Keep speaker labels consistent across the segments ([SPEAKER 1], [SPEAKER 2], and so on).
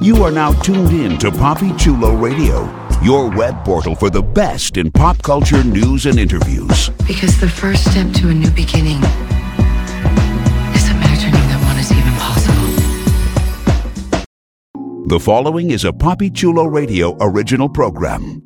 [SPEAKER 1] You are now tuned in to Poppy Chulo Radio, your web portal for the best in pop culture news and interviews.
[SPEAKER 2] Because the first step to a new beginning is imagining that one is even possible.
[SPEAKER 1] The following is a Poppy Chulo Radio original program.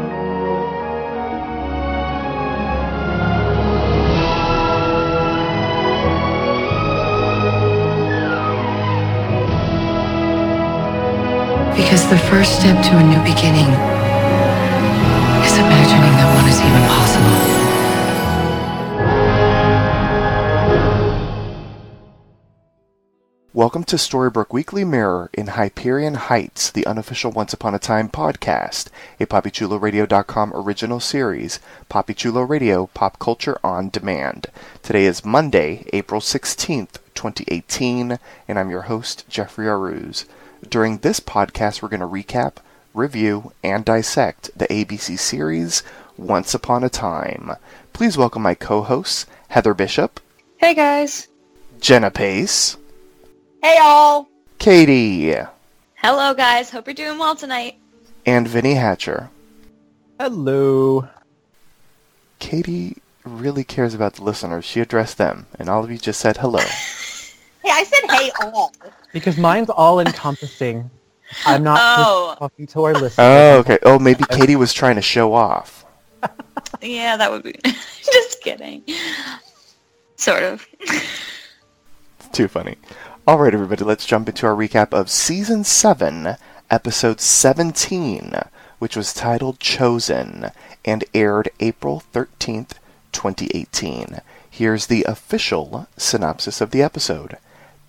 [SPEAKER 2] Because the first step to a new beginning is imagining that one is even possible.
[SPEAKER 3] Welcome to Storybrooke Weekly Mirror in Hyperion Heights, the unofficial Once Upon a Time podcast, a PoppyChuloRadio.com original series, Poppy Chulo Radio, Pop Culture on Demand. Today is Monday, April 16th, 2018, and I'm your host, Jeffrey Aruz. During this podcast, we're going to recap, review, and dissect the ABC series Once Upon a Time. Please welcome my co-hosts, Heather Bishop,
[SPEAKER 4] Hey guys.
[SPEAKER 3] Jenna Pace,
[SPEAKER 4] Hey all.
[SPEAKER 3] Katie,
[SPEAKER 4] Hello guys. Hope you're doing well tonight.
[SPEAKER 3] and Vinny Hatcher.
[SPEAKER 5] Hello.
[SPEAKER 3] Katie really cares about the listeners. She addressed them, and all of you just said hello.
[SPEAKER 6] Hey, I said hey all.
[SPEAKER 5] Because mine's all encompassing. I'm not
[SPEAKER 4] Oh.
[SPEAKER 5] just talking to our listeners.
[SPEAKER 3] Oh, okay. Oh, maybe Katie was trying to show off.
[SPEAKER 4] Yeah, that would be just kidding. Sort of.
[SPEAKER 3] It's too funny. All right, everybody, let's jump into our recap of Season 7, Episode 17, which was titled Chosen and aired April 13th, 2018. Here's the official synopsis of the episode.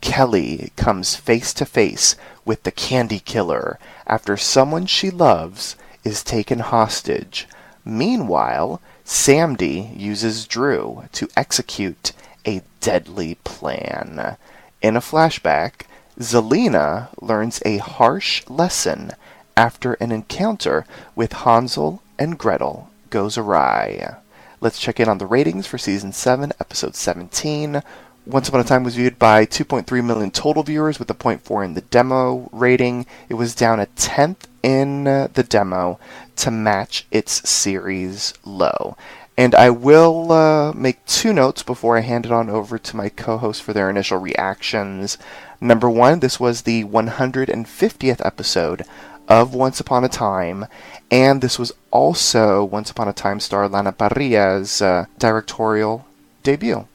[SPEAKER 3] Kelly comes face to face with the candy killer after someone she loves is taken hostage. Meanwhile, Samdi uses Drew to execute a deadly plan. In a flashback, Zelena learns a harsh lesson after an encounter with Hansel and Gretel goes awry. Let's check in on the ratings for season 7, episode 17. Once Upon a Time was viewed by 2.3 million total viewers with a 0.4 in the demo rating. It was down a tenth in uh, the demo to match its series low. And I will uh, make two notes before I hand it on over to my co host for their initial reactions. Number one, this was the 150th episode of Once Upon a Time, and this was also Once Upon a Time star Lana Parrilla's uh, directorial debut.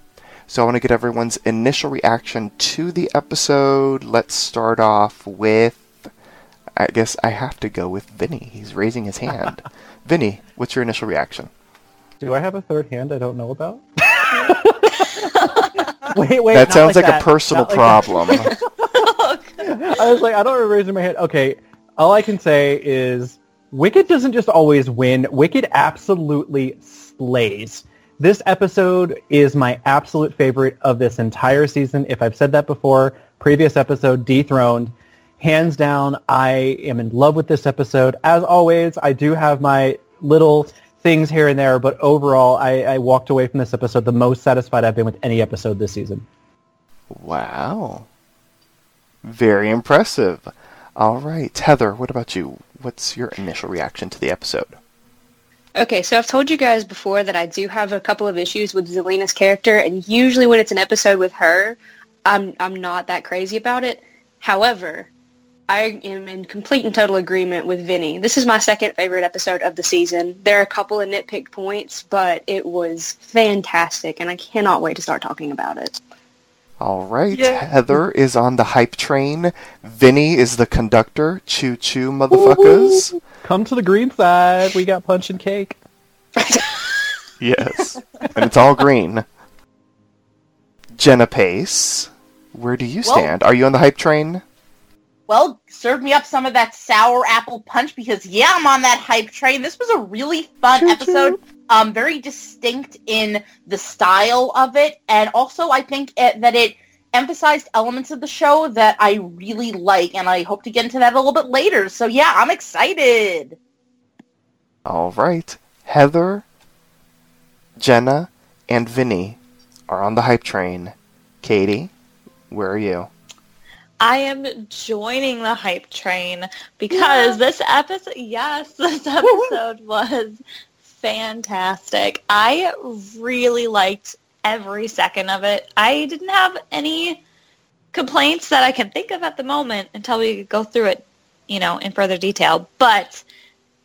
[SPEAKER 3] So I want to get everyone's initial reaction to the episode. Let's start off with. I guess I have to go with Vinny. He's raising his hand. Vinny, what's your initial reaction?
[SPEAKER 5] Do I have a third hand I don't know about? wait, wait.
[SPEAKER 3] that sounds like,
[SPEAKER 5] that.
[SPEAKER 3] a personal
[SPEAKER 5] like
[SPEAKER 3] problem.
[SPEAKER 5] I was like, I don't remember raising my hand. Okay, all I can say is Wicked doesn't just always win. Wicked absolutely slays. This episode is my absolute favorite of this entire season. If I've said that before, previous episode, Dethroned. Hands down, I am in love with this episode. As always, I do have my little things here and there, but overall, I, I walked away from this episode the most satisfied I've been with any episode this season.
[SPEAKER 3] wow. Very impressive. All right. Heather, what about you? What's your initial reaction to the episode?
[SPEAKER 4] Okay, so I've told you guys before that I do have a couple of issues with Zelena's character, and usually when it's an episode with her, I'm I'm not that crazy about it. However, I am in complete and total agreement with Vinny. This is my second favorite episode of the season. There are a couple of nitpick points, but it was fantastic, and I cannot wait to start talking about it.
[SPEAKER 3] All right. Heather is on the hype train. Vinny is the conductor. Choo choo, motherfuckers.
[SPEAKER 5] Come to the green side. We got punch and cake.
[SPEAKER 3] Yes. and it's all green. Jenna Pace, where do you
[SPEAKER 6] Well-
[SPEAKER 3] stand? Are you on the hype train?
[SPEAKER 6] Well, serve me up some of that sour apple punch because yeah, I'm on that hype train. This was a really fun
[SPEAKER 3] Choo-choo.
[SPEAKER 6] episode. Um, very distinct in the style of it, and also I think it, that it emphasized elements of the show that I really like, and I hope to get into that a little bit later. So yeah, I'm excited.
[SPEAKER 3] All right. Heather, Jenna, and Vinny are on the hype train. Katie, where are you?
[SPEAKER 7] I am joining the hype train because this episode, yes, this episode was fantastic. I really liked every second of it. I didn't have any complaints that I can think of at the moment until we go through it, you know, in further detail. But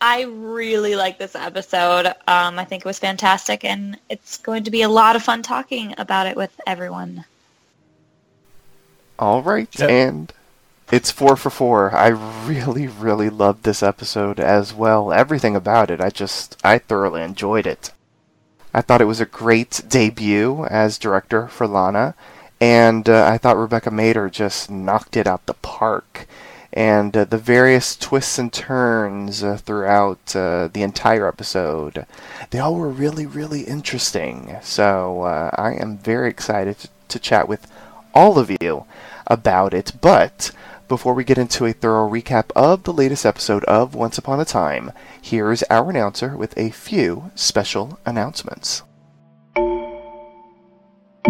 [SPEAKER 7] I really like this episode. Um, I think it was fantastic, and it's going to be a lot of fun talking about it with everyone.
[SPEAKER 3] All right,
[SPEAKER 5] Yep.
[SPEAKER 3] and it's four for four. I really, really loved this episode as well. Everything about it, I just, I thoroughly enjoyed it. I thought it was a great debut as director for Lana, and uh, I thought Rebecca Mader just knocked it out the park. And uh, the various twists and turns uh, throughout uh, the entire episode, they all were really, really interesting. So uh, I am very excited to, to chat with all of you about it. But before we get into a thorough recap of the latest episode of Once Upon a Time, here is our announcer with a few special announcements.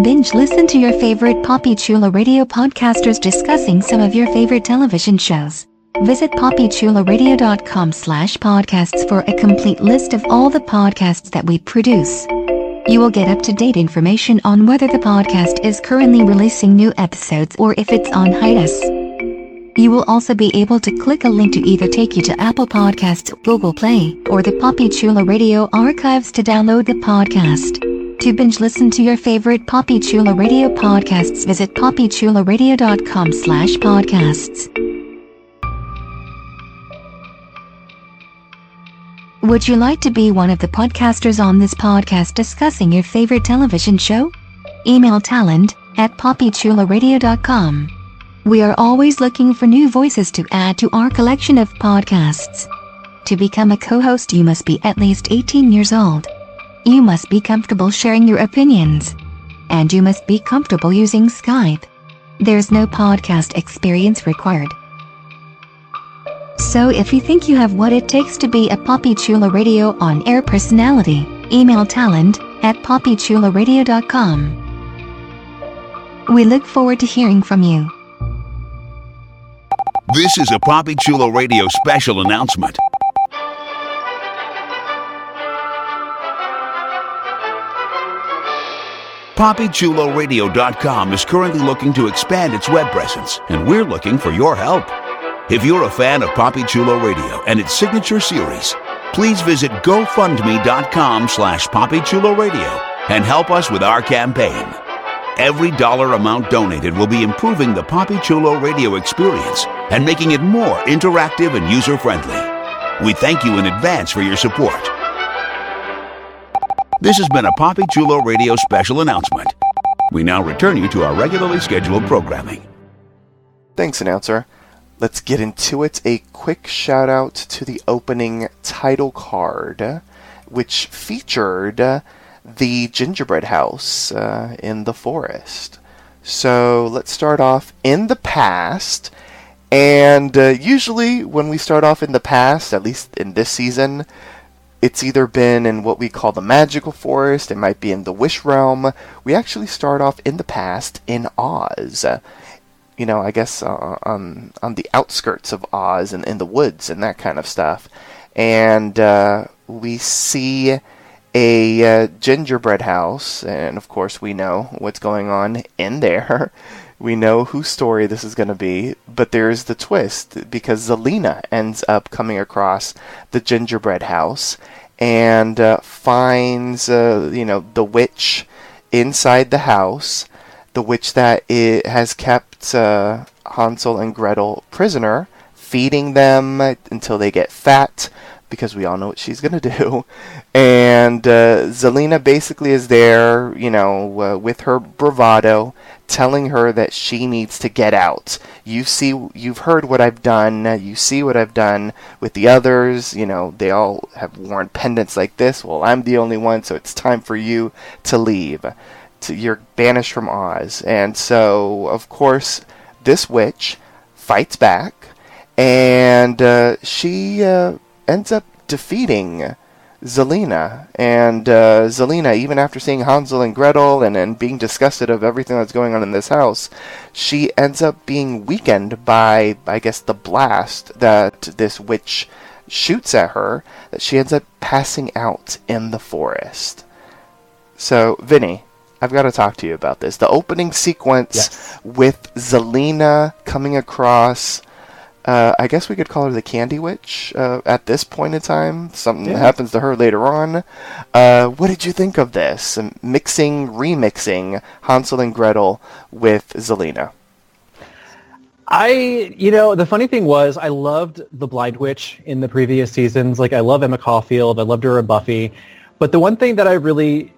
[SPEAKER 8] Binge listen to your favorite Poppy Chula radio podcasters discussing some of your favorite television shows. Visit poppychularadio.com slash podcasts for a complete list of all the podcasts that we produce. You will get up-to-date information on whether the podcast is currently releasing new episodes or if it's on hiatus. You will also be able to click a link to either take you to Apple Podcasts, Google Play, or the Poppy Chula Radio archives to download the podcast. To binge listen to your favorite Poppy Chula Radio podcasts, visit poppychularadio.com slash podcasts. Would you like to be one of the podcasters on this podcast discussing your favorite television show? Email talent at poppychularadio.com. We are always looking for new voices to add to our collection of podcasts. To become a co-host you must be at least 18 years old. You must be comfortable sharing your opinions. And you must be comfortable using Skype. There's no podcast experience required. So if you think you have what it takes to be a Poppy Chula Radio on-air personality, email talent at poppychularadio.com. We look forward to hearing from you.
[SPEAKER 1] This is a Poppy Chulo Radio special announcement. PoppyChuloRadio.com is currently looking to expand its web presence, and we're looking for your help. If you're a fan of Poppy Chulo Radio and its signature series, please visit GoFundMe.com slash PoppyChuloRadio and help us with our campaign. Every dollar amount donated will be improving the Poppy Chulo radio experience and making it more interactive and user-friendly. We thank you in advance for your support. This has been a Poppy Chulo Radio special announcement. We now return you to our regularly scheduled programming.
[SPEAKER 3] Thanks, announcer. Let's get into it. A quick shout out to the opening title card, which featured uh, the gingerbread house uh, in the forest. So let's start off in the past. And uh, usually, when we start off in the past, at least in this season, it's either been in what we call the magical forest, it might be in the wish realm. We actually start off in the past in Oz. You know, I guess uh, on on the outskirts of Oz and in the woods and that kind of stuff. And uh, we see a uh, gingerbread house, and of course we know what's going on in there. We know whose story this is going to be, but there's the twist because Zelena ends up coming across the gingerbread house and uh, finds, uh, you know, the witch inside the house, the witch that has kept uh, Hansel and Gretel prisoner, feeding them until they get fat, because we all know what she's going to do. And uh, Zelena basically is there, you know, uh, with her bravado telling her that she needs to get out. You see, you've heard what I've done. You see what I've done with the others. You know, they all have worn pendants like this. Well, I'm the only one, so it's time for you to leave. To, you're banished from Oz. And so, of course, this witch fights back, and uh, she uh, ends up defeating Zelena. And uh, Zelena, even after seeing Hansel and Gretel and, and being disgusted of everything that's going on in this house, she ends up being weakened by, I guess, the blast that this witch shoots at her, that she ends up passing out in the forest. So, Vinny, I've got to talk to you about this. The opening sequence
[SPEAKER 5] Yes.
[SPEAKER 3] with Zelena coming across uh, I guess we could call her the Candy Witch uh, at this point in time. Something
[SPEAKER 5] Yeah.
[SPEAKER 3] happens to her later on. Uh, what did you think of this? Mixing, remixing Hansel and Gretel with Zelena.
[SPEAKER 5] I, you know, the funny thing was I loved the Blind Witch in the previous seasons. Like I love Emma Caulfield. I loved her in Buffy. But the one thing that I really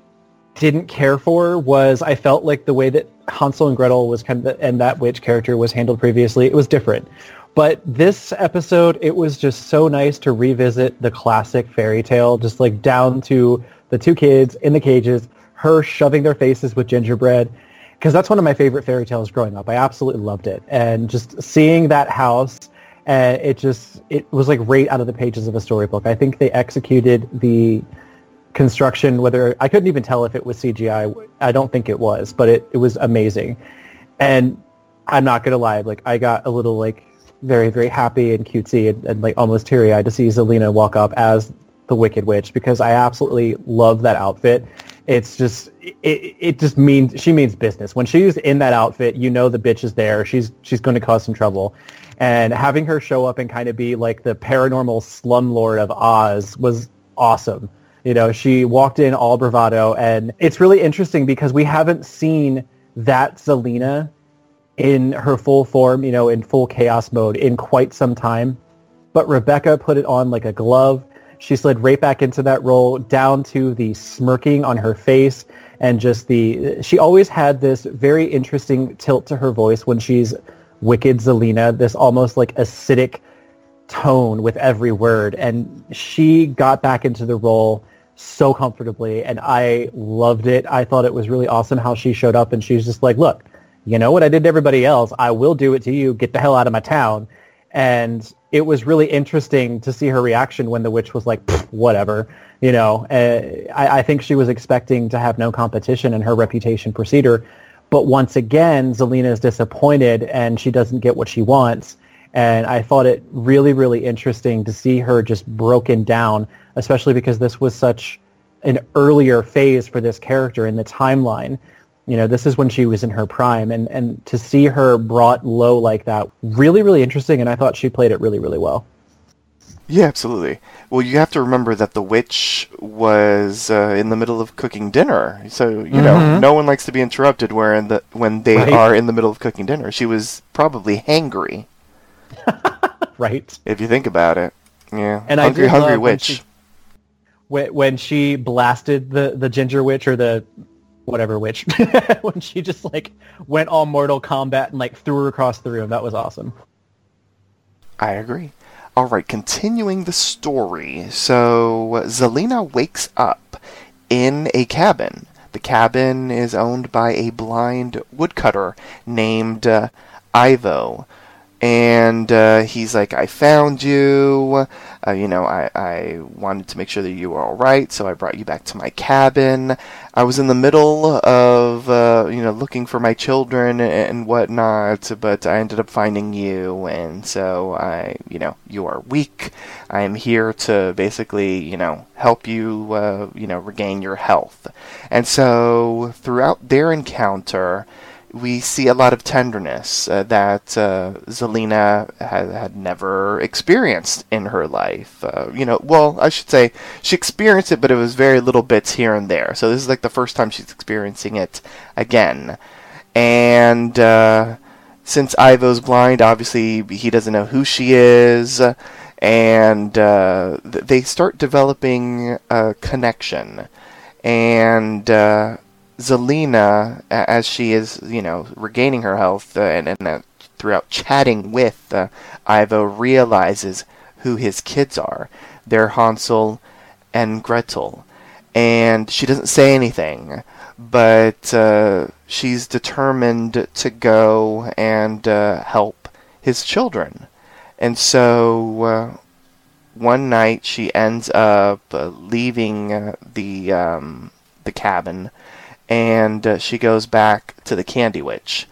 [SPEAKER 5] didn't care for was I felt like the way that Hansel and Gretel was kind of, and that witch character was handled previously, it was different. But this episode, it was just so nice to revisit the classic fairy tale, just like down to the two kids in the cages, her shoving their faces with gingerbread, because that's one of my favorite fairy tales growing up. I absolutely loved it, and just seeing that house, and it just it was like right out of the pages of a storybook. I think they executed the construction. Whether I couldn't even tell if it was CGI. I don't think it was, but it, it was amazing. And I'm not gonna lie, like I got a little like very very happy and cutesy and, and like almost teary eyed to see Zelena walk up as the Wicked Witch because I absolutely love that outfit. It's just it, it just means she means business. When she's in that outfit, you know the bitch is there. She's she's going to cause some trouble. And having her show up and kind of be like the paranormal slumlord of Oz was awesome. You know, she walked in all bravado, and it's really interesting because we haven't seen that Zelena in her full form, you know, in full chaos mode in quite some time. But Rebecca put it on like a glove. She slid right back into that role down to the smirking on her face and just the she always had this very interesting tilt to her voice when she's wicked Zelena, this almost like acidic tone with every word and she got back into the role so comfortably and I loved it. I thought it was really awesome how she showed up and she's just like, look, you know what I did to everybody else? I will do it to you. Get the hell out of my town. And it was really interesting to see her reaction when the witch was like, whatever, you know. Uh, I, I think she was expecting to have no competition and her reputation precede her. But once again, Zelena is disappointed and she doesn't get what she wants. And I thought it really, really interesting to see her just broken down, especially because this was such an earlier phase for this character in the timeline. You know, this is when she was in her prime, and, and to see her brought low like that, really, really interesting, and I thought she played it really, really well.
[SPEAKER 3] Yeah, absolutely. Well, you have to remember that the witch was uh, in the middle of cooking dinner, so you know no one likes to be interrupted when the when they
[SPEAKER 5] Right.
[SPEAKER 3] are in the middle of cooking dinner. She was probably hangry,
[SPEAKER 5] Right?
[SPEAKER 3] if you think about it. Yeah,
[SPEAKER 5] And I
[SPEAKER 3] hungry,
[SPEAKER 5] did
[SPEAKER 3] hungry
[SPEAKER 5] love when
[SPEAKER 3] witch.
[SPEAKER 5] she- When, when she blasted the, the ginger witch or the whatever witch, when she just like went all Mortal Kombat and like threw her across the room, that was awesome.
[SPEAKER 3] I agree. All right, continuing the story. So Zelena wakes up in a cabin. The cabin is owned by a blind woodcutter named uh, Ivo. And uh, he's like, I found you. Uh, you know, I, I wanted to make sure that you were all right, so I brought you back to my cabin. I was in the middle of, uh, you know, looking for my children and whatnot, but I ended up finding you, and so I, you know, you are weak. I am here to basically, you know, help you, uh, you know, regain your health. And so throughout their encounter, we see a lot of tenderness uh, that uh, Zelena had, had never experienced in her life. Uh, you know, well, I should say she experienced it, but it was very little bits here and there. So this is like the first time she's experiencing it again. And uh, since Ivo's blind, obviously he doesn't know who she is, and uh, th- they start developing a connection. And uh, Zelena, as she is, you know, regaining her health uh, and, and uh, throughout chatting with uh, Ivo, realizes who his kids are. They're Hansel and Gretel. And she doesn't say anything, but uh, she's determined to go and uh, help his children. And so uh, one night she ends up leaving the um, the cabin, and uh, she goes back to the Candy Witch.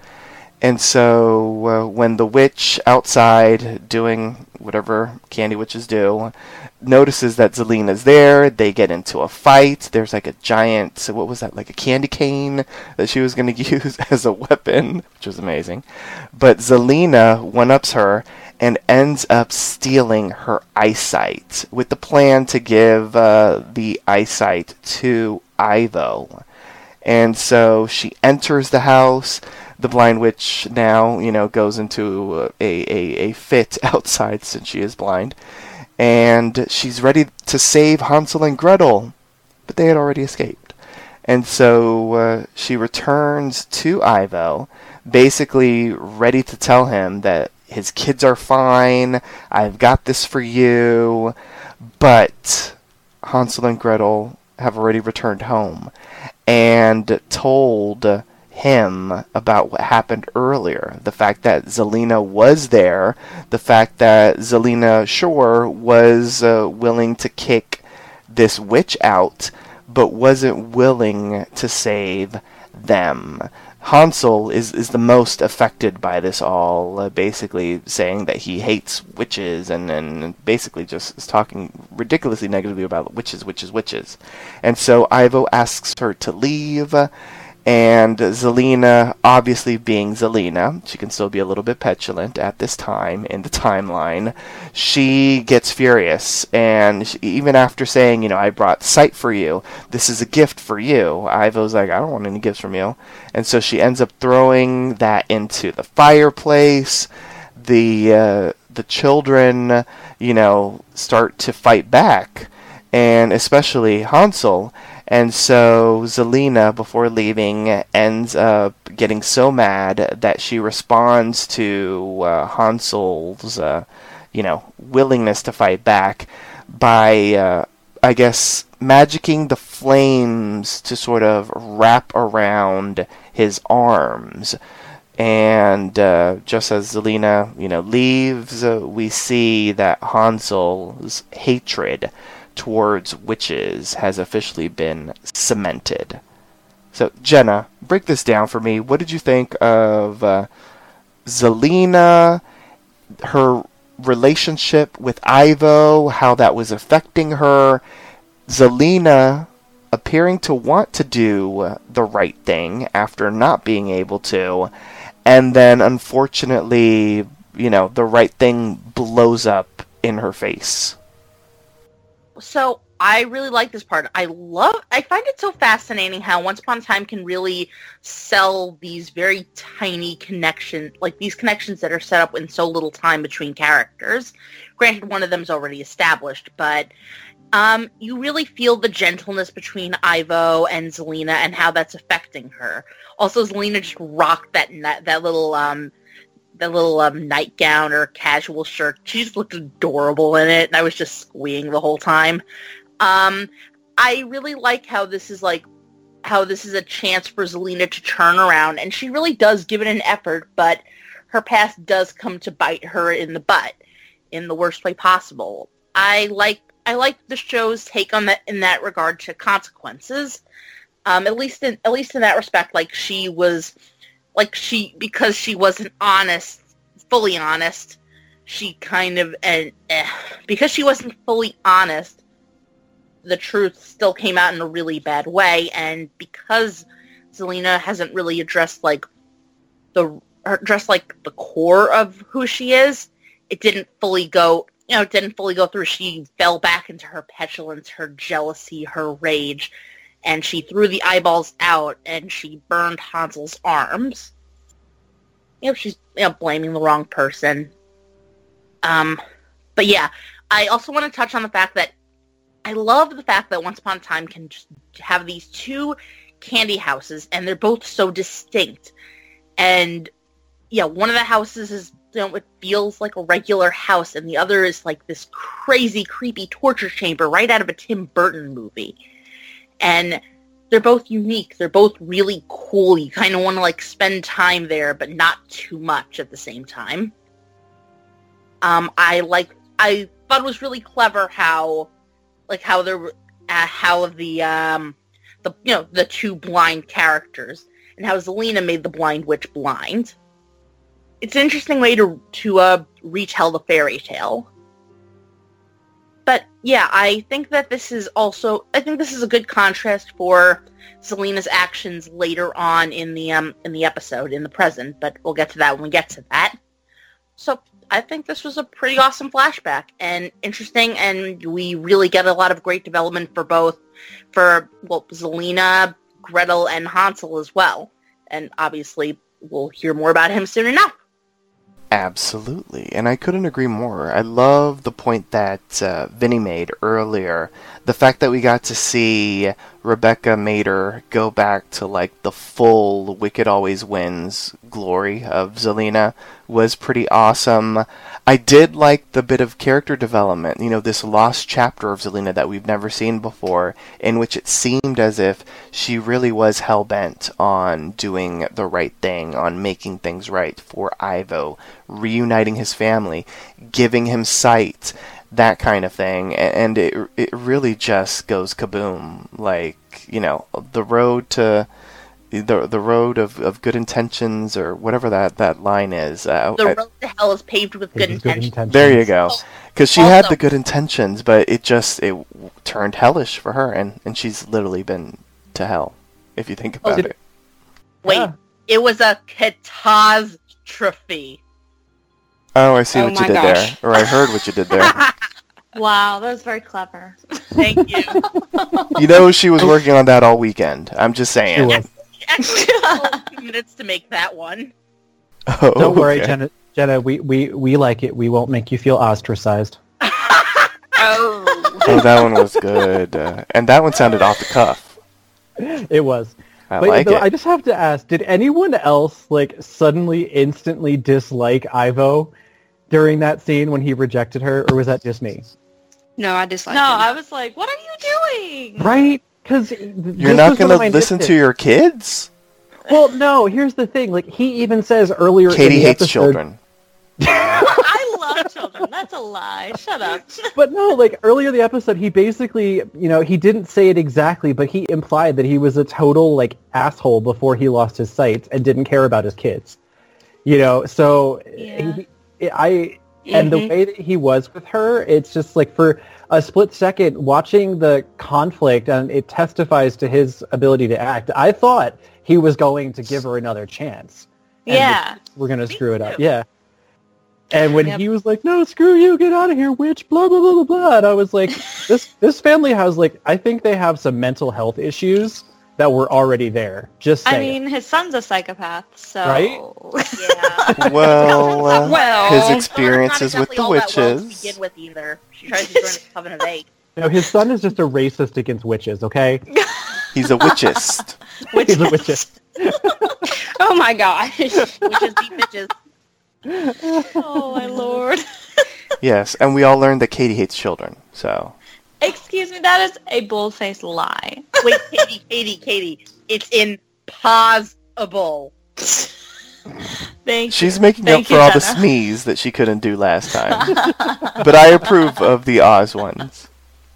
[SPEAKER 3] And so uh, when the witch outside doing whatever candy witches do notices that Zelena's there, they get into a fight. There's like a giant, what was that, like a candy cane that she was going to use as a weapon, which was amazing. But Zelena one-ups her and ends up stealing her eyesight with the plan to give uh, the eyesight to Ivo. And so she enters the house. The blind witch now, you know, goes into a, a, a fit outside since she is blind. And she's ready to save Hansel and Gretel. But they had already escaped. And so uh, she returns to Ivo, basically ready to tell him that his kids are fine, I've got this for you. But Hansel and Gretel have already returned home and told him about what happened earlier. The fact that Zelena was there, the fact that Zelena Shore was uh, willing to kick this witch out, but wasn't willing to save them. Hansel is, is the most affected by this all, uh, basically saying that he hates witches and, and basically just is talking ridiculously negatively about witches, witches, witches. And so Ivo asks her to leave, and Zelena, obviously being Zelena, she can still be a little bit petulant at this time in the timeline. She gets furious, and she, even after saying, you know, I brought sight for you, this is a gift for you, Ivo's like, I don't want any gifts from you. And so she ends up throwing that into the fireplace. The uh, the children, you know, start to fight back, and especially Hansel. And so Zelena, before leaving, ends up getting so mad that she responds to uh, Hansel's, uh, you know, willingness to fight back by, uh, I guess, magicking the flames to sort of wrap around his arms. And uh, just as Zelena, you know, leaves, uh, we see that Hansel's hatred towards witches has officially been cemented. So, Jenna, break this down for me. What did you think of uh, Zelena, her relationship with Ivo, how that was affecting her? Zelena appearing to want to do the right thing after not being able to, and then unfortunately, you know, the right thing blows up in her face
[SPEAKER 6] so I really like this part. I love I find it so fascinating how Once Upon a Time can really sell these very tiny connection like these connections that are set up in so little time between characters. Granted one of them is already established, but um, you really feel the gentleness between Ivo and Zelena and how that's affecting her. Also, Zelena just rocked that that little um, that little um, nightgown or casual shirt. She just looked adorable in it, and I was just squeeing the whole time. Um, I really like how this is like how this is a chance for Zelena to turn around, and she really does give it an effort, but her past does come to bite her in the butt in the worst way possible. I like I like the show's take on that in that regard to consequences. Um, at least in at least in that respect, like she was like she because she wasn't honest, fully honest. She kind of and eh, because she wasn't fully honest, the truth still came out in a really bad way. And because Zelena hasn't really addressed like the addressed like the core of who she is, it didn't fully go. You know, it didn't fully go through. She fell back into her petulance, her jealousy, her rage, and she threw the eyeballs out and she burned Hansel's arms. You know, she's you know, blaming the wrong person. Um, but yeah, I also want to touch on the fact that I love the fact that Once Upon a Time can just have these two candy houses, and they're both so distinct. And yeah, one of the houses is you know it feels like a regular house, and the other is like this crazy, creepy torture chamber right out of a Tim Burton movie. And they're both unique. They're both really cool. You kind of want to like spend time there, but not too much at the same time. Um, I like. I thought it was really clever how, like how there, uh, how the um, the you know the two blind characters and how Zelena made the blind witch blind. It's an interesting way to to uh, retell the fairy tale. Yeah, I think that this is also I think this is a good contrast for Zelena's actions later on in the um in the episode in the present, but we'll get to that when we get to that. So I think this was a pretty awesome flashback and interesting and we really get a lot of great development for both for well Zelena, Gretel and Hansel as well. And obviously we'll hear more about him soon enough.
[SPEAKER 3] Absolutely, and I couldn't agree more. I love the point that uh, Vinny made earlier. The fact that we got to see Rebecca Mader go back to like the full Wicked Always Wins glory of Zelena was pretty awesome. I did like the bit of character development, you know, this lost chapter of Zelena that we've never seen before, in which it seemed as if she really was hell bent on doing the right thing, on making things right for Ivo, reuniting his family, giving him sight, that kind of thing, and it it really just goes kaboom. Like you know, the road to the the road of, of good intentions or whatever that, that line is. Uh,
[SPEAKER 6] The
[SPEAKER 3] I-
[SPEAKER 6] road to hell is paved with good
[SPEAKER 5] Good
[SPEAKER 6] intentions.
[SPEAKER 5] intentions.
[SPEAKER 3] there you go. Because she had the good intentions, but it just it turned hellish for her, and, and she's literally been to hell, if you think about
[SPEAKER 5] did-
[SPEAKER 3] it.
[SPEAKER 6] Wait,
[SPEAKER 5] Yeah.
[SPEAKER 6] it was a catastrophe.
[SPEAKER 3] Oh, I see
[SPEAKER 4] Oh
[SPEAKER 3] what you did
[SPEAKER 4] gosh.
[SPEAKER 3] there, or I heard what you did there.
[SPEAKER 7] Wow, that was very clever.
[SPEAKER 6] Thank you.
[SPEAKER 3] you know, she was working on that all weekend. I'm just saying.
[SPEAKER 5] She was.
[SPEAKER 6] Actually, it took a few minutes to make that one.
[SPEAKER 3] Oh,
[SPEAKER 5] Don't worry,
[SPEAKER 3] okay.
[SPEAKER 5] Jenna. Jenna, we, we, we like it. We won't make you feel ostracized.
[SPEAKER 4] Oh.
[SPEAKER 3] Oh, that one was good, uh, and that one sounded off the cuff.
[SPEAKER 5] It was.
[SPEAKER 3] I
[SPEAKER 5] but
[SPEAKER 3] like it.
[SPEAKER 5] I just have to ask, did anyone else like suddenly instantly dislike Ivo during that scene when he rejected her, or was that just me?
[SPEAKER 4] No, I dislike
[SPEAKER 7] no,
[SPEAKER 4] him.
[SPEAKER 7] I was like, what are you doing?
[SPEAKER 5] Right? Because
[SPEAKER 3] You're not going to listen to your kids.
[SPEAKER 5] Well, no. Here's the thing. Like he even says earlier. in
[SPEAKER 3] Katie
[SPEAKER 5] the
[SPEAKER 3] hates
[SPEAKER 5] episode-
[SPEAKER 3] children.
[SPEAKER 7] Children. That's a lie. Shut up.
[SPEAKER 5] But no, like earlier in the episode, he basically, you know, he didn't say it exactly, but he implied that he was a total like asshole before he lost his sight and didn't care about his kids. You know, so
[SPEAKER 7] Yeah.
[SPEAKER 5] he, I and the
[SPEAKER 4] Mhm.
[SPEAKER 5] way that he was with her, it's just like for a split second watching the conflict, and it testifies to his ability to act. I thought he was going to give her another chance.
[SPEAKER 7] Yeah.
[SPEAKER 5] we're gonna screw it up. Yeah. And when
[SPEAKER 7] Yep.
[SPEAKER 5] he was like, "No, screw you, get out of here, witch," blah blah blah blah blah, and I was like, "This this family has like, I think they have some mental health issues that were already there." Just
[SPEAKER 7] I mean, his son's a psychopath, so
[SPEAKER 5] Right?
[SPEAKER 6] Yeah.
[SPEAKER 3] Well, uh,
[SPEAKER 4] Well,
[SPEAKER 3] his
[SPEAKER 6] Not
[SPEAKER 3] experiences with the
[SPEAKER 6] all that well to
[SPEAKER 3] witches.
[SPEAKER 6] begin with either. She tries to join the Coven of Eight.
[SPEAKER 5] no, his son is just a racist against witches. Okay,
[SPEAKER 3] He's a witchist.
[SPEAKER 5] he's a witchist.
[SPEAKER 4] oh my gosh.
[SPEAKER 6] Witches beat bitches.
[SPEAKER 7] Oh my lord.
[SPEAKER 3] yes, and we all learned that Katie hates children. So
[SPEAKER 7] Excuse me, that is a bold-faced lie.
[SPEAKER 6] Wait, Katie, Katie, Katie. It's impossible.
[SPEAKER 7] Thank you.
[SPEAKER 3] she's
[SPEAKER 7] you.
[SPEAKER 3] making
[SPEAKER 7] Thank
[SPEAKER 3] up for
[SPEAKER 7] you,
[SPEAKER 3] all the
[SPEAKER 7] Jenna.
[SPEAKER 3] sneeze that she couldn't do last time. but I approve of the Oz ones.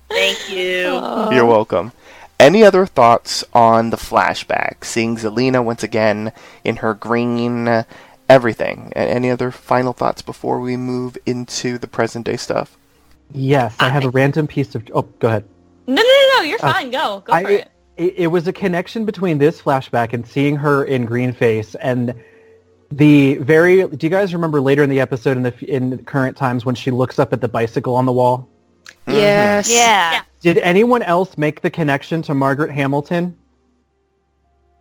[SPEAKER 6] Thank you.
[SPEAKER 7] Oh.
[SPEAKER 3] You're welcome. Any other thoughts on the flashback? Seeing Zelena once again in her green, everything. A- Any other final thoughts before we move into the present day stuff?
[SPEAKER 5] Yes, I have a random piece of. Oh, go ahead.
[SPEAKER 7] No, no, no, no. You're
[SPEAKER 5] Uh,
[SPEAKER 7] fine. Go, go
[SPEAKER 5] I-
[SPEAKER 7] for it.
[SPEAKER 5] it, it was a connection between this flashback and seeing her in green face and the very do you guys remember later in the episode in the in current times when she looks up at the bicycle on the wall
[SPEAKER 4] Yes.
[SPEAKER 7] Yeah.
[SPEAKER 6] Yeah.
[SPEAKER 5] did anyone else make the connection to margaret hamilton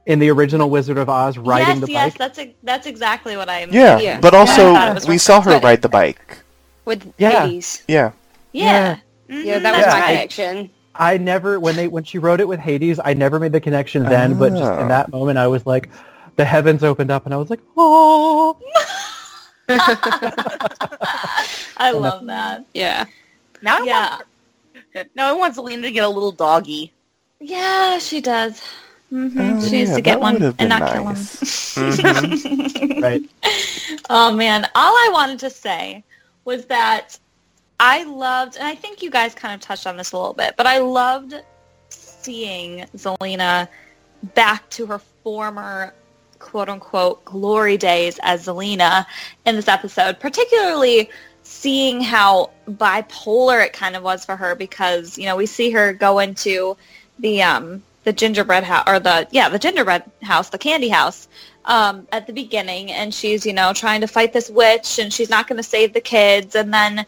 [SPEAKER 5] in the original wizard of oz riding
[SPEAKER 7] yes,
[SPEAKER 5] the
[SPEAKER 7] yes,
[SPEAKER 5] bike
[SPEAKER 7] that's a, that's exactly what I'm.
[SPEAKER 3] Yeah,
[SPEAKER 4] Yeah.
[SPEAKER 3] but also
[SPEAKER 7] thought it was
[SPEAKER 3] we saw her ride the bike.
[SPEAKER 4] With
[SPEAKER 5] Yeah.
[SPEAKER 4] Hades.
[SPEAKER 3] Yeah.
[SPEAKER 7] Yeah.
[SPEAKER 4] Yeah,
[SPEAKER 7] Mhm,
[SPEAKER 4] that was
[SPEAKER 7] that's
[SPEAKER 4] my connection.
[SPEAKER 5] I never when they when she wrote it with Hades, I never made the connection then, but just
[SPEAKER 3] Oh.
[SPEAKER 5] in that moment, I was like, the heavens opened up, and I was like, oh.
[SPEAKER 7] I love that.
[SPEAKER 4] yeah.
[SPEAKER 6] Now I
[SPEAKER 7] Yeah.
[SPEAKER 6] want now I want Zelena to get a little doggy.
[SPEAKER 7] Yeah, she does. Hmm
[SPEAKER 3] Oh,
[SPEAKER 7] she needs
[SPEAKER 3] yeah,
[SPEAKER 7] to get one and not
[SPEAKER 3] nice.
[SPEAKER 7] kill him.
[SPEAKER 5] Right.
[SPEAKER 7] Oh man, all I wanted to say was that I loved, and I think you guys kind of touched on this a little bit, but I loved seeing Zelena back to her former quote unquote glory days as Zelena in this episode, particularly seeing how bipolar it kind of was for her because, you know, we see her go into the um the gingerbread house or the yeah, the gingerbread house, the candy house um, at the beginning, and she's you know trying to fight this witch, and she's not going to save the kids, and then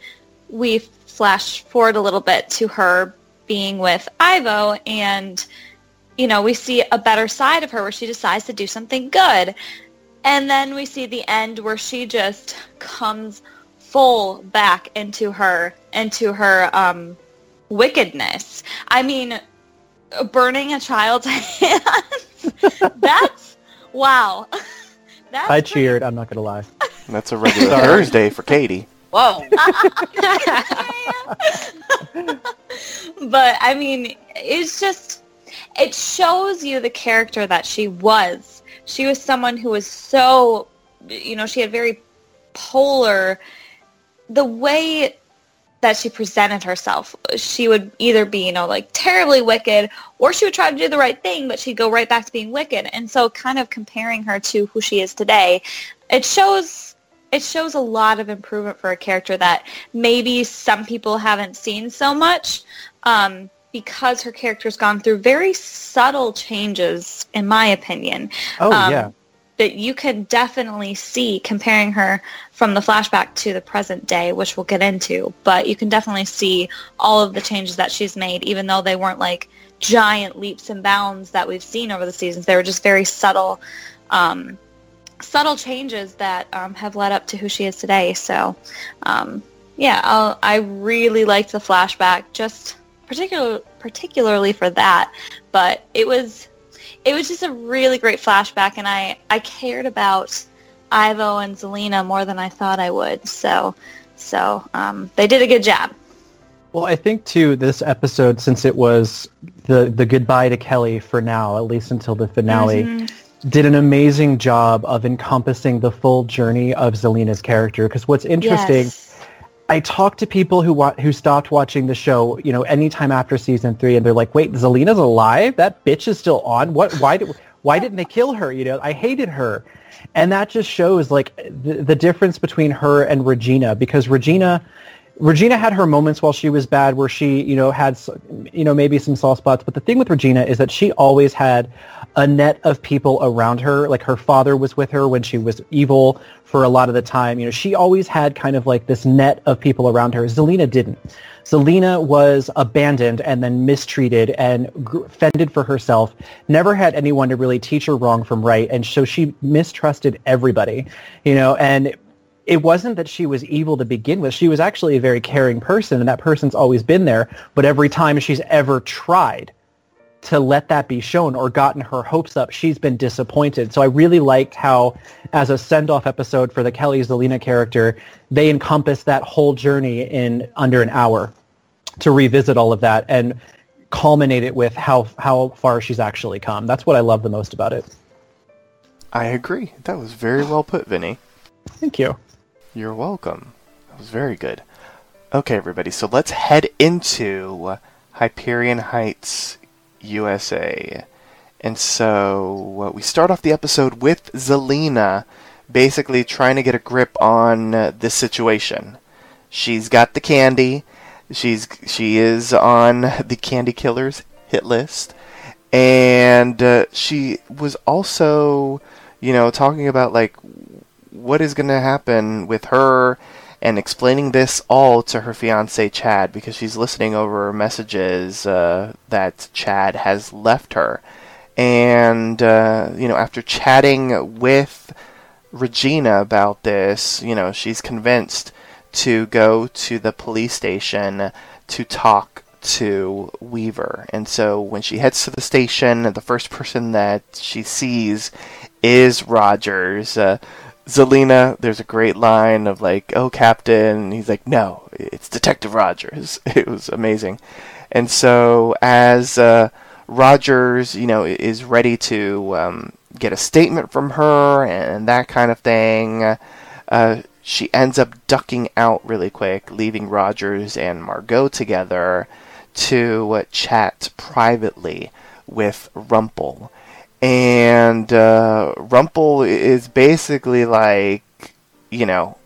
[SPEAKER 7] we flash forward a little bit to her being with Ivo, and you know we see a better side of her where she decides to do something good, and then we see the end where she just comes full back into her into her um, wickedness. I mean, burning a child's hands. That's wow. That's
[SPEAKER 5] I
[SPEAKER 7] pretty-
[SPEAKER 5] cheered. I'm not gonna lie.
[SPEAKER 3] That's a regular
[SPEAKER 5] Sorry.
[SPEAKER 3] Thursday for Katie.
[SPEAKER 6] Whoa.
[SPEAKER 7] but I mean, it's just it shows you the character that she was. She was someone who was so, you know, she had very polar. The way that she presented herself, she would either be, you know, like terribly wicked, or she would try to do the right thing, but she'd go right back to being wicked. And so, kind of comparing her to who she is today, it shows it shows a lot of improvement for a character that maybe some people haven't seen so much um, because her character's gone through very subtle changes, in my opinion.
[SPEAKER 5] Oh
[SPEAKER 7] Um,
[SPEAKER 5] yeah.
[SPEAKER 7] That you can definitely see comparing her from the flashback to the present day, which we'll get into. But you can definitely see all of the changes that she's made, even though they weren't like giant leaps and bounds that we've seen over the seasons. They were just very subtle, um, subtle changes that um, have led up to who she is today. So, um, yeah, I'll, I really liked the flashback, just particular, particularly for that. But it was, it was just a really great flashback, and I, I cared about Ivo and Zelena more than I thought I would. So, so um, they did a good job.
[SPEAKER 5] Well, I think too this episode, since it was the the goodbye to Kelly for now, at least until the finale,
[SPEAKER 7] Mm-hmm.
[SPEAKER 5] did an amazing job of encompassing the full journey of Zelena's character. Because what's interesting,
[SPEAKER 7] Yes.
[SPEAKER 5] I talked to people who wa- who stopped watching the show, you know, anytime after season three, and they're like, "Wait, Zelena's alive? That bitch is still on? What? Why did? Why didn't they kill her? You know, I hated her." And that just shows like the, the difference between her and Regina because Regina Regina had her moments while she was bad where she, you know, had, you know, maybe some soft spots. But the thing with Regina is that she always had a net of people around her. Like her father was with her when she was evil for a lot of the time. You know, she always had kind of like this net of people around her. Zelena didn't. Zelena was abandoned and then mistreated and fended for herself, never had anyone to really teach her wrong from right. And so she mistrusted everybody, you know, and it wasn't that she was evil to begin with. She was actually a very caring person, and that person's always been there. But every time she's ever tried to let that be shown or gotten her hopes up, she's been disappointed. So I really liked how, as a send-off episode for the Kelly Zelena character, they encompassed that whole journey in under an hour to revisit all of that and culminate it with how how far she's actually come. That's what I love the most about it.
[SPEAKER 3] I agree. That was very well put, Vinny.
[SPEAKER 5] Thank you.
[SPEAKER 3] You're welcome. That was very good. Okay, everybody, so let's head into Hyperion Heights, USA. And so uh, we start off the episode with Zelena basically trying to get a grip on uh, this situation. She's got the candy. She's she is on the candy killers hit list, and uh, she was also, you know, talking about like what is going to happen with her and explaining this all to her fiance Chad because she's listening over messages uh, that Chad has left her. And, uh, you know, after chatting with Regina about this, you know, she's convinced to go to the police station to talk to Weaver. And so when she heads to the station, the first person that she sees is Rogers. Uh, Zelena, there's a great line of like, "Oh, Captain," and he's like, "No, it's Detective Rogers." It was amazing, and so as uh, Rogers, you know, is ready to um, get a statement from her and that kind of thing, uh, she ends up ducking out really quick, leaving Rogers and Margot together to chat privately with Rumple and uh, Rumple is basically like, you know,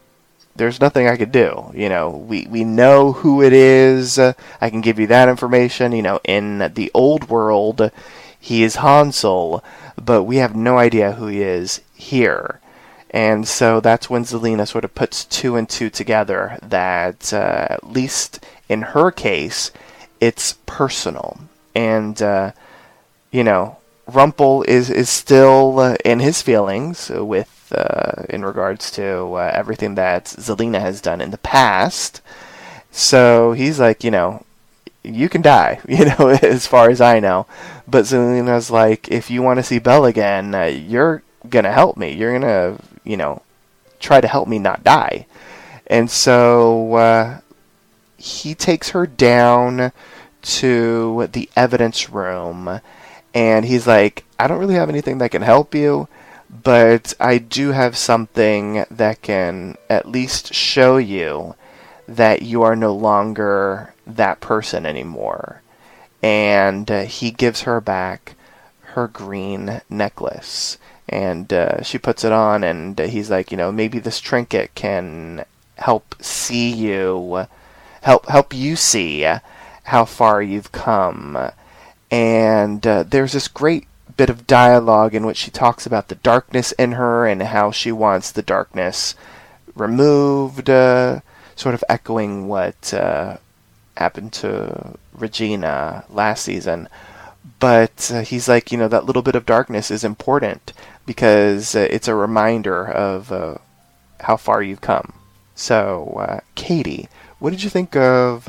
[SPEAKER 3] there's nothing I could do. You know, we we know who it is. I can give you that information. You know, in the old world, he is Hansel, but we have no idea who he is here. And so that's when Zelena sort of puts two and two together that, uh, at least in her case, it's personal. And, uh, you know, Rumple is is still uh, in his feelings with uh, in regards to uh, everything that Zelena has done in the past. So he's like, you know, you can die, you know, as far as I know. But Zelena's like, if you want to see Belle again, uh, you're gonna help me. You're gonna, you know, try to help me not die. And so he takes her down to the evidence room and he's like, I don't really have anything that can help you, but I do have something that can at least show you that you are no longer that person anymore. And uh, he gives her back her green necklace. And uh, she puts it on, and he's like, you know, maybe this trinket can help see you, help help you see how far you've come and uh, there's this great bit of dialogue in which she talks about the darkness in her and how she wants the darkness removed, uh, sort of echoing what uh, happened to Regina last season. But uh, he's like, you know, that little bit of darkness is important because uh, it's a reminder of uh, how far you've come. So, Katie, what did you think of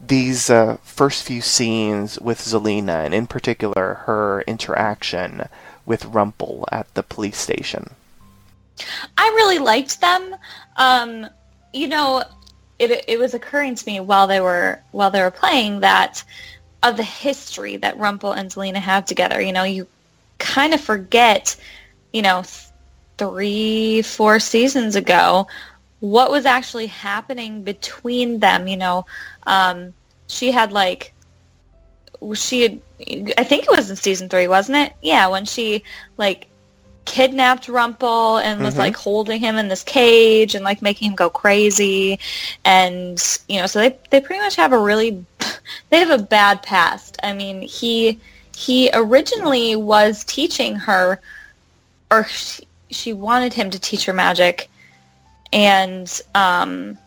[SPEAKER 3] these uh, first few scenes with Zelena, and in particular her interaction with Rumple at the police station.
[SPEAKER 7] I really liked them. Um, you know, it it was occurring to me while they were while they were playing that of the history that Rumple and Zelena have together. You know, you kind of forget, you know, three, four seasons ago what was actually happening between them. You know, um, she had like she had I think it was in season three, wasn't it? Yeah, when she like kidnapped Rumple and was mm-hmm. like holding him in this cage and like making him go crazy and you know so they they pretty much have a really they have a bad past. I mean, he he originally was teaching her or she, she wanted him to teach her magic and um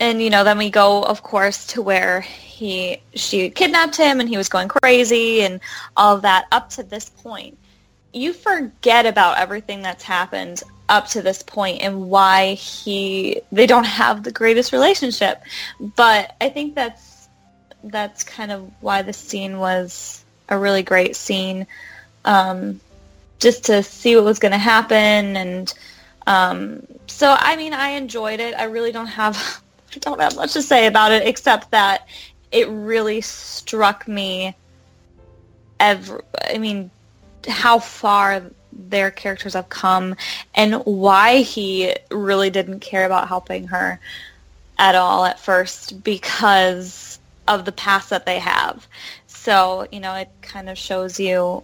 [SPEAKER 7] and you know then we go of course to where he she kidnapped him and he was going crazy and all of that up to this point. You forget about everything that's happened up to this point and why he they don't have the greatest relationship. But i think that's that's kind of why the scene was a really great scene um, just to see what was going to happen and um, so i mean i enjoyed it i really don't have I don't have much to say about it except that it really struck me. Every, I mean, how far their characters have come and why he really didn't care about helping her at all at first because of the past that they have. So, you know, it kind of shows you,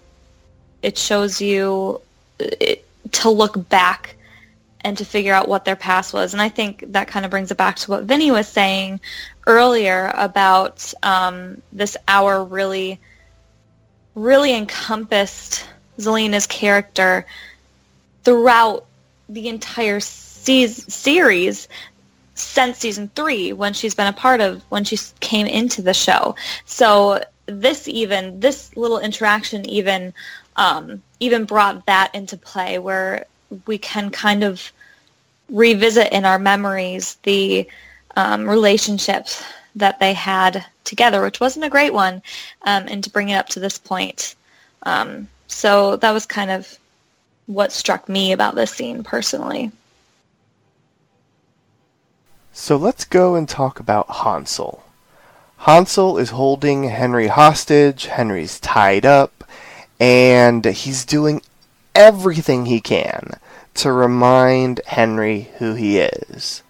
[SPEAKER 7] it shows you it, to look back and to figure out what their past was. And I think that kind of brings it back to what Vinny was saying earlier about um, this hour really, really encompassed Zelena's character throughout the entire se- series since season three when she's been a part of when she came into the show so this even this little interaction even um, even brought that into play where we can kind of revisit in our memories the um, relationships that they had together, which wasn't a great one, um, and to bring it up to this point. Um, so that was kind of what struck me about this scene personally.
[SPEAKER 3] So let's go and talk about Hansel. Hansel is holding Henry hostage. Henry's tied up, and he's doing everything he can to remind Henry who he is.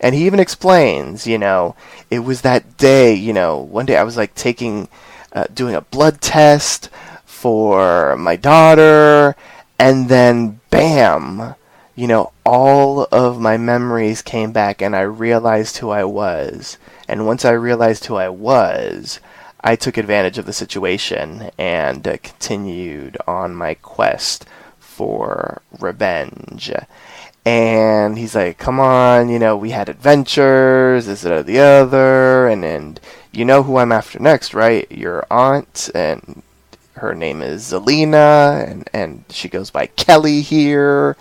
[SPEAKER 3] And he even explains, you know, it was that day, you know, one day I was like taking, uh, doing a blood test for my daughter, and then bam, you know, all of my memories came back and I realized who I was. And once I realized who I was, I took advantage of the situation and uh, continued on my quest for revenge. And he's like, come on, you know, we had adventures, this, that, or the other, and, and you know who I'm after next, right? Your aunt, and her name is Zelena, and, and she goes by Kelly here,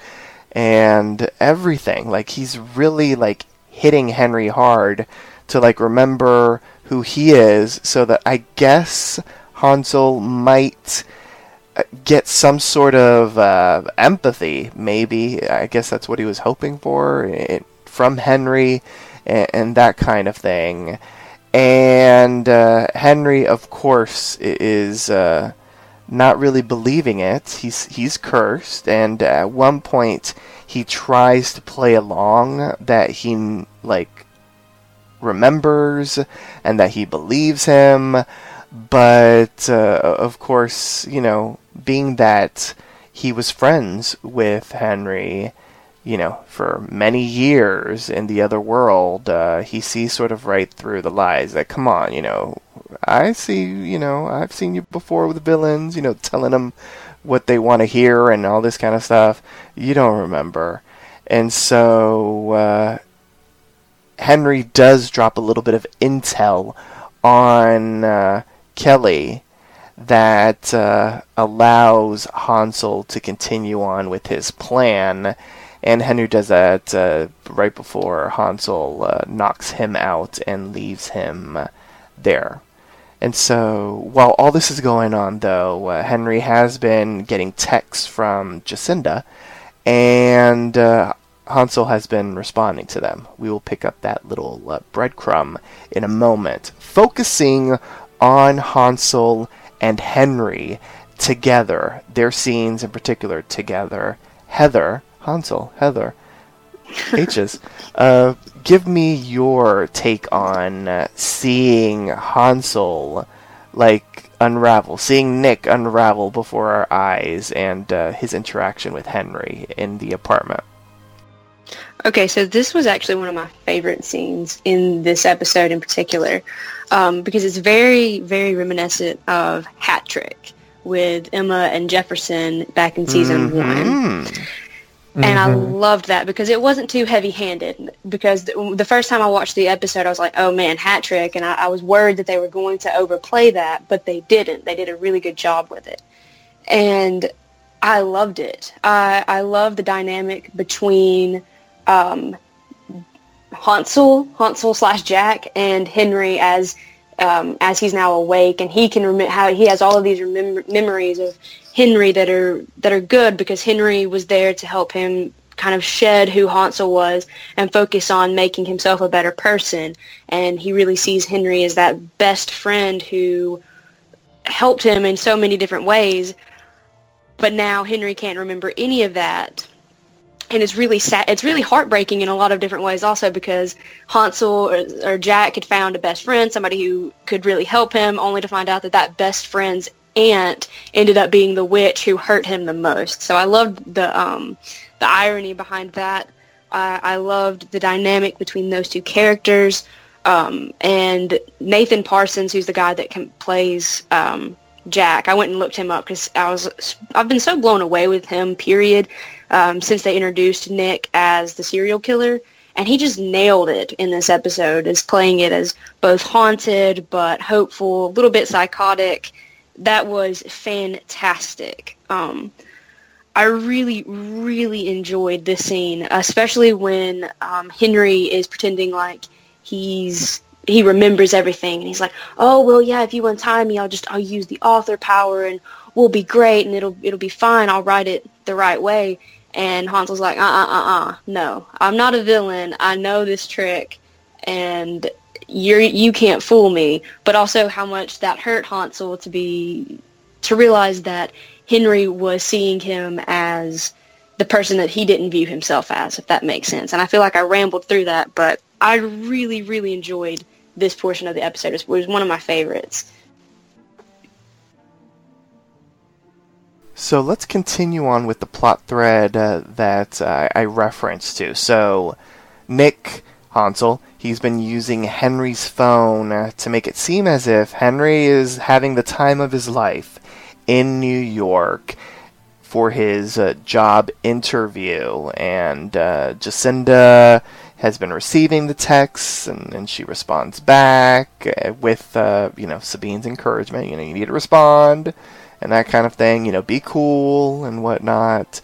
[SPEAKER 3] and everything. Like, he's really, like, hitting Henry hard to, like, remember who he is, so that I guess Hansel might get some sort of uh, empathy, maybe. I guess that's what he was hoping for it, from Henry and, and, that kind of thing. And uh, Henry, of course, is uh, not really believing it. He's he's cursed, and at one point he tries to play along that he like remembers and that he believes him but uh, of course, you know, being that he was friends with Henry, you know, for many years in the other world, uh, he sees sort of right through the lies. Like, come on, you know, I see, you know, I've seen you before with villains, you know, telling them what they want to hear and all this kind of stuff. You don't remember. And so uh, Henry does drop a little bit of intel on uh, Kelly that uh, allows Hansel to continue on with his plan. And Henry does that uh, right before Hansel uh, knocks him out and leaves him there. And so, while all this is going on, though, uh, Henry has been getting texts from Jacinda, and uh, Hansel has been responding to them. We will pick up that little uh, breadcrumb in a moment, focusing on Hansel and Henry together, their scenes in particular together. Heather, Hansel, Heather, H's, uh, give me your take on uh, seeing Hansel like unravel, seeing Nick unravel before our eyes, and uh, his interaction with Henry in the apartment.
[SPEAKER 4] Okay, so this was actually one of my favorite scenes in this episode in particular um, because it's very, very reminiscent of Hat Trick with Emma and Jefferson back in season mm-hmm. one. And mm-hmm. I loved that because it wasn't too heavy-handed. Because the, the, first time I watched the episode, I was like, "Oh man, hat trick!" And I, I was worried that they were going to overplay that, but they didn't. They did a really good job with it, and I loved it. I I love the dynamic between um, Hansel, Hansel slash Jack, and Henry as um, as he's now awake, and he can remember how he has all of these remem- memories of Henry that are that are good because Henry was there to help him kind of shed who Hansel was and focus on making himself a better person. And he really sees Henry as that best friend who helped him in so many different ways. But now Henry can't remember any of that and it's really sad. It's really heartbreaking in a lot of different ways, also because Hansel or, or, Jack had found a best friend, somebody who could really help him, only to find out that that best friend's aunt ended up being the witch who hurt him the most. So I loved the um, the irony behind that. I loved the dynamic between those two characters, um, and Nathan Parsons, who's the guy that can, plays um, Jack. I went and looked him up because I was I've been so blown away with him. Period um, since they introduced Nick as the serial killer. And he just nailed it in this episode as playing it as both haunted but hopeful, a little bit psychotic. That was fantastic. Um, I really, really enjoyed this scene, especially when um, Henry is pretending like he's he remembers everything and he's like, "Oh, well, yeah, if you untie me, I'll just I'll use the author power and we'll be great and it'll it'll be fine. I'll write it the right way." And Hansel's like, "Uh, uh, uh, uh, no, I'm not a villain. I know this trick, and you're you can't fool me." But also, how much that hurt Hansel to be to realize that Henry was seeing him as the person that he didn't view himself as, if that makes sense. And I feel like I rambled through that, but I really, really enjoyed this portion of the episode. It was one of my favorites.
[SPEAKER 3] So let's continue on with the plot thread uh, that uh, I referenced to. So Nick Hansel, he's been using Henry's phone uh, to make it seem as if Henry is having the time of his life in New York for his uh, job interview, and uh, Jacinda has been receiving the texts, and, and she responds back uh, with, you know, Sabine's encouragement. You know, you need to respond, and that kind of thing. You know, be cool and whatnot.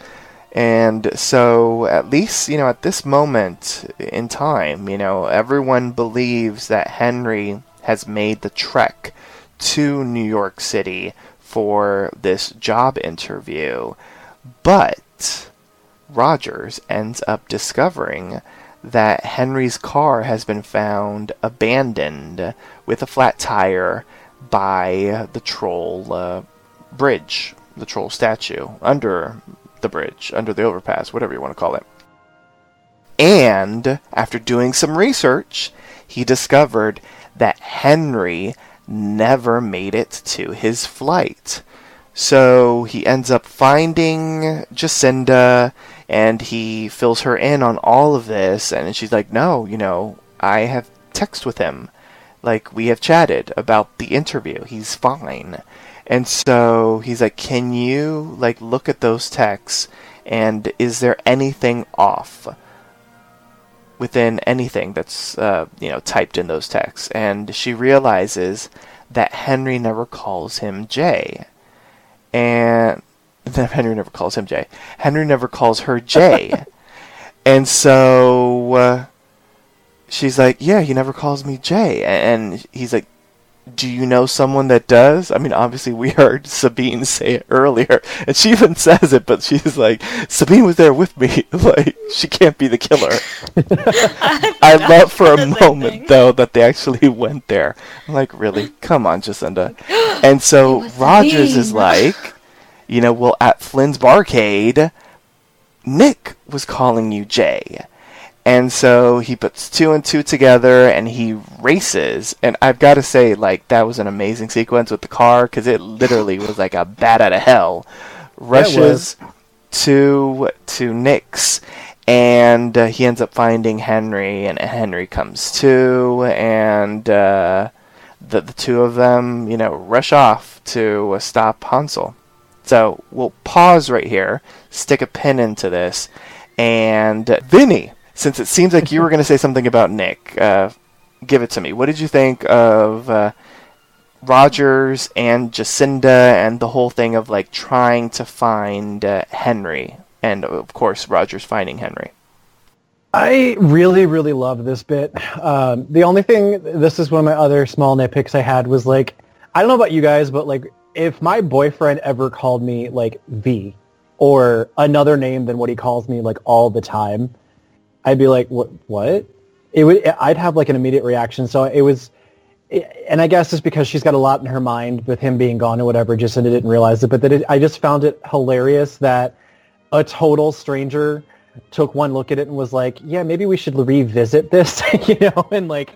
[SPEAKER 3] And so, at least, you know, at this moment in time, you know, everyone believes that Henry has made the trek to New York City for this job interview. But Rogers ends up discovering that Henry's car has been found abandoned with a flat tire by the troll uh, bridge, the troll statue, under the bridge, under the overpass, whatever you want to call it. And after doing some research, he discovered that Henry never made it to his flight. So he ends up finding Jacinda and he fills her in on all of this. And she's like, No, you know, I have text with him. Like, we have chatted about the interview. He's fine. And so he's like, Can you, like, look at those texts and is there anything off? within anything that's uh, you know typed in those texts, and she realizes that Henry never calls him Jay, and then Henry never calls him Jay. Henry never calls her Jay, and so uh, she's like, "Yeah, he never calls me Jay," and he's like, do you know someone that does? I mean, obviously we heard Sabine say it earlier, and she even says it, but she's like, Sabine was there with me. like, she can't be the killer. I, I love for a moment though that they actually went there. I'm like, really? Come on, Jacinda. And so Rogers Sabine. is like, you know, well, at Flynn's Barcade, Nick was calling you Jay. And so he puts two and two together and he races. And I've got to say, like, that was an amazing sequence with the car because it literally was like a bat out of hell. Rushes to to Nick's and uh, he ends up finding Henry, and Henry comes too, and uh, the the two of them, you know, rush off to uh, stop Hansel. So we'll pause right here, stick a pin into this, and Vinny since it seems like you were going to say something about Nick, uh, give it to me. What did you think of uh, Rogers and Jacinda and the whole thing of like trying to find uh, Henry, and of course Rogers finding Henry?
[SPEAKER 5] I really, really love this bit. Um, the only thing, this is one of my other small nitpicks I had was like, I don't know about you guys, but like, if my boyfriend ever called me like V or another name than what he calls me like all the time, I'd be like, what? What? It would. I'd have like an immediate reaction. So it was, and I guess it's because she's got a lot in her mind with him being gone or whatever. Just and I didn't realize it, but that it, I just found it hilarious that a total stranger took one look at it and was like, yeah, maybe we should revisit this, you know, and like.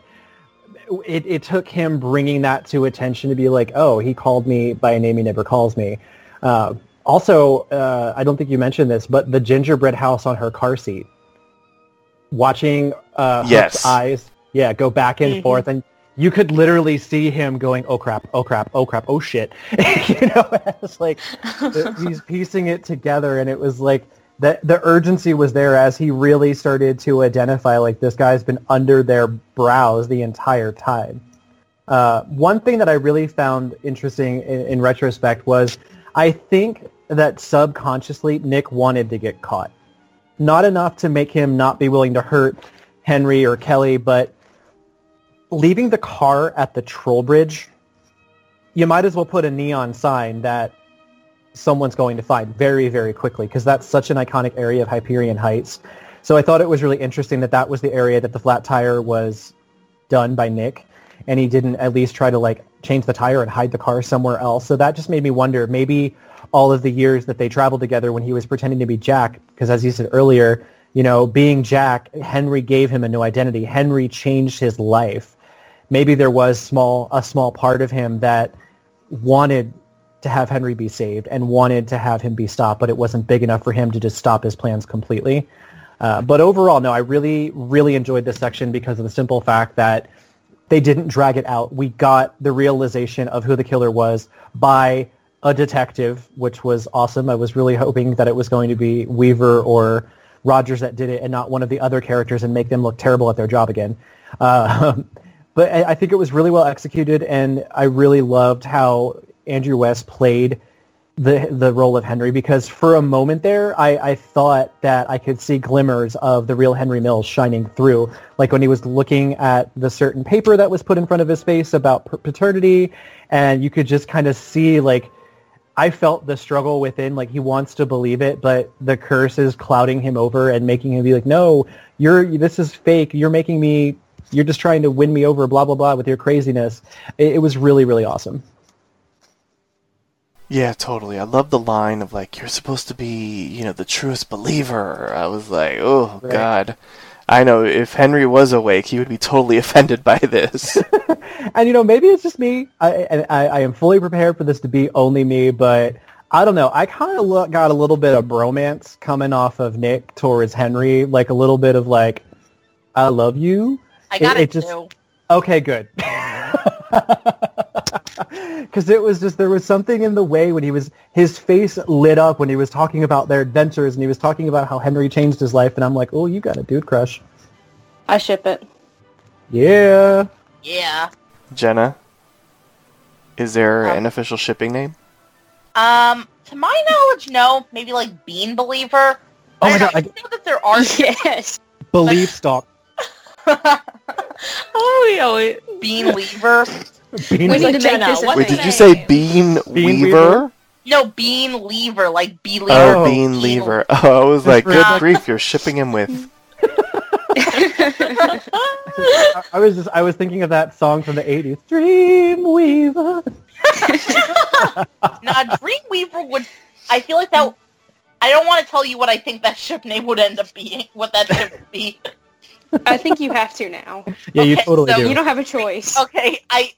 [SPEAKER 5] It, it took him bringing that to attention to be like, oh, he called me by a name he never calls me. Uh, also, uh, I don't think you mentioned this, but the gingerbread house on her car seat watching uh, yes. Hook's eyes, yeah, go back and mm-hmm. forth, and you could literally see him going, "Oh crap! Oh crap! Oh crap! Oh shit!" you know, it's like he's piecing it together, and it was like the the urgency was there as he really started to identify like this guy's been under their brows the entire time. Uh, one thing that I really found interesting in, in retrospect was I think that subconsciously Nick wanted to get caught not enough to make him not be willing to hurt Henry or Kelly, but leaving the car at the troll bridge, you might as well put a neon sign that someone's going to find very, very quickly because that's such an iconic area of Hyperion Heights. So I thought it was really interesting that that was the area that the flat tire was done by Nick, and he didn't at least try to like change the tire and hide the car somewhere else. So that just made me wonder maybe all of the years that they traveled together when he was pretending to be Jack, because as you said earlier, you know, being Jack, Henry gave him a new identity. Henry changed his life. Maybe there was small a small part of him that wanted to have Henry be saved and wanted to have him be stopped, but it wasn't big enough for him to just stop his plans completely. Uh, but overall, no, I really, really enjoyed this section because of the simple fact that they didn't drag it out. We got the realization of who the killer was by a detective, which was awesome. I was really hoping that it was going to be Weaver or Rogers that did it and not one of the other characters and make them look terrible at their job again. Uh, but I, I think it was really well executed, and I really loved how Andrew West played the the role of Henry because for a moment there, I, I thought that I could see glimmers of the real Henry Mills shining through, like when he was looking at the certain paper that was put in front of his face about paternity, and you could just kind of see like I felt the struggle within, like he wants to believe it, but the curse is clouding him over and making him be like, no, you're this is fake. You're making me. You're just trying to win me over, blah blah blah, with your craziness. It, it was really really awesome.
[SPEAKER 3] Yeah, totally. I love the line of like, "You're supposed to be, you know, the truest believer." I was like, "Oh
[SPEAKER 5] Right.
[SPEAKER 3] God." I know if Henry was awake, he would be totally offended by this.
[SPEAKER 5] And you know, maybe it's just me. I, I, I am fully prepared for this to be only me, but I don't know. I kind of got a little bit of bromance coming off of Nick towards Henry, like a little bit of like, "I love you."
[SPEAKER 6] I got
[SPEAKER 5] It-
[SPEAKER 6] it,
[SPEAKER 5] it just-
[SPEAKER 6] too.
[SPEAKER 5] Okay, good. Mm-hmm. Because it was just there was something in the way when he was his face lit up when he was talking about their adventures and he was talking about how Henry changed his life, and I'm like, oh, you got a dude crush.
[SPEAKER 4] I ship it.
[SPEAKER 5] Yeah.
[SPEAKER 6] Yeah.
[SPEAKER 3] Jenna, is there
[SPEAKER 6] Um,
[SPEAKER 3] an official shipping name?
[SPEAKER 6] Um, to my knowledge, no. Maybe like Bean Believer.
[SPEAKER 5] Oh my God,
[SPEAKER 6] I
[SPEAKER 5] I-
[SPEAKER 6] know that there are
[SPEAKER 4] Yes.
[SPEAKER 5] Believe stalk.
[SPEAKER 7] Oh, we always
[SPEAKER 6] Bean Lever.
[SPEAKER 5] Being
[SPEAKER 4] We
[SPEAKER 5] like-
[SPEAKER 4] need to make
[SPEAKER 7] Jenna,
[SPEAKER 4] this a
[SPEAKER 3] Wait, did you say Bean,
[SPEAKER 5] Bean
[SPEAKER 3] Weaver?
[SPEAKER 5] Weaver?
[SPEAKER 6] No, Bean Lever, like Be
[SPEAKER 3] Oh,
[SPEAKER 6] Lever.
[SPEAKER 5] Oh.
[SPEAKER 3] Bean Lever. Oh, I was like, good grief, you're shipping him with.
[SPEAKER 5] I I was just I was thinking of that song from the '80s, Dreamweaver.
[SPEAKER 6] now, Dreamweaver would. I feel like that. I don't want to tell you what I think that ship name would end up being. What that ship would be.
[SPEAKER 4] I think you have to now.
[SPEAKER 5] Yeah, you totally
[SPEAKER 6] so
[SPEAKER 5] do.
[SPEAKER 4] You don't have a choice.
[SPEAKER 6] Okay, I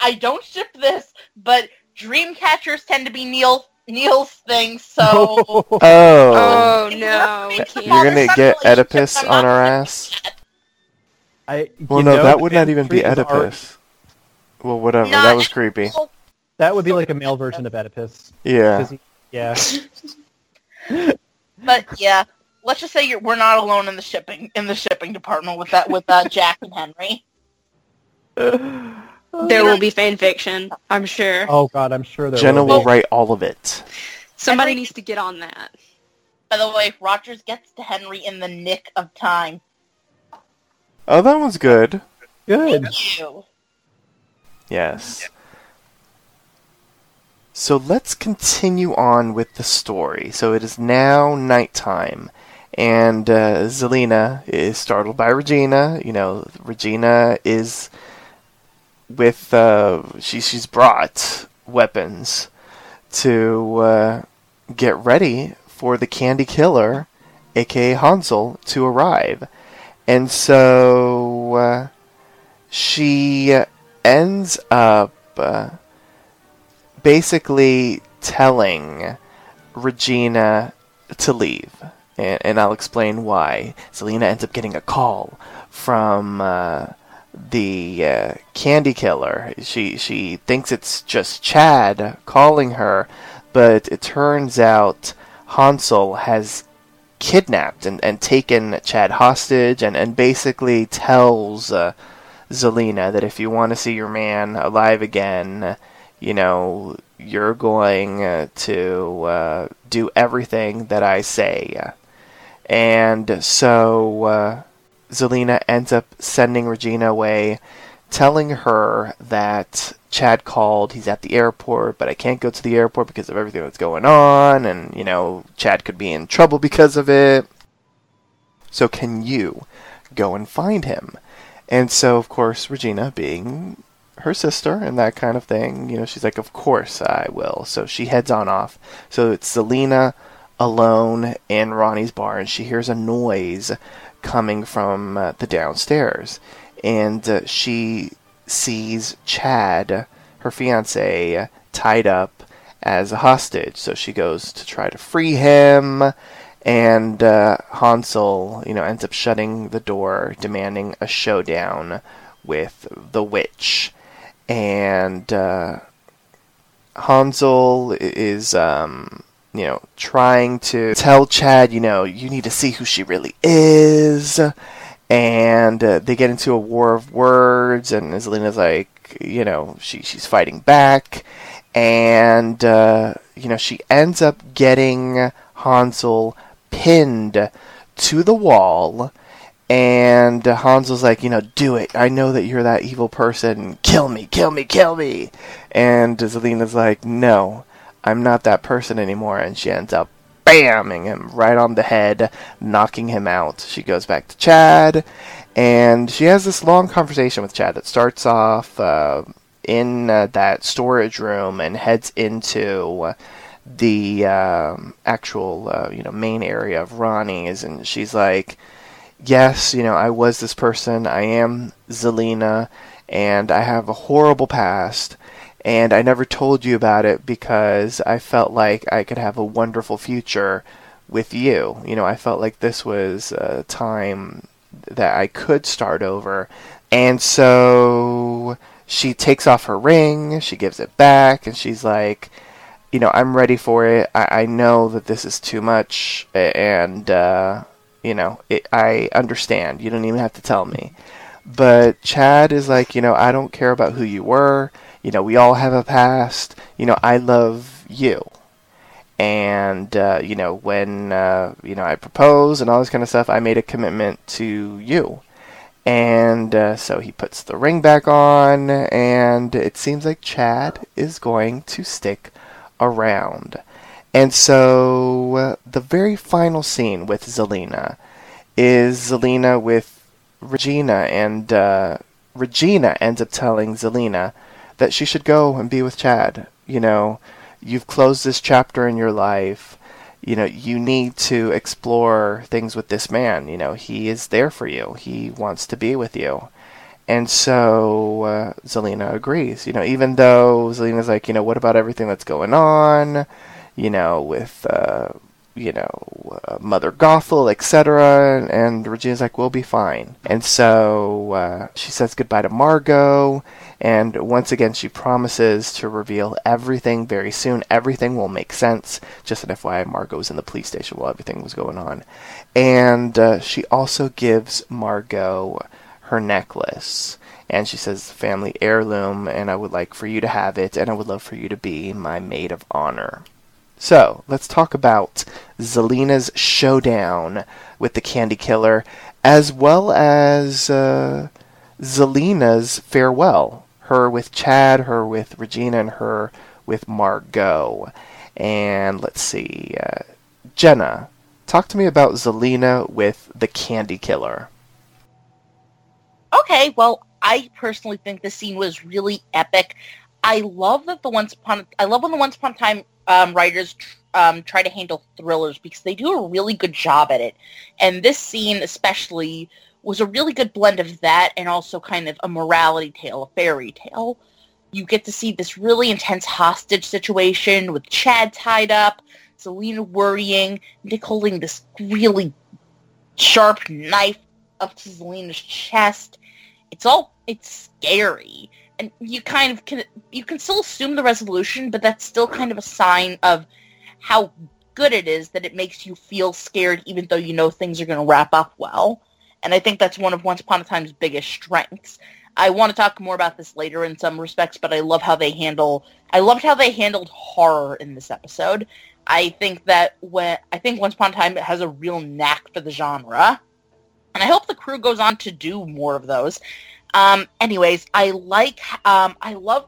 [SPEAKER 6] I don't ship this, but Dreamcatchers tend to be Neal Neal's thing, so
[SPEAKER 3] Oh,
[SPEAKER 4] Oh no, we
[SPEAKER 6] worth
[SPEAKER 4] can't.
[SPEAKER 3] you're gonna get Oedipus on our ass?
[SPEAKER 5] I,
[SPEAKER 3] Well, no,
[SPEAKER 5] know,
[SPEAKER 3] that would not even be
[SPEAKER 5] Street is our-
[SPEAKER 3] Oedipus. Well, whatever.
[SPEAKER 6] No,
[SPEAKER 3] that was creepy.
[SPEAKER 5] that would be like a male version of Oedipus.
[SPEAKER 3] Yeah.
[SPEAKER 5] 'Cause he- yeah.
[SPEAKER 6] But yeah, let's just say you're, we're not alone in the shipping in the shipping department with that with uh, Jack and Henry.
[SPEAKER 4] There will be fan fiction, I'm sure.
[SPEAKER 5] Oh God, I'm sure there
[SPEAKER 3] Jenna
[SPEAKER 5] will.
[SPEAKER 3] will
[SPEAKER 5] be.
[SPEAKER 3] write all of it.
[SPEAKER 4] Somebody
[SPEAKER 6] Henry-
[SPEAKER 4] needs to get on that.
[SPEAKER 6] By the way, Rogers gets to Henry in the nick of time.
[SPEAKER 3] Oh, that was good.
[SPEAKER 5] Good.
[SPEAKER 6] Thank you.
[SPEAKER 3] Yes. So let's continue on with the story. So it is now nighttime, and uh, Zelena is startled by Regina. You know, Regina is with uh, she she's brought weapons to uh, get ready for the Candy Killer, aka Hansel, to arrive, and so uh, she ends up uh, basically telling Regina to leave. And, and I'll explain why. Zelena ends up getting a call from uh, the uh, candy killer. She she thinks it's just Chad calling her, but it turns out Hansel has kidnapped and, and taken Chad hostage and, and basically tells uh, Zelena that if you want to see your man alive again, you know, you're going uh, to uh, do everything that I say. And so uh, Zelena ends up sending Regina away telling her that Chad called, he's at the airport, but I can't go to the airport because of everything that's going on, and, you know, Chad could be in trouble because of it. So can you go and find him? And so, of course, Regina, being her sister and that kind of thing, you know, she's like, of course I will. So she heads on off. So it's Zelena alone in Roni's bar, and she hears a noise coming from uh, the downstairs. And uh, she sees Chad, her fiance, tied up as a hostage. So she goes to try to free him. And uh, Hansel, you know, ends up shutting the door, demanding a showdown with the witch. And uh, Hansel is, um, you know, trying to tell Chad, you know, you need to see who she really is. And uh, they get into a war of words, and Zelena's like, you know, she she's fighting back, and uh, you know, she ends up getting Hansel pinned to the wall. And Hansel's like, you know, do it. I know that you're that evil person. Kill me, kill me, kill me. And Zelena's like, no, I'm not that person anymore. And she ends up bamming him right on the head, knocking him out. She goes back to Chad, and she has this long conversation with Chad that starts off uh, in uh, that storage room and heads into the um, actual uh, you know main area of Roni's, and she's like, "Yes, you know, I was this person. I am Zelena, and I have a horrible past." And I never told you about it because I felt like I could have a wonderful future with you. You know, I felt like this was a time that I could start over. And so she takes off her ring, she gives it back, and she's like, you know, I'm ready for it. I, I know that this is too much, and uh, you know, it, I understand. You don't even have to tell me. But Chad is like, you know, I don't care about who you were. You know, we all have a past. You know, I love you. And uh, you know, when uh, you know I proposed and all this kind of stuff, I made a commitment to you. And uh, so he puts the ring back on, and it seems like Chad is going to stick around. And so uh, the very final scene with Zelena is Zelena with Regina, and uh, Regina ends up telling Zelena that she should go and be with Chad. You know, you've closed this chapter in your life. You know, you need to explore things with this man. You know, he is there for you. He wants to be with you. And so uh, Zelena agrees. You know, even though Zelena's like, you know, what about everything that's going on? You know, with uh, you know uh, Mother Gothel, etc. And, and Regina's like, we'll be fine. And so uh, she says goodbye to Margot. And once again, she promises to reveal everything very soon. Everything will make sense. Just an FYI, Margot was in the police station while everything was going on. And uh, she also gives Margot her necklace. And she says, family heirloom, and I would like for you to have it, and I would love for you to be my maid of honor. So, let's talk about Zelena's showdown with the Candy Killer, as well as uh, Zelena's farewell. Her with Chad, her with Regina, and her with Margot. And let's see, uh, Jenna, talk to me about Zelena with the Candy Killer.
[SPEAKER 6] Okay, well, I personally think the scene was really epic. I love that the once upon I love when the once upon time um, writers um, try to handle thrillers because they do a really good job at it. And this scene especially was a really good blend of that and also kind of a morality tale, a fairy tale. You get to see this really intense hostage situation with Chad tied up, Zelena worrying, Nick holding this really sharp knife up to Zelena's chest. It's all it's scary and you kind of can you can still assume the resolution, but that's still kind of a sign of how good it is that it makes you feel scared even though you know things are going to wrap up well. And I think that's one of Once Upon a Time's biggest strengths. I want to talk more about this later in some respects, but I love how they handle I loved how they handled horror in this episode. I think that when I think Once Upon a Time has a real knack for the genre. And I hope the crew goes on to do more of those. Um, anyways, I like, um, I love,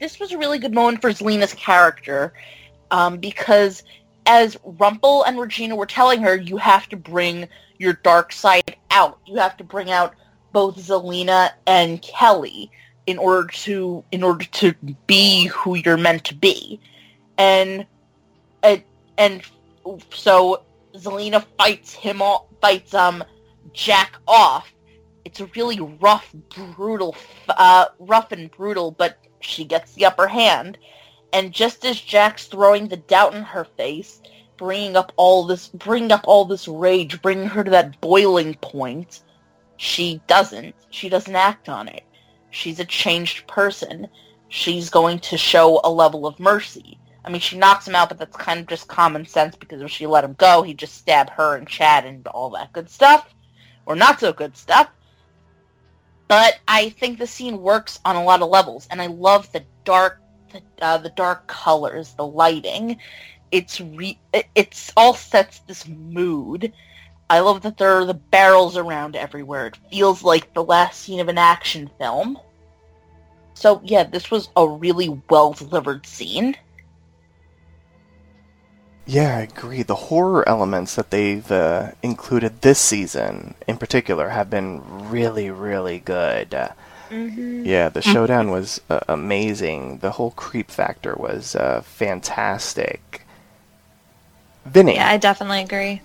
[SPEAKER 6] this was a really good moment for Zelena's character, um, because as Rumple and Regina were telling her, you have to bring your dark side out. You have to bring out both Zelena and Kelly in order to, in order to be who you're meant to be. And, and, and so Zelena fights him off, fights, um, Jack off. It's really rough, brutal, uh, rough and brutal, but she gets the upper hand. And just as Jack's throwing the doubt in her face, bringing up all this, bringing up all this rage, bringing her to that boiling point, she doesn't. She doesn't act on it. She's a changed person. She's going to show a level of mercy. I mean, she knocks him out, but that's kind of just common sense because if she let him go, he'd just stab her and Chad and all that good stuff. Or not so good stuff. But I think the scene works on a lot of levels, and I love the dark, the, uh, the dark colors, the lighting. It's re- it's all sets this mood. I love that there are the barrels around everywhere. It feels like the last scene of an action film. So yeah, this was a really well delivered scene.
[SPEAKER 3] Yeah, I agree. The horror elements that they've uh, included this season, in particular, have been really, really good.
[SPEAKER 7] Mm-hmm.
[SPEAKER 3] Yeah, the showdown was uh, amazing. The whole creep factor was uh, fantastic. Vinny.
[SPEAKER 7] Yeah, I definitely agree.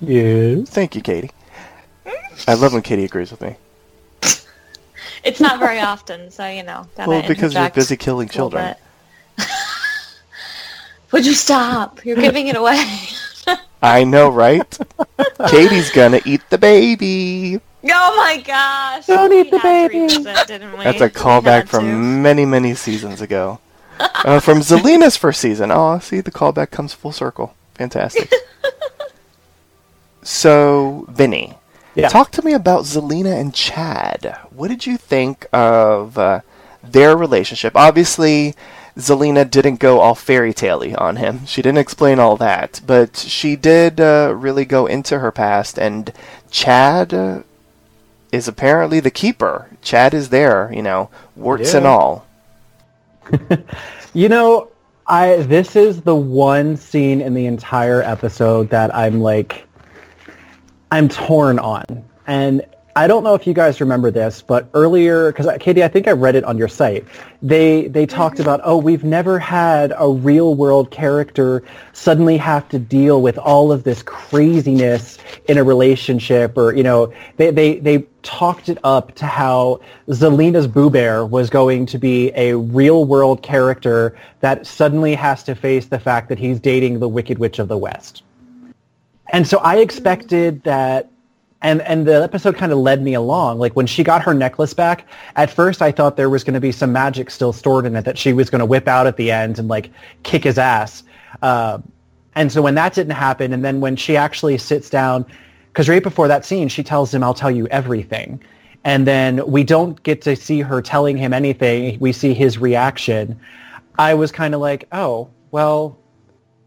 [SPEAKER 5] Yes.
[SPEAKER 3] Thank you, Katie. I love when Katie agrees with me.
[SPEAKER 7] It's not very often, so you know.
[SPEAKER 3] Well, because you're busy killing
[SPEAKER 7] a little
[SPEAKER 3] children.
[SPEAKER 7] Bit. Would you stop? You're giving it away.
[SPEAKER 3] I know, right? Katie's gonna eat the baby.
[SPEAKER 7] oh my gosh!
[SPEAKER 5] Don't
[SPEAKER 7] We
[SPEAKER 5] eat the baby.
[SPEAKER 7] revisit, didn't we?
[SPEAKER 3] That's a callback
[SPEAKER 7] had
[SPEAKER 3] from
[SPEAKER 7] to.
[SPEAKER 3] many, many seasons ago. Uh, from Zelena's first season. Oh, see, the callback comes full circle. Fantastic. so, Vinny,
[SPEAKER 5] Yeah.
[SPEAKER 3] talk to me about Zelena and Chad. What did you think of uh, their relationship? Obviously, Zelena didn't go all fairy tale on him. She didn't explain all that, but she did uh, really go into her past, and Chad uh, is apparently the keeper. Chad is there, you know, warts and all.
[SPEAKER 5] You know, I this is the one scene in the entire episode that I'm like I'm torn on. And I don't know if you guys remember this, but earlier cuz uh, Katie, I think I read it on your site. They they talked mm-hmm. about, "Oh, we've never had a real world character suddenly have to deal with all of this craziness in a relationship or, you know, they they they talked it up to how Zelena's Boo Bear was going to be a real world character that suddenly has to face the fact that he's dating the Wicked Witch of the West. And so I mm-hmm. expected that and and the episode kind of led me along. Like when she got her necklace back, at first I thought there was going to be some magic still stored in it that she was going to whip out at the end and like kick his ass. Uh, and so when that didn't happen, and then when she actually sits down, because right before that scene, she tells him, "I'll tell you everything," and then we don't get to see her telling him anything. We see his reaction. I was kind of like, "Oh, well,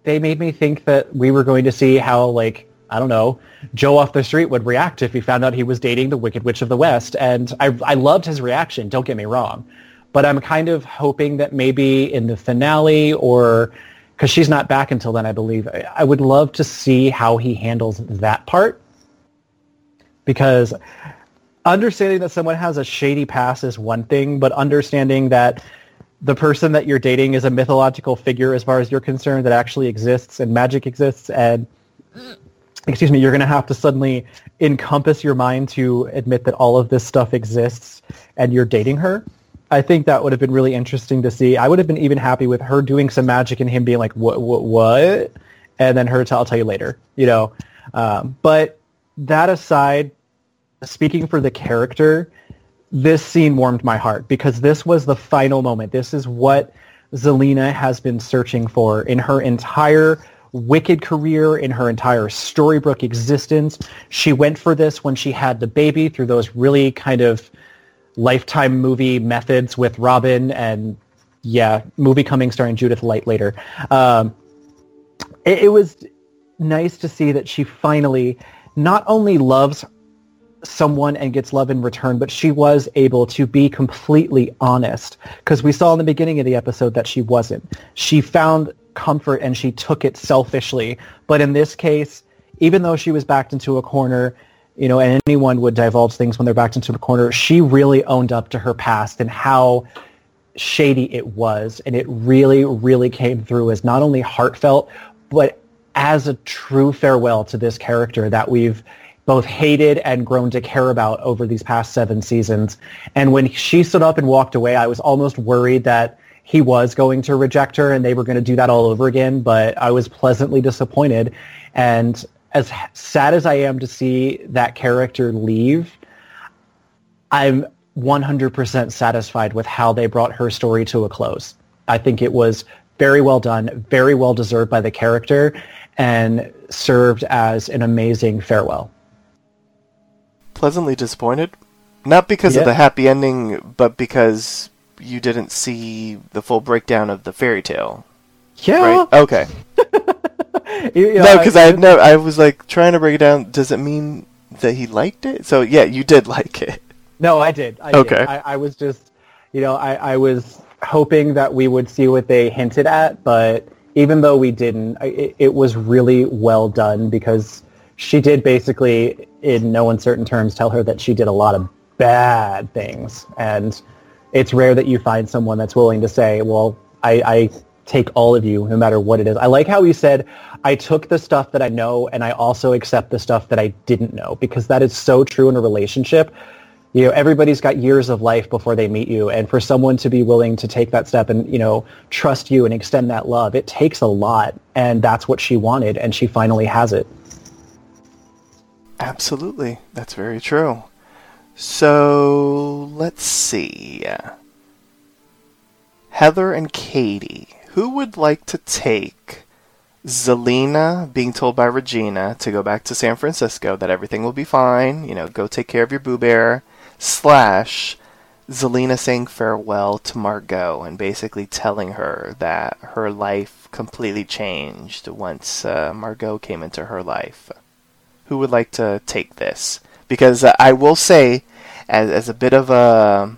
[SPEAKER 5] they made me think that we were going to see how like I don't know Joe off the street would react if he found out he was dating the Wicked Witch of the West, and I I loved his reaction. Don't get me wrong, but I'm kind of hoping that maybe in the finale or because she's not back until then, I believe. I- I would love to see how he handles that part because understanding that someone has a shady past is one thing, but understanding that the person that you're dating is a mythological figure as far as you're concerned that actually exists and magic exists and excuse me you're going to have to suddenly encompass your mind to admit that all of this stuff exists and you're dating her. I think that would have been really interesting to see. I would have been even happy with her doing some magic and him being like what what what? and then her to i'll tell you later you know? Um, but that aside speaking for the character this scene warmed my heart because this was the final moment. This is what Zelena has been searching for in her entire Wicked career, in her entire Storybrooke existence. She went for this when she had the baby through those really kind of lifetime movie methods with Robin and yeah, movie coming starring Judith Light later. Um, it, it was nice to see that she finally not only loves someone and gets love in return, but she was able to be completely honest because we saw in the beginning of the episode that she wasn't. She found comfort and she took it selfishly. But in this case, even though she was backed into a corner, you know, and anyone would divulge things when they're backed into a corner, she really owned up to her past and how shady it was. And it really, really came through as not only heartfelt, but as a true farewell to this character that we've both hated and grown to care about over these past seven seasons. And when she stood up and walked away, I was almost worried that he was going to reject her and they were going to do that all over again, but I was pleasantly disappointed. And as sad as I am to see that character leave, I'm 100% satisfied with how they brought her story to a close. I think it was very well done, very well deserved by the character, and served as an amazing farewell
[SPEAKER 3] pleasantly disappointed. Not because
[SPEAKER 5] Yeah.
[SPEAKER 3] of the happy ending, but because you didn't see the full breakdown of the fairy tale.
[SPEAKER 5] Yeah.
[SPEAKER 3] Right? Okay.
[SPEAKER 5] You-
[SPEAKER 3] no,
[SPEAKER 5] uh,
[SPEAKER 3] because I no, I was like trying to break it down. Does it mean that he liked it? So yeah, you did like it.
[SPEAKER 5] No, I did. I
[SPEAKER 3] Okay.
[SPEAKER 5] Did. I, I was just, you know, I, I was hoping that we would see what they hinted at, but even though we didn't, I, it, it was really well done because she did basically, in no uncertain terms, tell her that she did a lot of bad things. And it's rare that you find someone that's willing to say, well, I, I take all of you, no matter what it is. I like how you said, I took the stuff that I know and I also accept the stuff that I didn't know because that is so true in a relationship. You know, everybody's got years of life before they meet you. And for someone to be willing to take that step and, you know, trust you and extend that love, it takes a lot. And that's what she wanted. And she finally has it.
[SPEAKER 3] Absolutely, that's very true. So let's see. Heather and Katie, who would like to take Zelena being told by Regina to go back to San Francisco that everything will be fine, you know, go take care of your boo bear, slash Zelena saying farewell to Margot and basically telling her that her life completely changed once uh, Margot came into her life who would like to take this? Because uh, I will say, as, as a bit of a,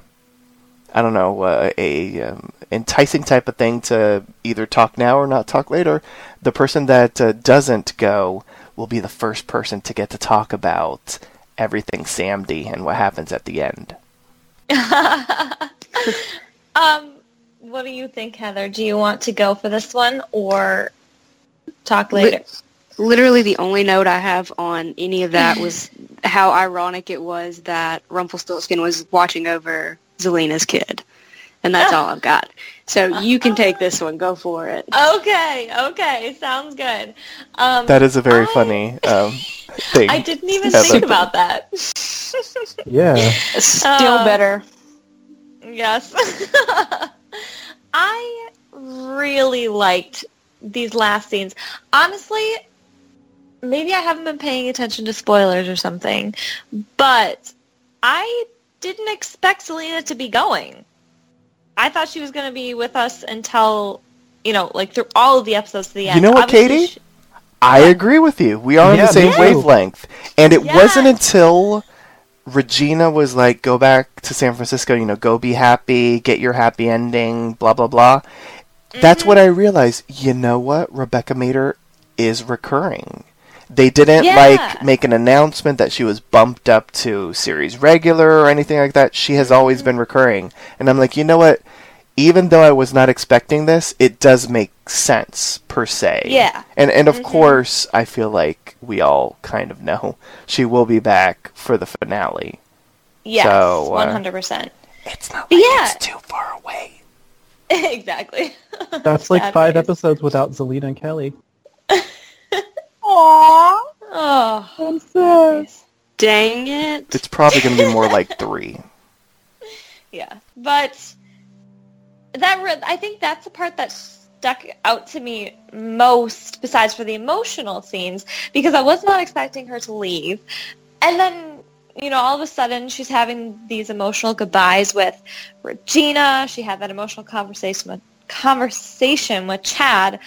[SPEAKER 3] I don't know, uh, a um, enticing type of thing to either talk now or not talk later, the person that uh, doesn't go will be the first person to get to talk about everything Samdi and what happens at the end.
[SPEAKER 7] um, what do you think, Heather? Do you want to go for this one or talk later?
[SPEAKER 4] Literally, the only note I have on any of that was how ironic it was that Rumpelstiltskin was watching over Zelena's kid, and that's all I've got. So you can take this one. Go for it.
[SPEAKER 7] Okay, okay, sounds good. Um,
[SPEAKER 3] That is a very
[SPEAKER 7] I-
[SPEAKER 3] funny um, thing.
[SPEAKER 7] I didn't even
[SPEAKER 3] Heather.
[SPEAKER 7] think about that.
[SPEAKER 5] Yeah.
[SPEAKER 4] Still
[SPEAKER 7] Uh,
[SPEAKER 4] better.
[SPEAKER 7] Yes. I really liked these last scenes. Honestly, maybe I haven't been paying attention to spoilers or something, but I didn't expect Zelena to be going. I thought she was going to be with us until, you know, like through all of the episodes to the end.
[SPEAKER 3] You know what,
[SPEAKER 7] Obviously,
[SPEAKER 3] Katie?
[SPEAKER 7] she-
[SPEAKER 3] I agree with you. We are on
[SPEAKER 5] Yeah,
[SPEAKER 3] the same wavelength. And it wasn't until Regina was like, go back to San Francisco, you know, go be happy, get your happy ending, blah, blah, blah. That's mm-hmm. what I realized, you know what? Rebecca Mader is recurring. They didn't
[SPEAKER 7] Yeah.
[SPEAKER 3] like make an announcement that she was bumped up to series regular or anything like that. She has always been recurring. And I'm like, you know what? Even though I was not expecting this, it does make sense per se.
[SPEAKER 7] Yeah.
[SPEAKER 3] And and of
[SPEAKER 7] Mhm.
[SPEAKER 3] course, I feel like we all kind of know she will be back for the finale.
[SPEAKER 7] Yes,
[SPEAKER 3] So, uh,
[SPEAKER 7] 100%.
[SPEAKER 3] It's not like
[SPEAKER 7] yeah.
[SPEAKER 3] it's too far away.
[SPEAKER 7] exactly.
[SPEAKER 5] That's like
[SPEAKER 7] Sad
[SPEAKER 5] five episodes without Zelena and Kelly.
[SPEAKER 7] Oh,
[SPEAKER 5] I'm sad.
[SPEAKER 4] Dang it.
[SPEAKER 3] It's probably going to be more like three.
[SPEAKER 7] Yeah, but that re- I think that's the part that stuck out to me most, besides for the emotional scenes, because I was not expecting her to leave, and then you know all of a sudden she's having these emotional goodbyes with Regina. She had that emotional conversation with conversation with Chad,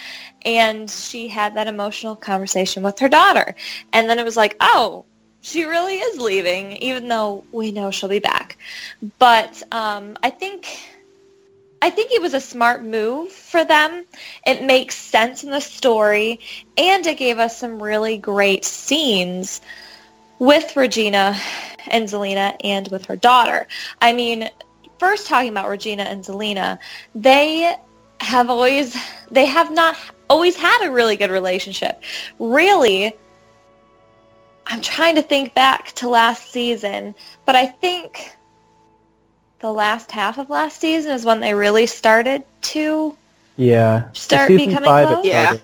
[SPEAKER 7] and she had that emotional conversation with her daughter, and then it was like, oh, she really is leaving, even though we know she'll be back. But um, I think I think it was a smart move for them. It makes sense in the story, and it gave us some really great scenes with Regina and Zelena and with her daughter. I mean, first talking about Regina and Zelena, they have always they have not always had a really good relationship. Really, I'm trying to think back to last season, but I think the last half of last season is when they really started to
[SPEAKER 5] Yeah.
[SPEAKER 7] start becoming
[SPEAKER 5] five,
[SPEAKER 7] close.
[SPEAKER 4] Yeah.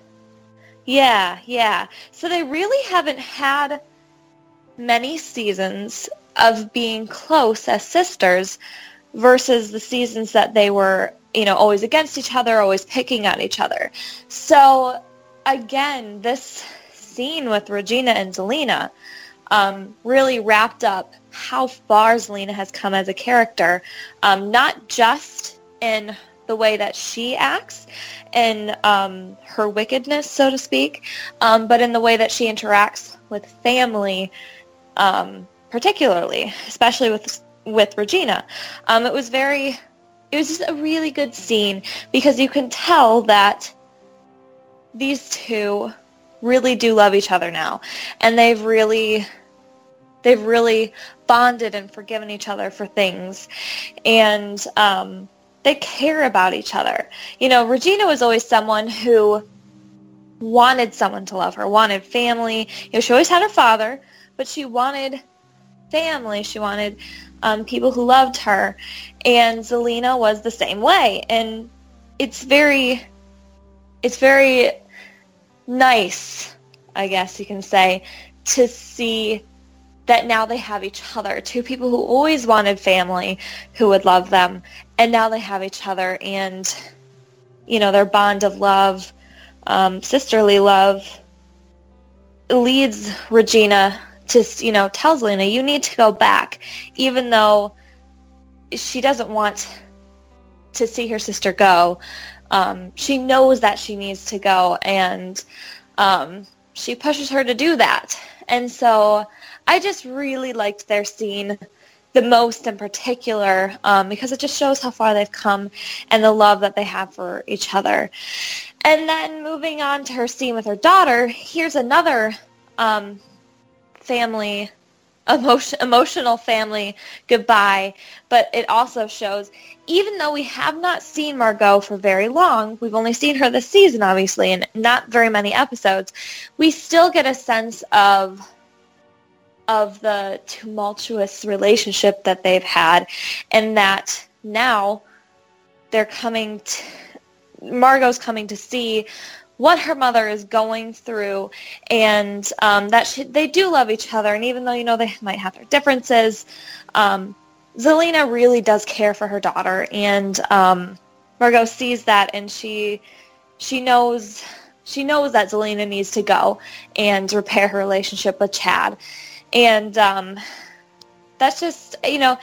[SPEAKER 7] Yeah, yeah. So they really haven't had many seasons of being close as sisters versus the seasons that they were, you know, always against each other, always picking on each other. So again, this scene with Regina and Zelena um, really wrapped up how far Zelena has come as a character, um, not just in the way that she acts and um, her wickedness, so to speak, um, but in the way that she interacts with family, um, particularly, especially with with Regina. Um, it was very, it was just a really good scene because you can tell that these two really do love each other now, and they've really, they've really bonded and forgiven each other for things, and um, they care about each other. You know, Regina was always someone who wanted someone to love her, wanted family. You know, she always had her father, but she wanted family. She wanted um, people who loved her. And Zelena was the same way. And it's very, it's very nice, I guess you can say, to see that now they have each other. Two people who always wanted family, who would love them, and now they have each other. And, you know, their bond of love, um, sisterly love, leads Regina to, you know, tells Lena, you need to go back, even though she doesn't want to see her sister go. Um, she knows that she needs to go, and um, she pushes her to do that. And so I just really liked their scene the most in particular um, because it just shows how far they've come and the love that they have for each other. And then moving on to her scene with her daughter, here's another um, family emotion, emotional family goodbye, but it also shows even though we have not seen Margot for very long, we've only seen her this season obviously and not very many episodes, we still get a sense of of the tumultuous relationship that they've had and that now they're coming to, Margot's coming to see what her mother is going through and um, that she, they do love each other and even though you know they might have their differences um, Zelena really does care for her daughter and um, Margot sees that and she she knows she knows that Zelena needs to go and repair her relationship with Chad. And um, that's just you know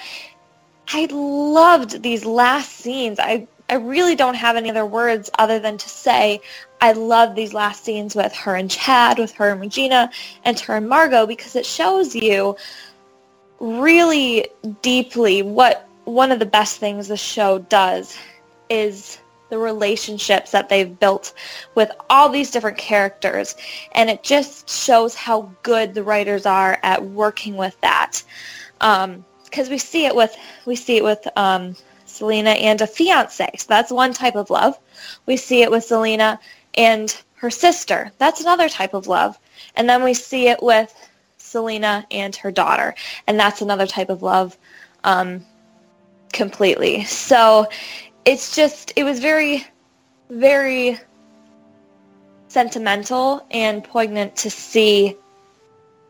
[SPEAKER 7] I loved these last scenes. I I really don't have any other words other than to say I love these last scenes with her and Chad, with her and Regina, and her and Margot because it shows you really deeply what one of the best things the show does is the relationships that they've built with all these different characters. And it just shows how good the writers are at working with that. Because we see it with we see it with um, Zelena and a fiance. So that's one type of love. We see it with Zelena and her sister. That's another type of love. And then we see it with Zelena and her daughter. And that's another type of love um, completely. So it's just it was very very sentimental and poignant to see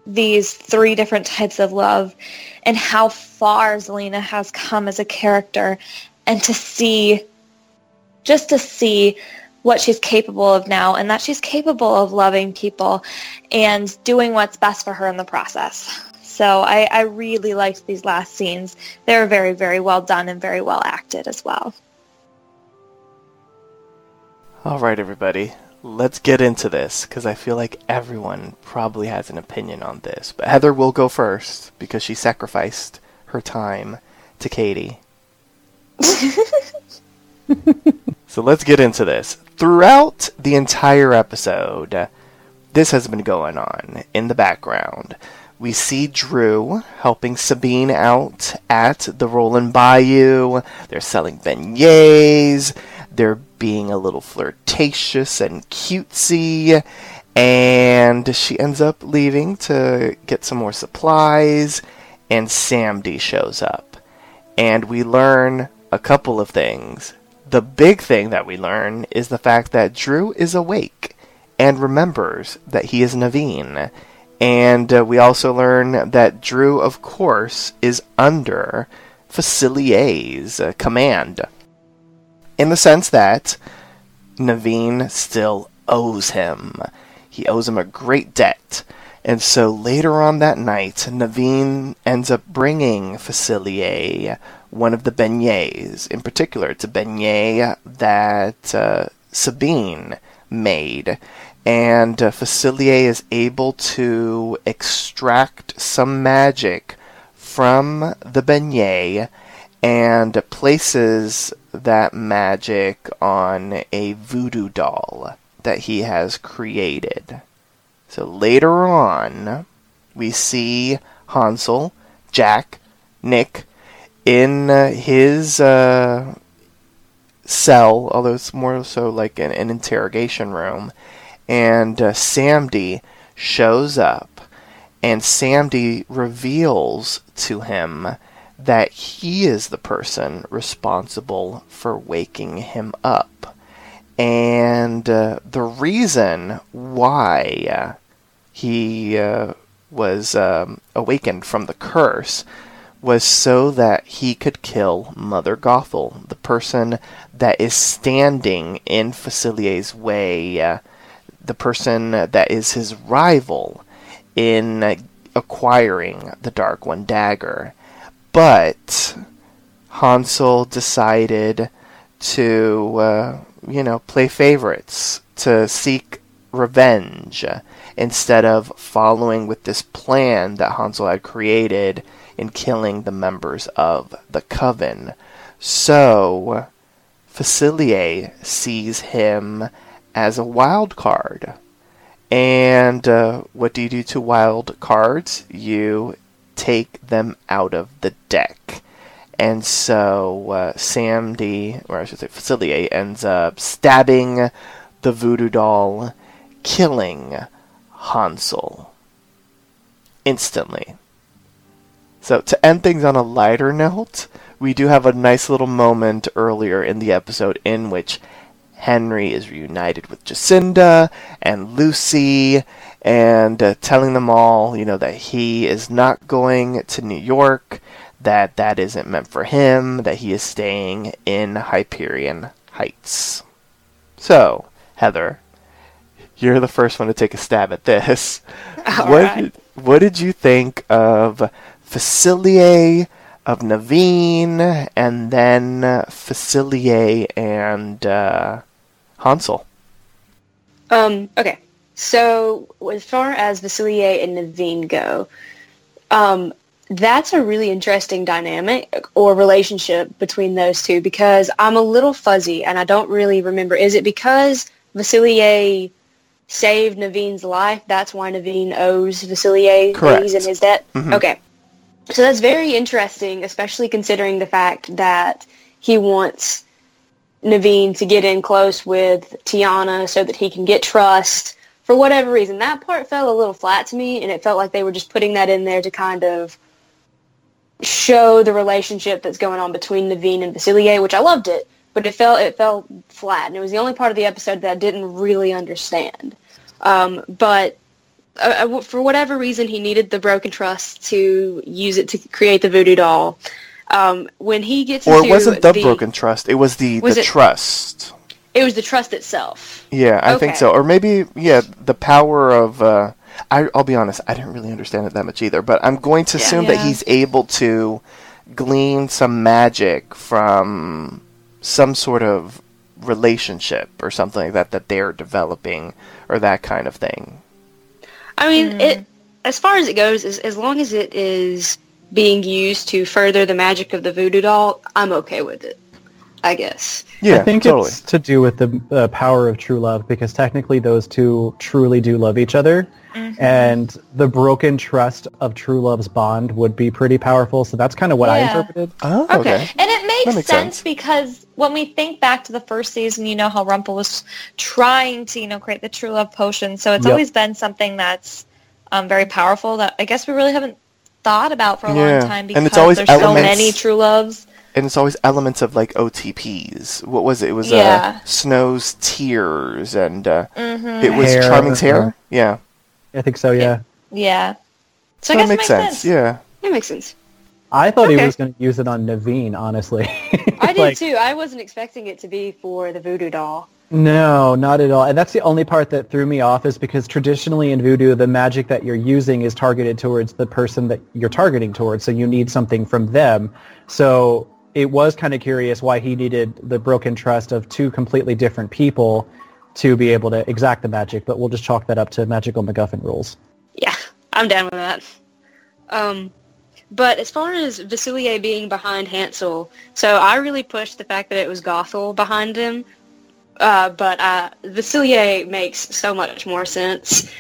[SPEAKER 7] these three different types of love and how far Zelena has come as a character and to see just to see what she's capable of now and that she's capable of loving people and doing what's best for her in the process. So I, I really liked these last scenes. They were very, very well done and very well acted as well.
[SPEAKER 3] All right, everybody. Let's get into this because I feel like everyone probably has an opinion on this. But Heather will go first because she sacrificed her time to Katie. so let's get into this. Throughout the entire episode, this has been going on in the background. We see Drew helping Sabine out at the Roland Bayou. They're selling beignets. They're being a little flirtatious and cutesy. And she ends up leaving to get some more supplies. And Samdi shows up. And we learn a couple of things. The big thing that we learn is the fact that Drew is awake and remembers that he is Naveen. And uh, we also learn that Drew, of course, is under Facilier's uh, command. In the sense that Naveen still owes him. He owes him a great debt. And so later on that night, Naveen ends up bringing Facilier one of the beignets. In particular, it's a beignet that uh, Sabine made. And uh, Facilier is able to extract some magic from the beignet and places that magic on a voodoo doll that he has created. So later on, we see Hansel, Jack, Nick in uh, his uh, cell, although it's more so like an, an interrogation room, and uh, Samdi shows up, and Samdi reveals to him that he is the person responsible for waking him up. And uh, the reason why uh, he uh, was um, awakened from the curse was so that he could kill Mother Gothel, the person that is standing in Facilier's way, uh, the person that is his rival in acquiring the Dark One dagger. But Hansel decided to, uh, you know, play favorites, to seek revenge, instead of following with this plan that Hansel had created in killing the members of the coven. So, Facilier sees him as a wild card. And uh, what do you do to wild cards? You take them out of the deck. And so uh, Samdi, or I should say Facilier, ends up stabbing the voodoo doll, killing Hansel instantly. So to end things on a lighter note, we do have a nice little moment earlier in the episode in which Henry is reunited with Jacinda and Lucy and uh, telling them all, you know, that he is not going to New York, that that isn't meant for him, that he is staying in Hyperion Heights. So, Heather, you're the first one to take a stab at this.
[SPEAKER 4] All
[SPEAKER 3] what,
[SPEAKER 4] right.
[SPEAKER 3] what did you think of Facilier, of Naveen, and then uh, Facilier and uh, Hansel?
[SPEAKER 4] Um, okay. So as far as Facilier and Naveen go, um, that's a really interesting dynamic or relationship between those two because I'm a little fuzzy and I don't really remember. Is it because Facilier saved Naveen's life? That's why Naveen owes Facilier
[SPEAKER 3] Correct.
[SPEAKER 4] he's in his debt?
[SPEAKER 3] Mhm.
[SPEAKER 4] Okay. So that's very interesting, especially considering the fact that he wants Naveen to get in close with Tiana so that he can get trust. For whatever reason, that part fell a little flat to me, and it felt like they were just putting that in there to kind of show the relationship that's going on between Naveen and Facilier, which I loved it, but it felt it felt flat, and it was the only part of the episode that I didn't really understand. Um, but uh, uh, for whatever reason, he needed the broken trust to use it to create the voodoo doll. Um, when he gets
[SPEAKER 3] Or
[SPEAKER 4] into
[SPEAKER 3] it wasn't the, broken trust, it was the,
[SPEAKER 4] Was
[SPEAKER 3] the
[SPEAKER 4] it-
[SPEAKER 3] trust.
[SPEAKER 4] it was the trust itself.
[SPEAKER 3] Yeah, I think so. Or maybe, yeah, the power of. Uh, I, I'll be honest, I didn't really understand it that much either, but I'm going to
[SPEAKER 4] Yeah.
[SPEAKER 3] assume that he's able to glean some magic from some sort of relationship or something like that that they're developing or that kind of thing.
[SPEAKER 4] I mean, it as far as it goes, as, as long as it is being used to further the magic of the voodoo doll, I'm okay with it. I guess.
[SPEAKER 3] Yeah,
[SPEAKER 5] I think
[SPEAKER 3] totally.
[SPEAKER 5] it's to do with the uh, power of true love because technically those two truly do love each other, and the broken trust of true love's bond would be pretty powerful. So that's kind of what I interpreted.
[SPEAKER 3] Oh,
[SPEAKER 4] Okay.
[SPEAKER 3] okay.
[SPEAKER 7] And it makes,
[SPEAKER 3] makes
[SPEAKER 7] sense,
[SPEAKER 3] sense.
[SPEAKER 7] because when we think back to the first season, you know how Rumpel was trying to, you know, create the true love potion. So it's
[SPEAKER 5] Yep.
[SPEAKER 7] always been something that's um, very powerful that I guess we really haven't thought about for a
[SPEAKER 3] Yeah.
[SPEAKER 7] long time because
[SPEAKER 3] And it's always
[SPEAKER 7] there's so many true loves.
[SPEAKER 3] And it's always elements of like OTPs. What was it? It was
[SPEAKER 7] Yeah.
[SPEAKER 3] uh, Snow's tears and uh,
[SPEAKER 7] hmm
[SPEAKER 3] it was
[SPEAKER 5] Hair.
[SPEAKER 3] Charming's hair. Yeah,
[SPEAKER 5] I think so. Yeah,
[SPEAKER 7] Yeah. So,
[SPEAKER 3] so
[SPEAKER 7] I guess
[SPEAKER 3] that
[SPEAKER 7] it
[SPEAKER 3] makes
[SPEAKER 7] makes
[SPEAKER 3] sense.
[SPEAKER 7] sense.
[SPEAKER 3] Yeah.
[SPEAKER 4] That makes sense.
[SPEAKER 5] I thought he was going to use it on Naveen. Honestly,
[SPEAKER 4] I did
[SPEAKER 5] Like,
[SPEAKER 4] too. I wasn't expecting it to be for the voodoo doll.
[SPEAKER 5] No, not at all. And that's the only part that threw me off is because traditionally in voodoo, the magic that you're using is targeted towards the person that you're targeting towards. So you need something from them. So it was kind of curious why he needed the broken trust of two completely different people to be able to exact the magic. But we'll just chalk that up to magical MacGuffin rules.
[SPEAKER 4] Yeah, I'm down with that. Um, but as far as Facilier being behind Hansel, so I really pushed the fact that it was Gothel behind him. Uh, but uh, Facilier makes so much more sense.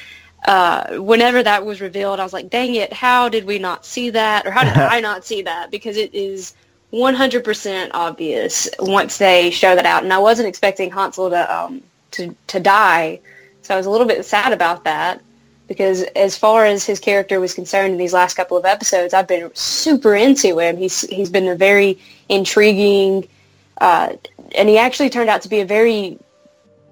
[SPEAKER 4] Uh, whenever that was revealed, I was like, dang it, how did we not see that? Or how did I not see that? Because it is 100% obvious once they show that out. And I wasn't expecting Hansel to, um, to, to die. So I was a little bit sad about that because as far as his character was concerned in these last couple of episodes, I've been super into him. He's he's been a very intriguing, uh, and he actually turned out to be a very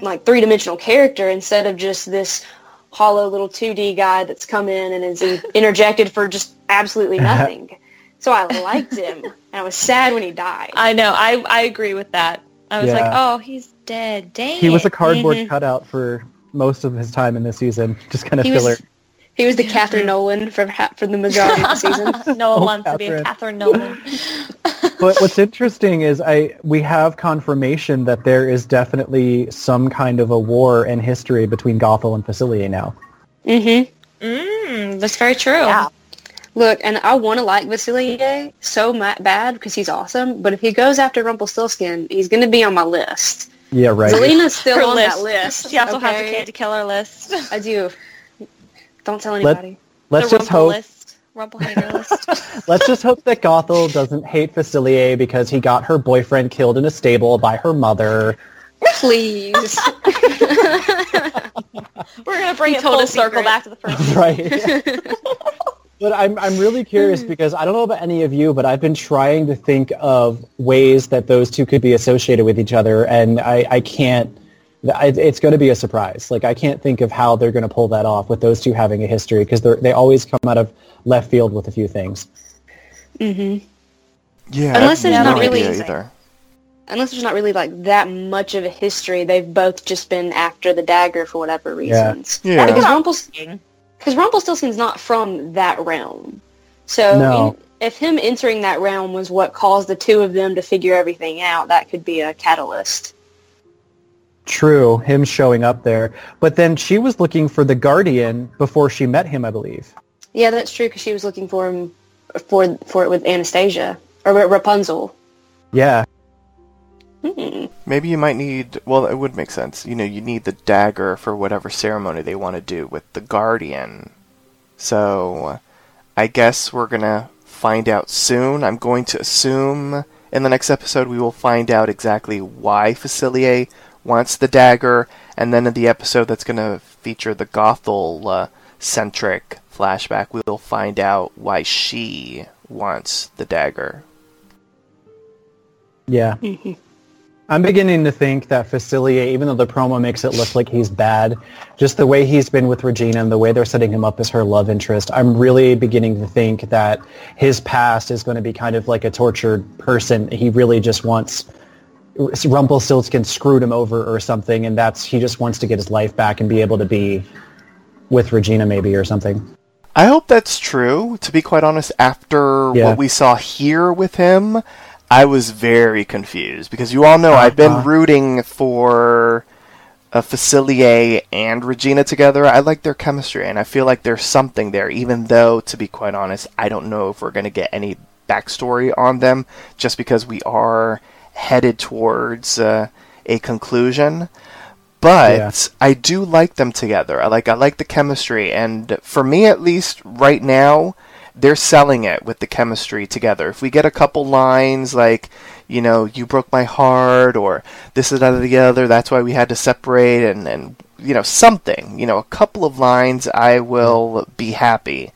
[SPEAKER 4] like three dimensional character instead of just this hollow little two D guy that's come in and is interjected for just absolutely nothing. So I liked him, and I was sad when he died.
[SPEAKER 7] I know. I, I agree with that. I was like, oh, he's dead. Dang
[SPEAKER 5] He was a
[SPEAKER 7] it.
[SPEAKER 5] cardboard
[SPEAKER 4] Mhm.
[SPEAKER 5] cutout for most of his time in this season. Just kind of
[SPEAKER 4] He
[SPEAKER 5] filler.
[SPEAKER 4] was he was the Kathryn Nolan for ha- for the majority of the season.
[SPEAKER 7] no one
[SPEAKER 5] Oh,
[SPEAKER 7] wants to be a
[SPEAKER 5] Kathryn.
[SPEAKER 7] Kathryn Nolan.
[SPEAKER 5] but what's interesting is I we have confirmation that there is definitely some kind of a war in history between Gothel and Facilier now.
[SPEAKER 4] Mm-hmm.
[SPEAKER 7] mm, that's very true.
[SPEAKER 6] Yeah.
[SPEAKER 4] Look, and I want to like Facilier so bad because he's awesome, but if he goes after Rumpelstiltskin, he's going to be on my list.
[SPEAKER 5] Yeah, right.
[SPEAKER 4] Zelena's still
[SPEAKER 7] Her
[SPEAKER 4] on
[SPEAKER 7] list.
[SPEAKER 4] that list.
[SPEAKER 7] She also has a
[SPEAKER 4] okay?
[SPEAKER 7] candy killer list.
[SPEAKER 4] I do. Don't tell anybody.
[SPEAKER 5] Let's
[SPEAKER 7] the
[SPEAKER 5] just hope.
[SPEAKER 7] list. Rumple list.
[SPEAKER 5] Let's just hope that Gothel doesn't hate Facilier because he got her boyfriend killed in a stable by her mother.
[SPEAKER 4] Please.
[SPEAKER 7] We're gonna bring
[SPEAKER 4] He
[SPEAKER 7] it full circle
[SPEAKER 4] secret.
[SPEAKER 7] back to the first.
[SPEAKER 5] right. but I'm I'm really curious hmm. because I don't know about any of you, but I've been trying to think of ways that those two could be associated with each other, and I I can't. I- It's going to be a surprise. Like I can't think of how they're going to pull that off with those two having a history because they they always come out of left field with a few things.
[SPEAKER 4] Mm-hmm.
[SPEAKER 3] Yeah.
[SPEAKER 4] Unless there's
[SPEAKER 3] have
[SPEAKER 4] not really-
[SPEAKER 3] either.
[SPEAKER 4] Unless there's not really like that much of a history, they've both just been after the dagger for whatever reasons.
[SPEAKER 3] Yeah. yeah.
[SPEAKER 4] Because Rumpels- because Rumpelstiltskin's not from that realm. So
[SPEAKER 5] No.
[SPEAKER 4] in- if him entering that realm was what caused the two of them to figure everything out, that could be a catalyst.
[SPEAKER 5] True, him showing up there, but then she was looking for the Guardian before she met him, I believe.
[SPEAKER 4] Yeah, that's true because she was looking for him for for it with Anastasia or Rapunzel.
[SPEAKER 5] Yeah,
[SPEAKER 4] Hmm.
[SPEAKER 3] Maybe you might need. Well, it would make sense. You know, you need the dagger for whatever ceremony they want to do with the guardian. So, I guess we're gonna find out soon. I'm going to assume in the next episode we will find out exactly why Facilier wants the dagger, and then in the episode that's gonna feature the Gothel uh, centric flashback, we will find out why she wants the dagger.
[SPEAKER 5] yeah. I'm beginning to think that Facilier, even though the promo makes it look like he's bad, just the way he's been with Regina and the way they're setting him up as her love interest, I'm really beginning to think that his past is going to be kind of like a tortured person. He really just wants Rumpelstiltskin screwed him over or something, and that's he just wants to get his life back and be able to be with Regina maybe or something.
[SPEAKER 3] I hope that's true. To be quite honest, after
[SPEAKER 5] Yeah.
[SPEAKER 3] what we saw here with him, I was very confused because you all know I've been
[SPEAKER 5] Uh-huh.
[SPEAKER 3] rooting for uh, Facilier and Regina together. I like their chemistry, and I feel like there's something there. Even though, to be quite honest, I don't know if we're going to get any backstory on them, just because we are headed towards uh, a conclusion. But
[SPEAKER 5] Yeah.
[SPEAKER 3] I do like them together. I like I like the chemistry, and for me at least, right now, they're selling it with the chemistry together. If we get a couple lines like, you know, you broke my heart, or this is out of the other, that's why we had to separate, and and you know something, you know, a couple of lines, I will be happy.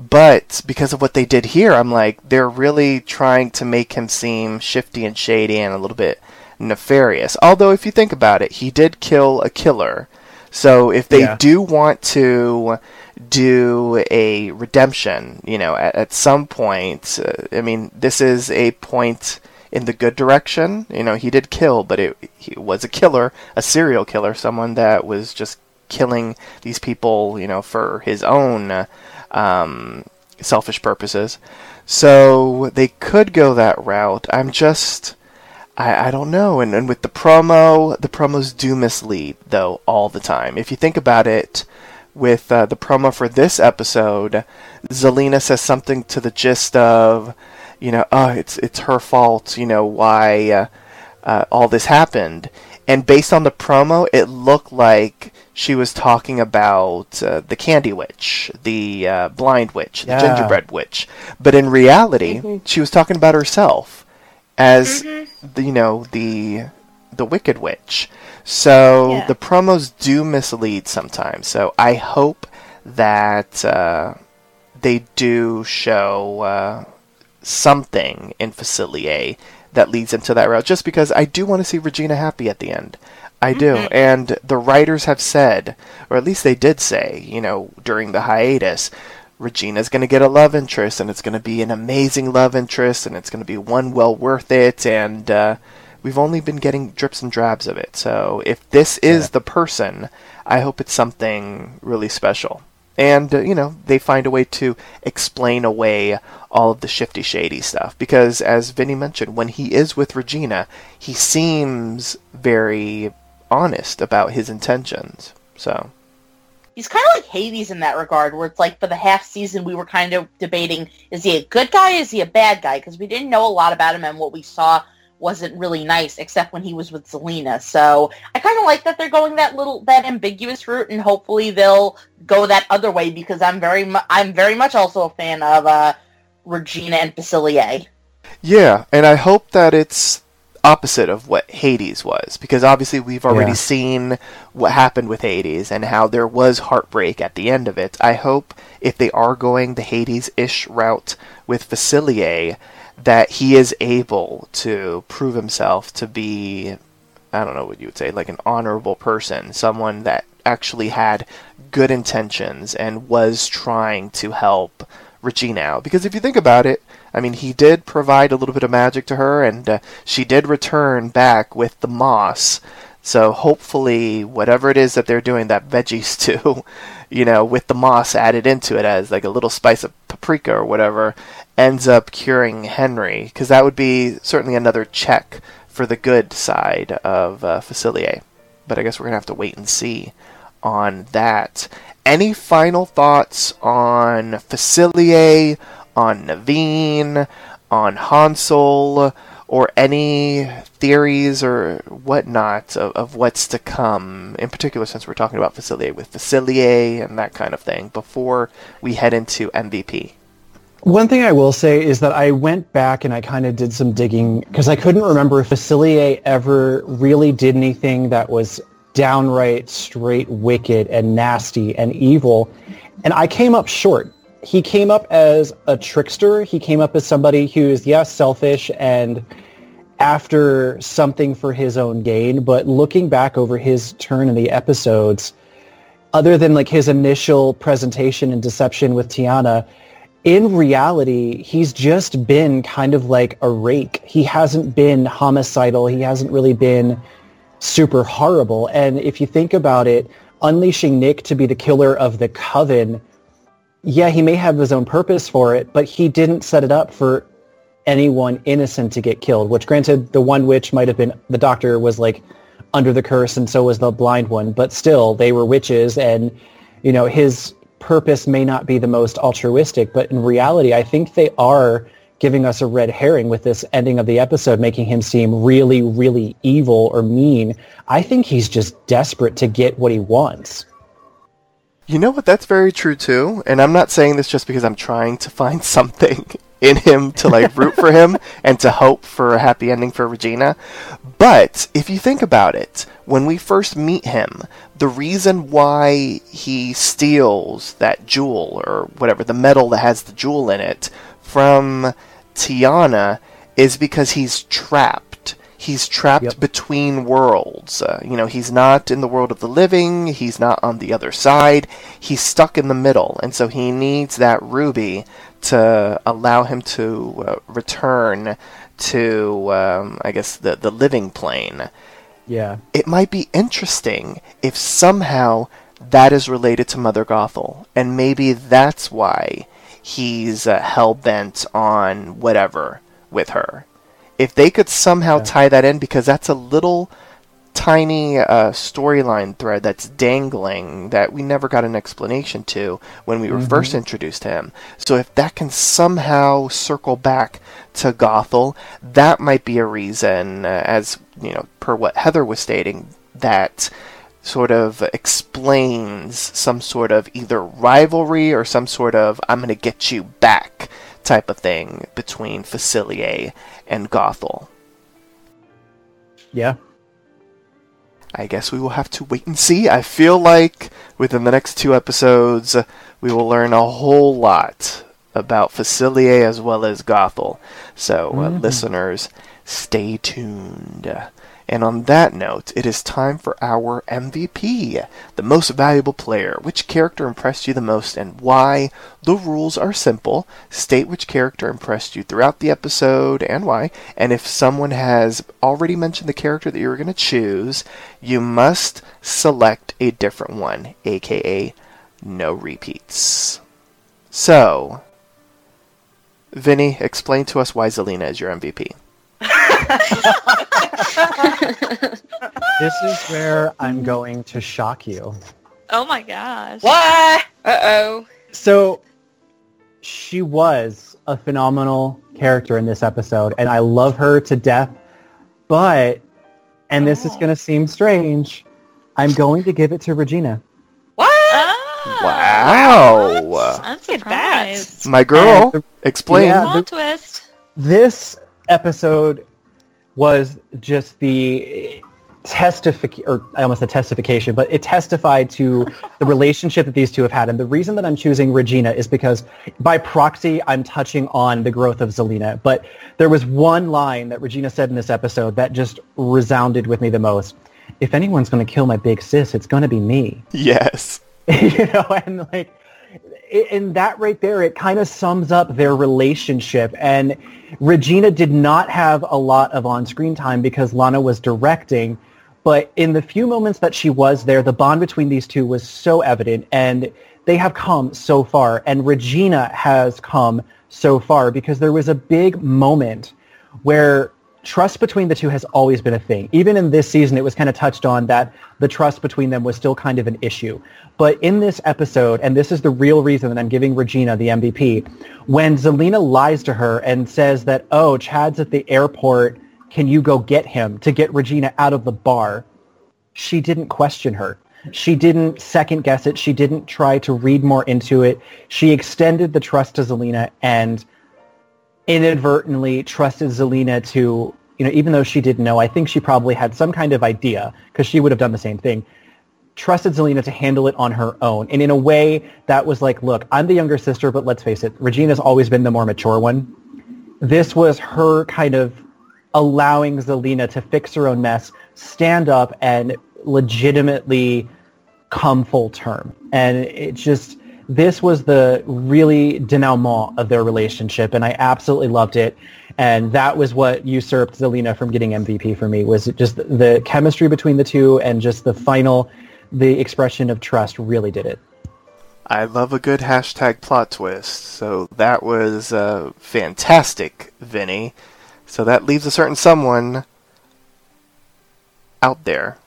[SPEAKER 3] But because of what they did here, I'm like, they're really trying to make him seem shifty and shady and a little bit nefarious. Although, if you think about it, he did kill a killer. So if they
[SPEAKER 5] Yeah.
[SPEAKER 3] do want to do a redemption, you know, at, at some point, uh, I mean, this is a point in the good direction. You know, he did kill, but it, he was a killer, a serial killer, someone that was just killing these people, you know, for his own uh, um, selfish purposes. So they could go that route. I'm just. I, I don't know. And, and with the promo, the promos do mislead, though, all the time. If you think about it, with uh, the promo for this episode, Zelena says something to the gist of, you know, oh, it's it's her fault, you know, why uh, uh, all this happened. And based on the promo, it looked like she was talking about uh, the Candy Witch, the uh, Blind Witch, the Gingerbread Witch. But in reality, she was talking about herself as the, you know the the Wicked Witch. So
[SPEAKER 7] Yeah.
[SPEAKER 3] the promos do mislead sometimes. So I hope that uh, they do show uh, something in Facilier that leads into that route. Just because I do want to see Regina happy at the end. I do. And the writers have said, or at least they did say, you know, during the hiatus, Regina's going to get a love interest, and it's going to be an amazing love interest, and it's going to be one well worth it. And uh, we've only been getting drips and drabs of it. So if this is the person, I hope it's something really special. And, uh, you know, they find a way to explain away all of the shifty, shady stuff. Because, as Vinny mentioned, when he is with Regina, he seems very honest about his intentions. So,
[SPEAKER 6] He's kind of like Hades in that regard, where it's like for the half season we were kind of debating, is he a good guy, is he a bad guy? Because we didn't know a lot about him, and what we saw wasn't really nice, except when he was with Zelena. So I kind of like that they're going that little, that ambiguous route, and hopefully they'll go that other way, because I'm very, mu- I'm very much also a fan of uh, Regina and Facilier.
[SPEAKER 3] Yeah, and I hope that it's opposite of what Hades was because obviously we've already
[SPEAKER 5] Yeah.
[SPEAKER 3] seen what happened with Hades and how there was heartbreak at the end of it. I hope if they are going the Hades-ish route with Facilier that he is able to prove himself to be I don't know what you would say, like an honorable person, someone that actually had good intentions and was trying to help Regina out. Because if you think about it, I mean, he did provide a little bit of magic to her, and uh, she did return back with the moss. So hopefully, whatever it is that they're doing, that veggie stew, you know, with the moss added into it as like a little spice of paprika or whatever, ends up curing Henry. Because that would be certainly another check for the good side of uh, Facilier. But I guess we're going to have to wait and see on that. Any final thoughts on Facilier, on Naveen, on Hansel, or any theories or whatnot of, of what's to come, in particular since we're talking about Facilier with Facilier and that kind of thing, before we head into MVP?
[SPEAKER 5] One thing I will say is that I went back and I kind of did some digging because I couldn't remember if Facilier ever really did anything that was downright straight wicked and nasty and evil. And I came up short. He came up as a trickster. He came up as somebody who is, yes, selfish and after something for his own gain. But looking back over his turn in the episodes, other than like his initial presentation and deception with Tiana, in reality, he's just been kind of like a rake. He hasn't been homicidal. He hasn't really been super horrible. And if you think about it, unleashing Nick to be the killer of the Coven, yeah, he may have his own purpose for it, but he didn't set it up for anyone innocent to get killed. Which, granted, the one witch might have been the doctor was like under the curse, and so was the blind one. But still, they were witches, and you know his purpose may not be the most altruistic, but in reality, I think they are giving us a red herring with this ending of the episode, making him seem really, really evil or mean. I think he's just desperate to get what he wants.
[SPEAKER 3] You know what? That's very true too. And I'm not saying this just because I'm trying to find something in him to like root for him and to hope for a happy ending for Regina. But if you think about it, when we first meet him, the reason why he steals that jewel or whatever, the metal that has the jewel in it from Tiana is because he's trapped. He's trapped
[SPEAKER 5] Yep.
[SPEAKER 3] between worlds. Uh, you know, he's not in the world of the living, he's not on the other side, he's stuck in the middle, and so he needs that ruby to allow him to uh, return to, um, I guess, the, the living plane.
[SPEAKER 5] Yeah.
[SPEAKER 3] It might be interesting if somehow that is related to Mother Gothel, and maybe that's why he's uh, hell bent on whatever with her. If they could somehow
[SPEAKER 5] Yeah.
[SPEAKER 3] tie that in, because that's a little tiny uh, storyline thread that's dangling that we never got an explanation to when we were first introduced to him. So if that can somehow circle back to Gothel, that might be a reason, uh, as you know, per what Heather was stating, that sort of explains some sort of either rivalry or some sort of I'm going to get you back type of thing between Facilier and Gothel.
[SPEAKER 5] Yeah.
[SPEAKER 3] I guess we will have to wait and see. I feel like within the next two episodes, uh, we will learn a whole lot about Facilier as well as Gothel. So, uh, listeners, stay tuned. And on that note, it is time for our MVP, the most valuable player. Which character impressed you the most and why? The rules are simple. State which character impressed you throughout the episode and why. And if someone has already mentioned the character that you were going to choose, you must select a different one, aka no repeats. So, Vinny, explain to us why Zelena is your MVP.
[SPEAKER 5] This is where I'm going to shock you.
[SPEAKER 7] Oh my gosh.
[SPEAKER 6] What?
[SPEAKER 4] Uh-oh.
[SPEAKER 5] So she was a phenomenal character in this episode, and I love her to death. But, and this is oh. going to seem strange, I'm going to give it to Regina.
[SPEAKER 6] What?
[SPEAKER 7] Oh,
[SPEAKER 3] Wow!
[SPEAKER 7] I'm
[SPEAKER 4] Look at that.
[SPEAKER 7] surprised.
[SPEAKER 3] My girl,
[SPEAKER 5] And
[SPEAKER 3] explain.
[SPEAKER 5] Yeah,
[SPEAKER 7] Plot twist.
[SPEAKER 5] this episode was just the testific or I almost said testification, but it testified to the relationship that these two have had. And the reason that I'm choosing Regina is because by proxy, I'm touching on the growth of Zelena. But there was one line that Regina said in this episode that just resounded with me the most. If anyone's going to kill my big sis, it's going to be me.
[SPEAKER 3] Yes.
[SPEAKER 5] you know, and like, and that right there, it kind of sums up their relationship. And Regina did not have a lot of on-screen time because Lana was directing, but in the few moments that she was there, the bond between these two was so evident, and they have come so far. And Regina has come so far because there was a big moment where trust between the two has always been a thing. Even in this season, it was kind of touched on that the trust between them was still kind of an issue. But in this episode, and this is the real reason that I'm giving Regina the MVP, when Zelena lies to her and says that, oh, Chad's at the airport, can you go get him to get Regina out of the bar? She didn't question her. She didn't second guess it. She didn't try to read more into it. She extended the trust to Zelena and inadvertently trusted Zelena to, you know, even though she didn't know, I think she probably had some kind of idea because she would have done the same thing. Trusted Zelena to handle it on her own. And in a way that was like, look, I'm the younger sister, but let's face it, Regina's always been the more mature one. This was her kind of allowing Zelena to fix her own mess, stand up and legitimately come full term. And it just, this was the really denouement of their relationship, and I absolutely loved it. And that was what usurped Zelena from getting MVP for me, was just the chemistry between the two and just the final, the expression of trust really did it.
[SPEAKER 3] I love a good hashtag plot twist. So that was uh, fantastic, Vinny. So that leaves a certain someone out there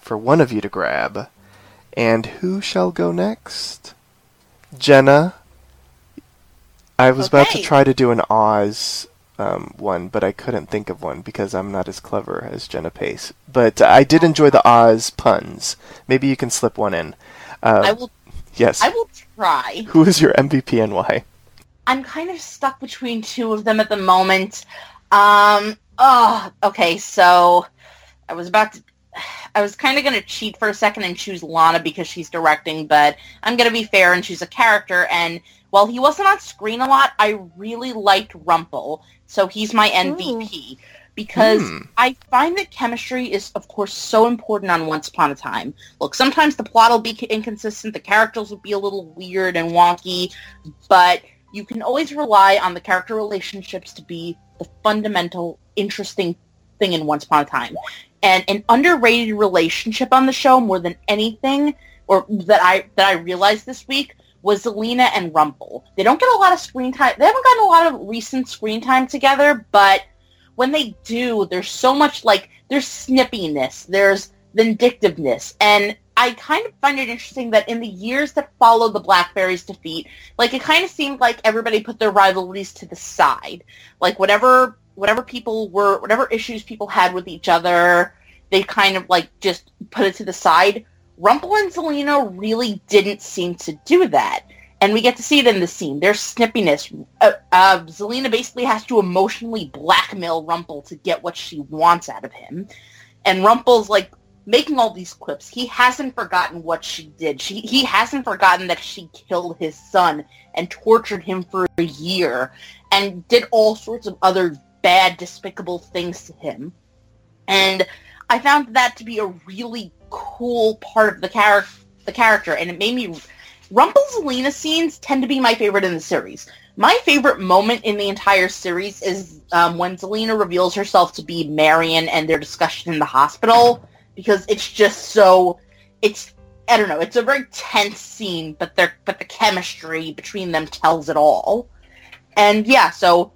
[SPEAKER 3] for one of you to grab. And who shall go next? Jenna. I was about to try to do an Oz um, one, but I couldn't think of one because I'm not as clever as Jenna Pace. But I did enjoy the Oz puns. Maybe you can slip one in. Uh,
[SPEAKER 6] I will.
[SPEAKER 3] yes.
[SPEAKER 6] I will try.
[SPEAKER 3] Who is your MVP and why?
[SPEAKER 6] I'm kind of stuck between two of them at the moment. Um. Oh. Okay. So I was about to. I was kind of going to cheat for a second and choose Lana because she's directing, but I'm going to be fair and choose a character. And while he wasn't on screen a lot, I really liked Rumple, so he's my MVP because
[SPEAKER 3] Hmm.
[SPEAKER 6] I find that chemistry is, of course, so important on Once Upon a Time. Look, sometimes the plot will be inconsistent, the characters will be a little weird and wonky, but you can always rely on the character relationships to be the fundamental, interesting thing in Once Upon a Time. And an underrated relationship on the show more than anything, or that I that I realized this week, was Zelena and Rumple. They don't get a lot of screen time. They haven't gotten a lot of recent screen time together, but when they do, there's so much like there's snippiness, there's vindictiveness, and I kind of find it interesting that in the years that followed the Black Fairy's defeat, like it kind of seemed like everybody put their rivalries to the side. Like whatever whatever people were whatever issues people had with each other, they kind of like just put it to the side. Rumple and Zelena really didn't seem to do that. And we get to see it in the scene. There's snippiness. Uh, uh, Zelena basically has to emotionally blackmail Rumple to get what she wants out of him. And Rumple's like making all these clips. He hasn't forgotten what she did. She he hasn't forgotten that she killed his son and tortured him for a year and did all sorts of other bad, despicable things to him. And I found that to be a really cool part of the character, the character, and it made me. Rumple's Zelena scenes tend to be my favorite in the series. My favorite moment in the entire series is um, when Zelena reveals herself to be Marion and their discussion in the hospital because it's just so. It's I don't know. It's a very tense scene, but their but the chemistry between them tells it all. And yeah, so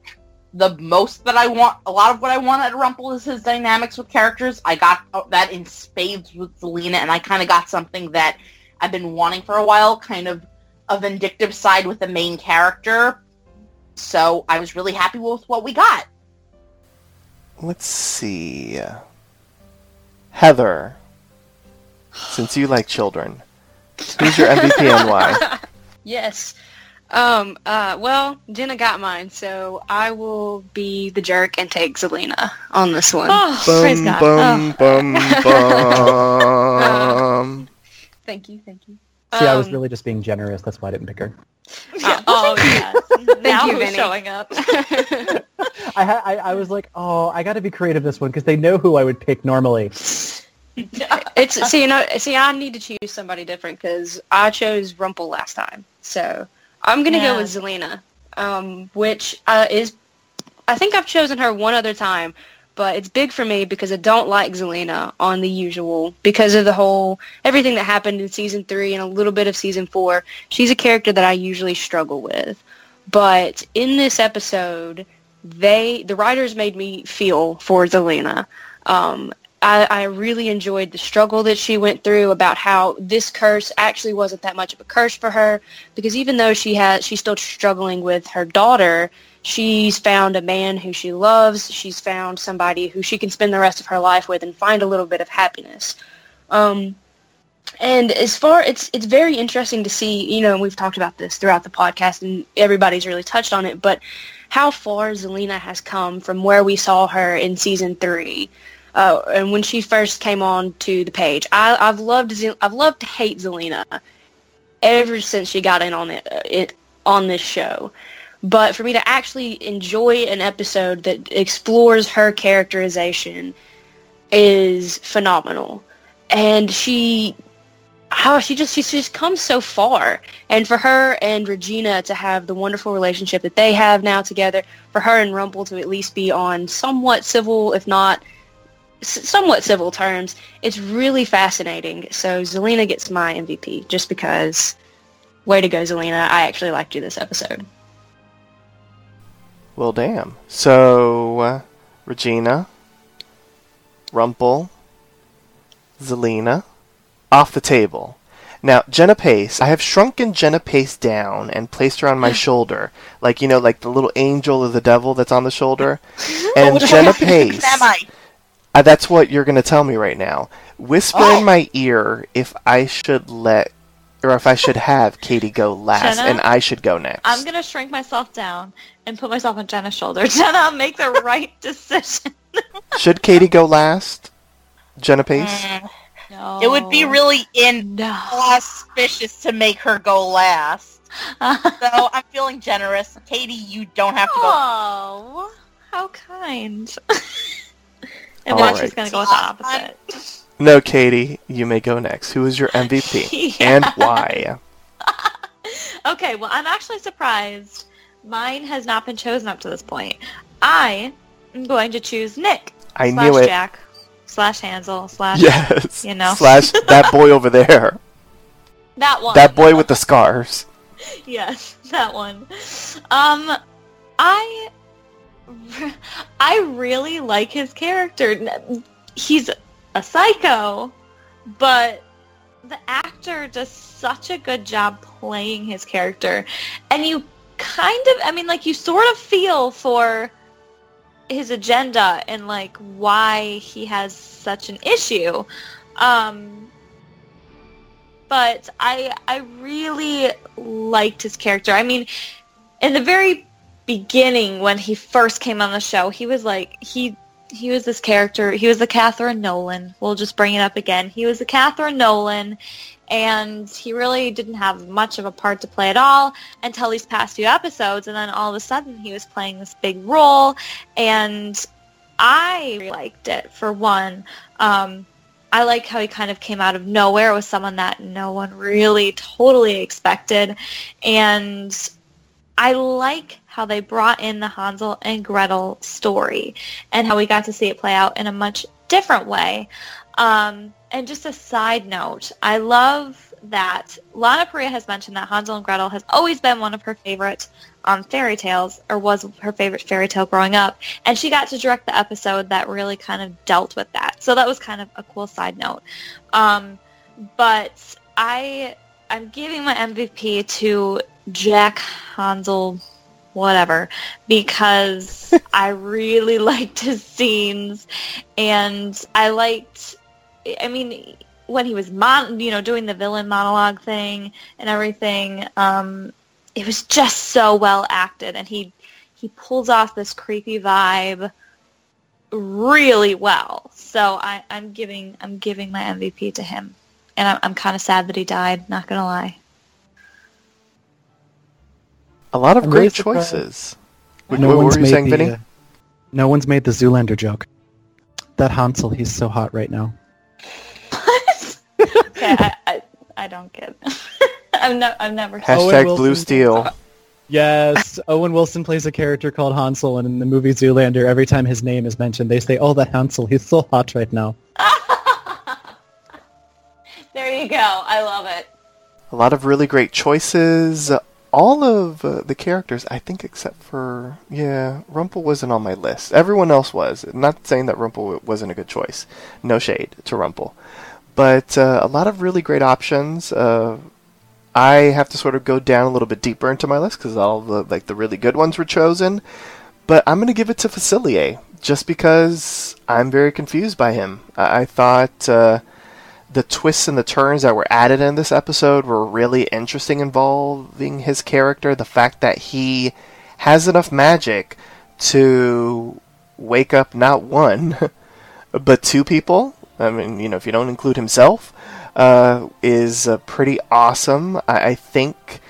[SPEAKER 6] the most that I want, a lot of what I want out of Rumple is his dynamics with characters. I got uh, that in spades with Zelena, and I kind of got something that I've been wanting for a while, kind of a vindictive side with the main character. So I was really happy with what we got.
[SPEAKER 3] Let's see. Heather, since you like children, who's your MVP and why?
[SPEAKER 4] Yes. Um, uh, well, Jenna got mine, so I will be the jerk and take Zelena on this one.
[SPEAKER 7] Oh, praise
[SPEAKER 3] Bum,
[SPEAKER 7] God.
[SPEAKER 3] bum, bum, bum.
[SPEAKER 4] Thank you, thank you.
[SPEAKER 5] See, I was
[SPEAKER 4] Um,
[SPEAKER 5] really just being generous. That's why I didn't pick her.
[SPEAKER 7] Yeah. Oh, yes. now
[SPEAKER 4] you,
[SPEAKER 7] who's
[SPEAKER 4] Vinny.
[SPEAKER 7] showing up?
[SPEAKER 5] I, ha- I I was like, oh, I got to be creative this one because they know who I would pick normally.
[SPEAKER 4] it's see, you know, see, I need to choose somebody different because I chose Rumple last time, so I'm gonna
[SPEAKER 7] Yeah.
[SPEAKER 4] go with Zelena, um, which uh, is, I think I've chosen her one other time, but it's big for me because I don't like Zelena on the usual because of the whole everything that happened in season three and a little bit of season four. She's a character that I usually struggle with, but in this episode, they the writers made me feel for Zelena. Um, I, I really enjoyed the struggle that she went through about how this curse actually wasn't that much of a curse for her because even though she has she's still struggling with her daughter, she's found a man who she loves. She's found somebody who she can spend the rest of her life with and find a little bit of happiness. Um, and as far it's it's very interesting to see, you know, and we've talked about this throughout the podcast and everybody's really touched on it, but how far Zelena has come from where we saw her in season three. Uh, and when she first came on to the page, I, I've loved I've loved to hate Zelena ever since she got in on it, it on this show. But for me to actually enjoy an episode that explores her characterization is phenomenal. And she how she just she's just come so far and for her and regina to have the wonderful relationship that they have now together for her and rumple to at least be on somewhat civil if not somewhat civil terms it's really fascinating so zelena gets my mvp just because way to go, Zelena. I actually liked you this episode.
[SPEAKER 3] Well, damn. So, uh, Regina, Rumple, Zelena, off the table. Now, Jenna Pace, I have shrunken Jenna Pace down and placed her on my shoulder, like you know, like the little angel of the devil that's on the shoulder. And Jenna Pace,
[SPEAKER 6] Am I?
[SPEAKER 3] Uh, that's what you're gonna tell me right now. Whisper
[SPEAKER 6] Oh.
[SPEAKER 3] in my ear if I should let, or if I should have Katie go last,
[SPEAKER 7] Jenna?
[SPEAKER 3] and I should go next.
[SPEAKER 7] I'm gonna shrink myself down and put myself on Jenna's shoulder. Jenna, make the right decision.
[SPEAKER 3] Should Katie go last? Jenna Pace.
[SPEAKER 6] Mm,
[SPEAKER 7] No.
[SPEAKER 6] it would be really
[SPEAKER 7] no.
[SPEAKER 6] inauspicious to make her go last. So I'm feeling generous. Katie, you don't have to go.
[SPEAKER 7] Oh, how kind. And
[SPEAKER 3] All
[SPEAKER 7] now
[SPEAKER 3] right.
[SPEAKER 7] she's gonna go with the opposite.
[SPEAKER 3] No, Katie, you may go next. Who is your MVP
[SPEAKER 7] Yeah.
[SPEAKER 3] and why?
[SPEAKER 7] Okay, well, I'm actually surprised. Mine has not been chosen up to this point. I am going to choose Nick.
[SPEAKER 3] I
[SPEAKER 7] slash
[SPEAKER 3] knew it.
[SPEAKER 7] Jack slash Hansel slash
[SPEAKER 3] Yes.
[SPEAKER 7] You know.
[SPEAKER 3] Slash that boy over there.
[SPEAKER 7] that one.
[SPEAKER 3] That boy with the scars.
[SPEAKER 7] yes, that one. Um, I I really like his character. He's a psycho, but the actor does such a good job playing his character, and you kind of, I mean, like you sort of feel for his agenda and like why he has such an issue. Um, but I I really liked his character. I mean, in the very beginning when he first came on the show, he was like he he was this character. He was the Kathryn Nolan. We'll just bring it up again. He was the Kathryn Nolan, and he really didn't have much of a part to play at all until these past few episodes. And then all of a sudden, he was playing this big role, and I liked it for one. Um, I like how he kind of came out of nowhere with someone that no one really totally expected. And I like how they brought in the Hansel and Gretel story and how we got to see it play out in a much different way. Um, and just a side note, I love that Lana Parrilla has mentioned that Hansel and Gretel has always been one of her favorite um, fairy tales, or was her favorite fairy tale growing up, and she got to direct the episode that really kind of dealt with that. So that was kind of a cool side note. Um, but I, I'm giving my MVP to Jack Hansel, whatever, because I really liked his scenes, and I liked. I mean, when he was mon, you know, doing the villain monologue thing and everything, um, it was just so well acted, and he he pulls off this creepy vibe really well. So I, I'm giving I'm giving my MVP to him, and I'm, I'm kind of sad that he died. Not gonna lie.
[SPEAKER 3] A lot of
[SPEAKER 5] I'm
[SPEAKER 3] great
[SPEAKER 5] surprised.
[SPEAKER 3] choices. What,
[SPEAKER 5] no
[SPEAKER 3] what
[SPEAKER 5] one's
[SPEAKER 3] were you
[SPEAKER 5] made
[SPEAKER 3] saying,
[SPEAKER 5] the,
[SPEAKER 3] Vinny?
[SPEAKER 5] uh, no one's made the Zoolander joke. That Hansel, he's so hot right now. What?
[SPEAKER 7] okay, I, I I don't get. It. I've never I've never.
[SPEAKER 3] Hashtag
[SPEAKER 5] Wilson.
[SPEAKER 3] Blue Steel.
[SPEAKER 5] Yes, Owen Wilson plays a character called Hansel, and in the movie Zoolander, every time his name is mentioned, they say, "Oh, that Hansel, he's so hot right now."
[SPEAKER 7] there you go. I love it.
[SPEAKER 3] A lot of really great choices. All of uh, the characters, I think, except for yeah, Rumple wasn't on my list. Everyone else was. Not saying that Rumple wasn't a good choice. No shade to Rumple, but uh, a lot of really great options. Uh, I have to sort of go down a little bit deeper into my list because all the like the really good ones were chosen. But I'm gonna give it to Facilier just because I'm very confused by him. I, I thought. The twists and the turns that were added in this episode were really interesting involving his character. The fact that he has enough magic to wake up not one, but two people. I mean, you know, if you don't include himself, uh, is uh, pretty awesome. I, I think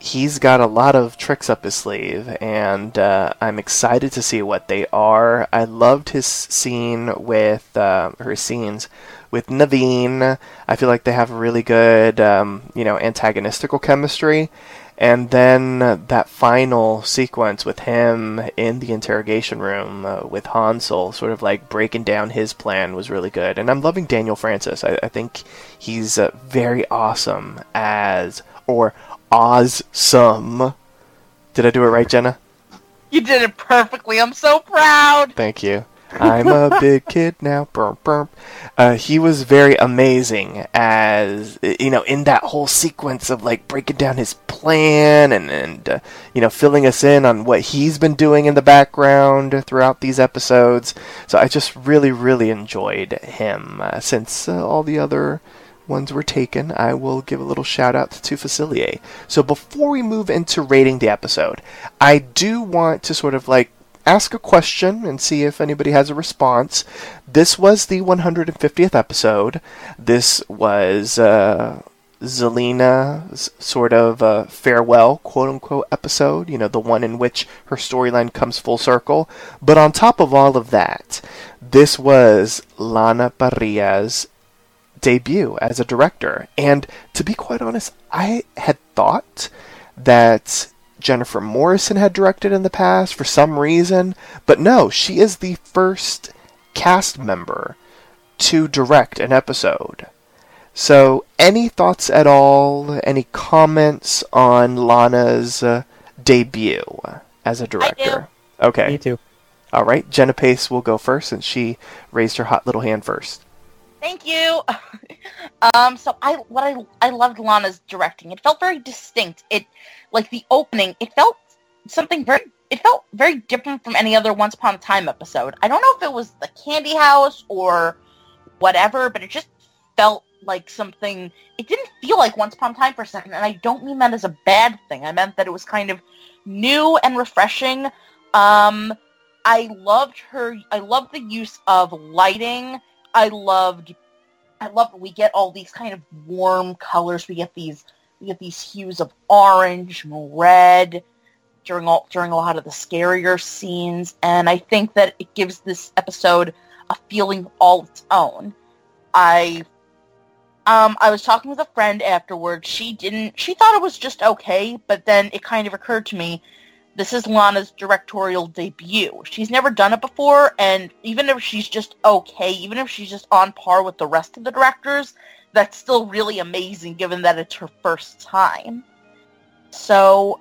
[SPEAKER 3] he's got a lot of tricks up his sleeve, and uh, I'm excited to see what they are. I loved his scene with uh, her scenes with Naveen. I feel like they have a really good, um, you know, antagonistical chemistry. And then that final sequence with him in the interrogation room uh, with Hansel, sort of like breaking down his plan, was really good. And I'm loving Daniel Francis. I, I think he's uh, very awesome as or Awesome. Did I do it right, Jenna?
[SPEAKER 6] You did it perfectly. I'm so proud.
[SPEAKER 3] Thank you. I'm a big kid now. Burp, burp. Uh, he was very amazing as you know in that whole sequence of like breaking down his plan and and uh, you know filling us in on what he's been doing in the background throughout these episodes. So I just really really enjoyed him. Uh, since uh, all the other ones were taken, I will give a little shout out to Facilier. So before we move into rating the episode, I do want to sort of like ask a question and see if anybody has a response. This was the 150th episode. This was uh, Zelena's sort of uh, farewell, quote unquote, episode. You know, the one in which her storyline comes full circle. But on top of all of that, this was Lana Parrilla's debut as a director. And to be quite honest, I had thought that Jennifer Morrison had directed in the past for some reason, but no, she is the first cast member to direct an episode. So, any thoughts at all? Any comments on Lana's uh, debut as a director? Okay.
[SPEAKER 5] Me too.
[SPEAKER 3] All right. Jenna Pace will go first since she raised her hot little hand first.
[SPEAKER 6] Thank you. um, so I what I I loved Lana's directing. It felt very distinct. It like the opening. It felt something very. It felt very different from any other Once Upon a Time episode. I don't know if it was the Candy House or whatever, but it just felt like something. It didn't feel like Once Upon a Time for a second, and I don't mean that as a bad thing. I meant that it was kind of new and refreshing. Um, I loved her. I loved the use of lighting. I loved. I love that we get all these kind of warm colors. We get these we get these hues of orange red during all during a lot of the scarier scenes, and I think that it gives this episode a feeling all its own. I um I was talking with a friend afterwards. She didn't she thought it was just okay, but then it kind of occurred to me this is Lana's directorial debut. She's never done it before, and even if she's just okay, even if she's just on par with the rest of the directors, that's still really amazing given that it's her first time. So,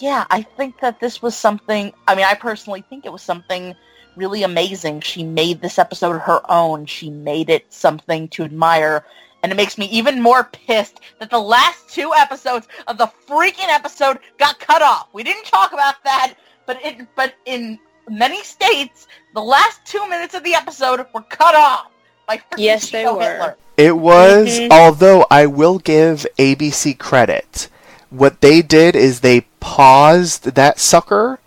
[SPEAKER 6] yeah, I think that this was something, I mean, I personally think it was something really amazing. She made this episode her own. She made it something to admire. And it makes me even more pissed that the last two episodes of the freaking episode got cut off. We didn't talk about that, but it, but in many states, the last two minutes of the episode were cut off by freaking
[SPEAKER 4] Yes, they
[SPEAKER 6] Joe
[SPEAKER 4] were.
[SPEAKER 6] Hitler.
[SPEAKER 3] It was,
[SPEAKER 4] Mhm.
[SPEAKER 3] although I will give ABC credit. What they did is they paused that sucker,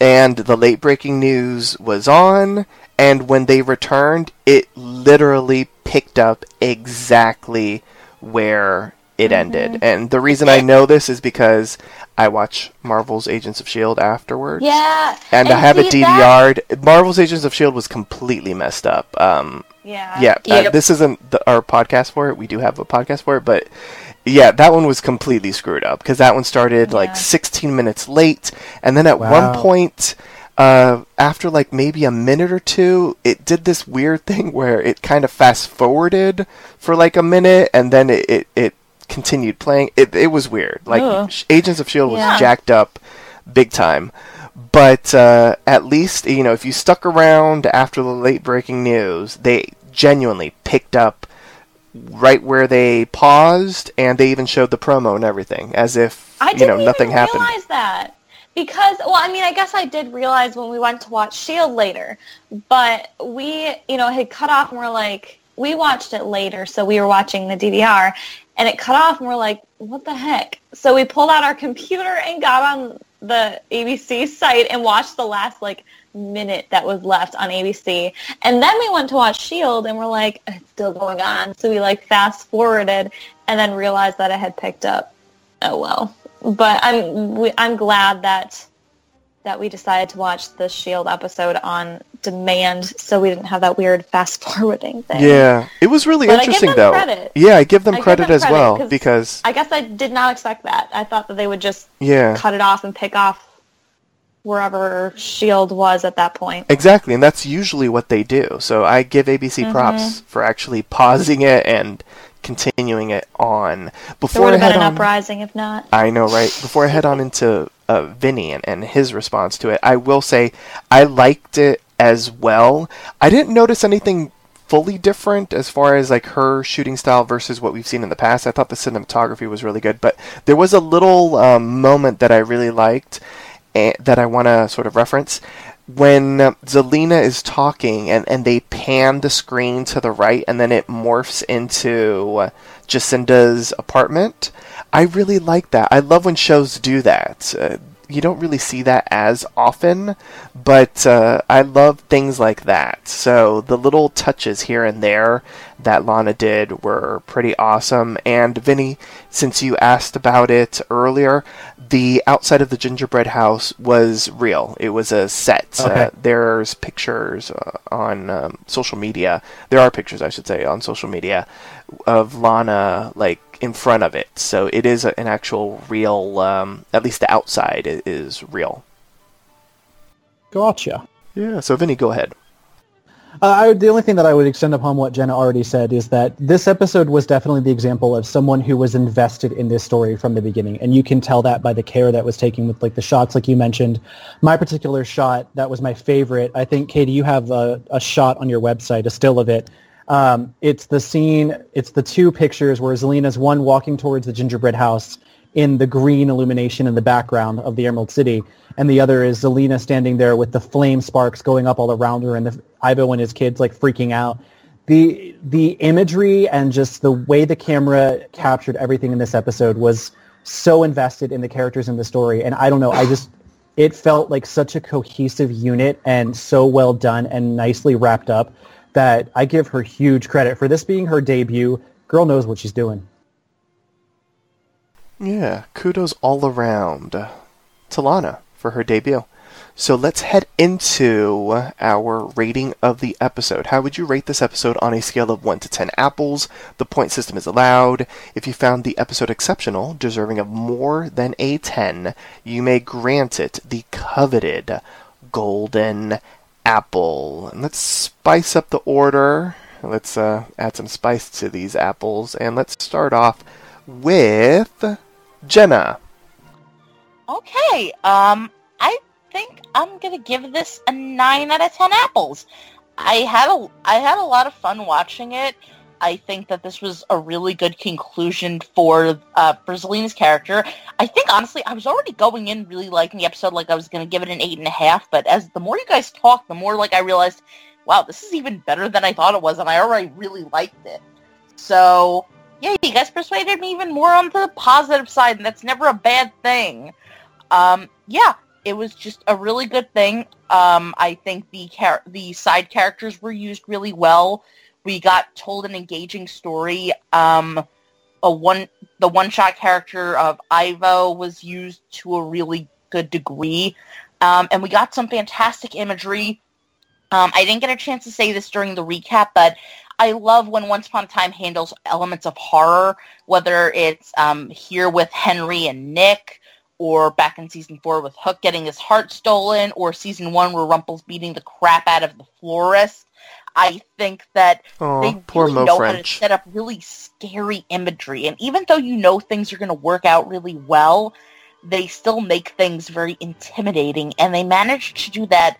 [SPEAKER 3] and the late breaking news was on, and when they returned, it literally picked up exactly where it ended. And the reason I know this is because I watch Marvel's Agents of S.H.I.E.L.D. afterwards.
[SPEAKER 7] Yeah.
[SPEAKER 3] And, I have it
[SPEAKER 7] see, that-
[SPEAKER 3] DVR'd. Marvel's Agents of S.H.I.E.L.D. was completely messed up. Um,
[SPEAKER 7] Yeah.
[SPEAKER 3] yeah, uh, this isn't the, our podcast for it. We do have a podcast for it, but yeah, that one was completely screwed up because that one started
[SPEAKER 7] Yeah.
[SPEAKER 3] like 16 minutes late, and then at
[SPEAKER 5] Wow.
[SPEAKER 3] one point, uh, after like maybe a minute or two, it did this weird thing where it kind of fast forwarded for like a minute, and then it it, it continued playing. It it was weird. Like
[SPEAKER 7] Ugh.
[SPEAKER 3] Agents of Shield E was
[SPEAKER 7] Yeah.
[SPEAKER 3] jacked up, big time. But uh, at least you know if you stuck around after the late breaking news, they genuinely picked up right where they paused, and they even showed the promo and everything, as if
[SPEAKER 7] I
[SPEAKER 3] you
[SPEAKER 7] didn't
[SPEAKER 3] know nothing happened.
[SPEAKER 7] realize that because well, I mean, I guess I did realize when we went to watch Shield later, but we, you know, had cut off and we're like, we watched it later, so we were watching the DVR, and it cut off and we're like, what the heck? So we pulled out our computer and got on the ABC site and watched the last like minute that was left on ABC. And then we went to watch Shield and we're like, it's still going on. So we like fast forwarded and then realized that it had picked up. Oh well. But I'm we, I'm glad that that we decided to watch the Shield episode on demand so we didn't have that weird fast forwarding thing.
[SPEAKER 3] Yeah, it was really
[SPEAKER 7] But I give
[SPEAKER 3] interesting
[SPEAKER 7] them
[SPEAKER 3] though.
[SPEAKER 7] credit.
[SPEAKER 3] Yeah, I give them
[SPEAKER 7] I give
[SPEAKER 3] credit
[SPEAKER 7] them
[SPEAKER 3] as
[SPEAKER 7] credit,
[SPEAKER 3] well
[SPEAKER 7] 'cause
[SPEAKER 3] because
[SPEAKER 7] I guess I did not expect that. I thought that they would just
[SPEAKER 3] yeah,
[SPEAKER 7] cut it off and pick off wherever Shield was at that point.
[SPEAKER 3] Exactly, and that's usually what they do. So I give ABC
[SPEAKER 7] Mm-hmm.
[SPEAKER 3] props for actually pausing it and continuing it on. Before There
[SPEAKER 7] would
[SPEAKER 3] I
[SPEAKER 7] have been
[SPEAKER 3] head
[SPEAKER 7] an
[SPEAKER 3] on,
[SPEAKER 7] uprising if not.
[SPEAKER 3] I know, right? Before I head on into uh, Vinny and, and his response to it, I will say I liked it as well. I didn't notice anything fully different as far as like her shooting style versus what we've seen in the past. I thought the cinematography was really good, but there was a little um, moment that I really liked eh, that I want to sort of reference when uh, Zelena is talking and, and they pan the screen to the right and then it morphs into uh, Jacinda's apartment. I really like that. I love when shows do that. Uh, you don't really see that as often, but uh, I love things like that. So the little touches here and there that Lana did were pretty awesome. And Vinny, since you asked about it earlier, the outside of the gingerbread house was real. It was a set.
[SPEAKER 5] Okay.
[SPEAKER 3] Uh, there's pictures uh, on um, social media. There are pictures, I should say, on social media of Lana like in front of it. So it is a, an actual real. Um, at least the outside i- is real.
[SPEAKER 5] Gotcha.
[SPEAKER 3] Yeah. So Vinny, go ahead.
[SPEAKER 5] Uh, I, would- the only thing that I would extend upon what Jenna already said is that this episode was definitely the example of someone who was invested in this story from the beginning, and you can tell that by the care that was taken with like the shots, like you mentioned. My particular shot that was my favorite. I think Katie, you have a, a shot on your website, a still of it. Um, it's the scene. It's the two pictures where Zelena's one walking towards the gingerbread house in the green illumination in the background of the Emerald City, and the other is Zelena standing there with the flame sparks going up all around her, and the, Ivo and his kids like freaking out. The the imagery and just the way the camera captured everything in this episode was so invested in the characters in the story, and I don't know, I just it felt like such a cohesive unit and so well done and nicely wrapped up that I give her huge credit for this being her debut. Girl knows what she's doing.
[SPEAKER 3] Yeah, kudos all around to Lana for her debut. So let's head into our rating of the episode. How would you rate this episode on a scale of 1 to 10 apples? The point system is allowed. If you found the episode exceptional, deserving of more than a 10, you may grant it the coveted golden apple. And let's spice up the order. Let's uh, add some spice to these apples. And let's start off with Jenna.
[SPEAKER 6] Okay, um, I think I'm gonna give this a nine out of ten apples. I had a I had a lot of fun watching it. I think that this was a really good conclusion for uh, character. I think honestly, I was already going in really liking the episode, like I was gonna give it an eight and a half. But as the more you guys talk, the more like I realized, wow, this is even better than I thought it was, and I already really liked it. So yeah, you guys persuaded me even more on the positive side, and that's never a bad thing. Um, yeah, it was just a really good thing. Um, I think the char- the side characters were used really well. We got told an engaging story. Um, a one the one shot character of Ivo was used to a really good degree, um, and we got some fantastic imagery. Um, I didn't get a chance to say this during the recap, but I love when Once Upon a Time handles elements of horror, whether it's um, here with Henry and Nick, or back in season four with Hook getting his heart stolen, or season one where Rumple's beating the crap out of the florist. I think that
[SPEAKER 3] Aw,
[SPEAKER 6] they really
[SPEAKER 3] Mo
[SPEAKER 6] know how to set up really scary imagery. And even though you know things are going to work out really well, they still make things very intimidating. And they manage to do that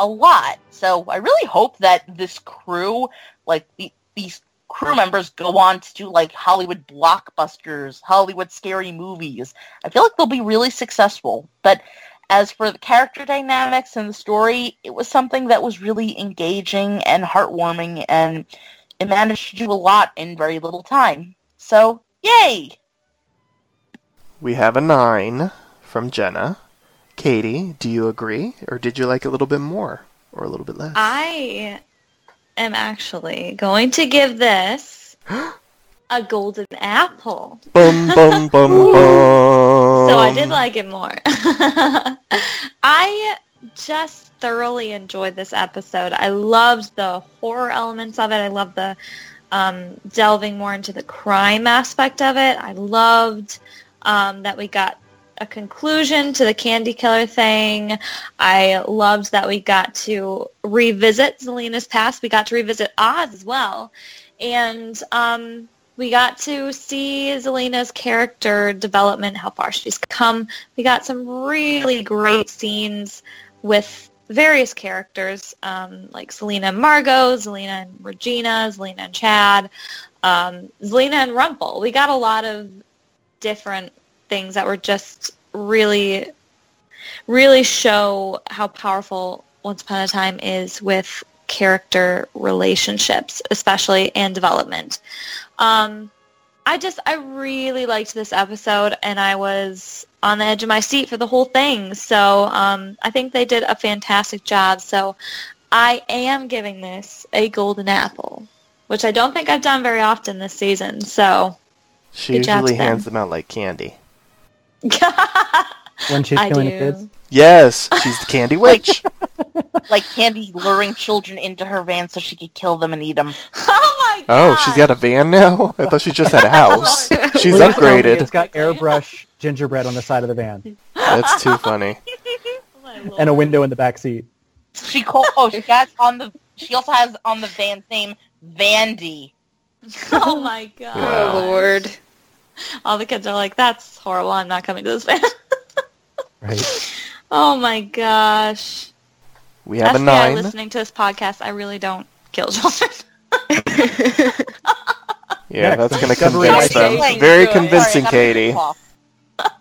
[SPEAKER 6] a lot. So I really hope that this crew, like the, these crew members, go on to do like Hollywood blockbusters, Hollywood scary movies. I feel like they'll be really successful. But as for the character dynamics and the story, it was something that was really engaging and heartwarming, and it managed to do a lot in very little time. So, yay!
[SPEAKER 3] We have a 9 from Jenna. Katie, do you agree? Or did you like it a little bit more? Or a little bit less?
[SPEAKER 7] I am actually going to give this a golden apple.
[SPEAKER 3] Bum, bum, bum, bum.
[SPEAKER 7] So I did like it more. I just thoroughly enjoyed this episode. I loved the horror elements of it. I loved the um, delving more into the crime aspect of it. I loved um, that we got a conclusion to the candy killer thing. I loved that we got to revisit Zelena's past. We got to revisit Oz as well. And um, we got to see Zelena's character development, how far she's come. We got some really great scenes with various characters, um, like Zelena and Margot, Zelena and Regina, Zelena and Chad, um, Zelena and Rumple. We got a lot of different things that were just really, really show how powerful Once Upon a Time is with character relationships, especially and development. Um, I just I really liked this episode, and I was on the edge of my seat for the whole thing. So um, I think they did a fantastic job. So I am giving this a golden apple, which I don't think I've done very often this season. So
[SPEAKER 3] She usually
[SPEAKER 7] to them.
[SPEAKER 3] hands them out like candy.
[SPEAKER 5] When she's
[SPEAKER 7] I
[SPEAKER 5] killing the kids.
[SPEAKER 3] Yes, she's the candy witch.
[SPEAKER 6] Like Candy luring children into her van so she could kill them and eat them.
[SPEAKER 7] oh my god!
[SPEAKER 3] Oh, she's got a van now? I thought she just had a house. She's
[SPEAKER 5] Please tell me It's
[SPEAKER 3] upgraded.
[SPEAKER 5] got airbrush gingerbread on the side of the van
[SPEAKER 3] That's too funny.
[SPEAKER 7] Oh
[SPEAKER 5] and a window in the back seat.
[SPEAKER 6] She called. Oh, she has on the. She also has on the van's name Vandy.
[SPEAKER 7] Oh my god!
[SPEAKER 3] Wow.
[SPEAKER 4] Oh Lord.
[SPEAKER 7] All the kids are like, "That's horrible. I'm not coming to this band."
[SPEAKER 5] Right.
[SPEAKER 7] oh my gosh!
[SPEAKER 3] We have a
[SPEAKER 7] FBI
[SPEAKER 3] nine.
[SPEAKER 7] listening to this podcast, I really don't kill children.
[SPEAKER 3] Yeah, that's going to convince them. Very convincing,
[SPEAKER 6] Sorry, I got a
[SPEAKER 3] Katie.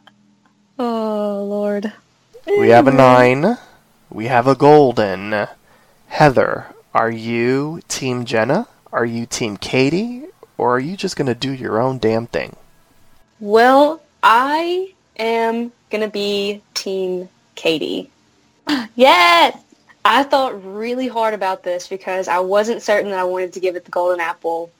[SPEAKER 7] oh lord!
[SPEAKER 3] We have a nine. We have a golden. Heather, are you Team Jenna? Are you Team Katie? Or are you just going to do your own damn thing?
[SPEAKER 4] Well, I am gonna be Team Katie.
[SPEAKER 7] Yes.
[SPEAKER 4] I thought really hard about this because I wasn't certain that I wanted to give it the golden apple.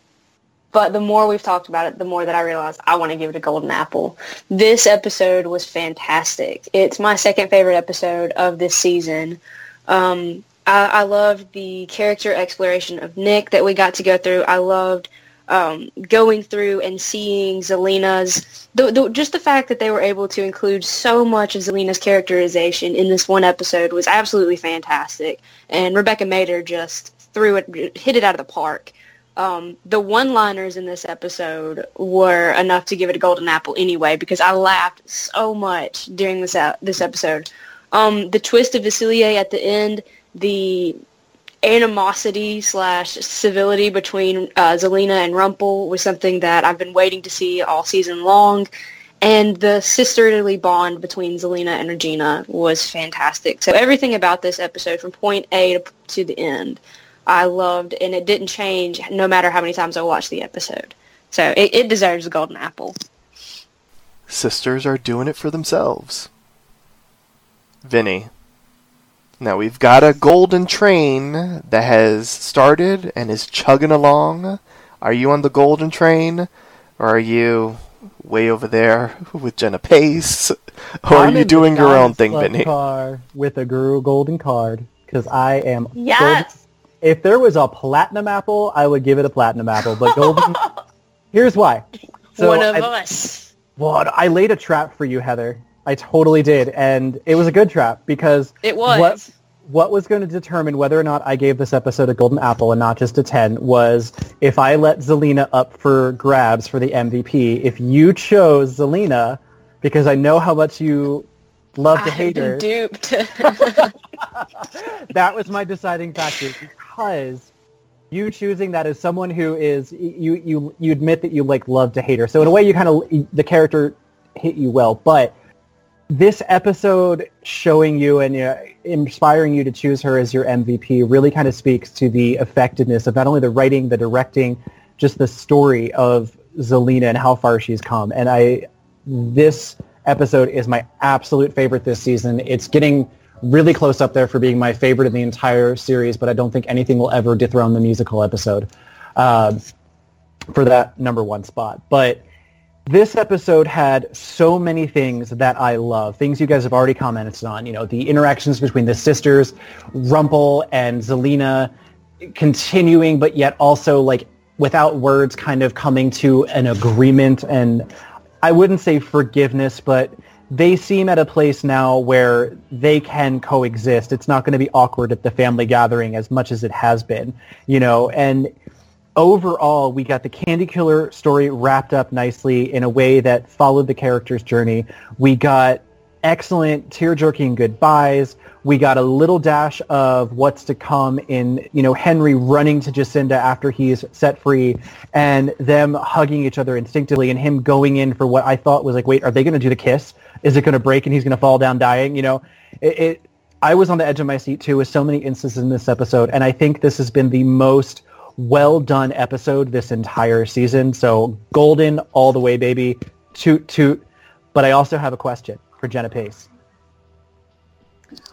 [SPEAKER 4] But the more we've talked about it, the more that I realized I want to give it a golden apple. This episode was fantastic. It's my second favorite episode of this season. Um, I, I loved the character exploration of Nick that we got to go through. I loved um, going through and seeing Zelena's, the, the, just the fact that they were able to include so much of Zelena's characterization in this one episode was absolutely fantastic. And Rebecca Mader just threw it, hit it out of the park. Um, the one-liners in this episode were enough to give it a golden apple anyway because I laughed so much during this ep- this episode. Um, the twist of Facilier at the end, the animosity slash civility between uh, Zelena and Rumple was something that I've been waiting to see all season long. And the sisterly bond between Zelena and Regina was fantastic. So everything about this episode, from point A to, the end, I loved, and it didn't change no matter how many times I watched the episode. So it, it deserves a golden apple.
[SPEAKER 3] Sisters are doing it for themselves. Vinny. Now we've got a golden train that has started and is chugging along. Are you on the golden train? Or are you way over there with Jenna Pace? Or are
[SPEAKER 5] I'm
[SPEAKER 3] you doing your own
[SPEAKER 5] Giants
[SPEAKER 3] thing,
[SPEAKER 5] Club
[SPEAKER 3] Vinny?
[SPEAKER 5] Car with a Guru Golden card because I am.
[SPEAKER 7] Yes.
[SPEAKER 5] golden- If there was a platinum apple, I would give it a platinum apple. But golden. here's why. So
[SPEAKER 4] One of
[SPEAKER 5] I,
[SPEAKER 4] us.
[SPEAKER 5] What I laid a trap for you, Heather. I totally did, and it was a good trap because
[SPEAKER 4] It was.
[SPEAKER 5] What, what was going to determine whether or not I gave this episode a golden apple and not just a 10 was if I let Zelena up for grabs for the MVP. If you chose Zelena, because I know how much you love to hate her,
[SPEAKER 4] duped.
[SPEAKER 5] that was my deciding factor because you choosing that as someone who is you you you admit that you like love to hate her. So in a way, you kind of the character hit you well, but this episode showing you and uh, inspiring you to choose her as your MVP really kind of speaks to the effectiveness of not only the writing, the directing, just the story of Zelena and how far she's come. And I, this episode is my absolute favorite this season. It's getting really close up there for being my favorite in the entire series, but I don't think anything will ever dethrone the musical episode uh, for that number one spot. But this episode had so many things that I love. Things you guys have already commented on. You know, the interactions between the sisters, Rumple and Zelena, continuing, but yet also like without words, kind of coming to an agreement. And I wouldn't say forgiveness, but they seem at a place now where they can coexist. It's not going to be awkward at the family gathering as much as it has been, you know, and overall, we got the Candy Killer story wrapped up nicely in a way that followed the character's journey. We got excellent tear-jerking goodbyes. We got a little dash of what's to come in, you know, Henry running to Jacinda after he's set free and them hugging each other instinctively and him going in for what I thought was like, wait, are they going to do the kiss? Is it going to break and he's going to fall down dying? You know, it, it, I was on the edge of my seat too with so many instances in this episode. And I think this has been the most well done episode this entire season. So golden all the way, baby. Toot, toot. But I also have a question for Jenna Pace.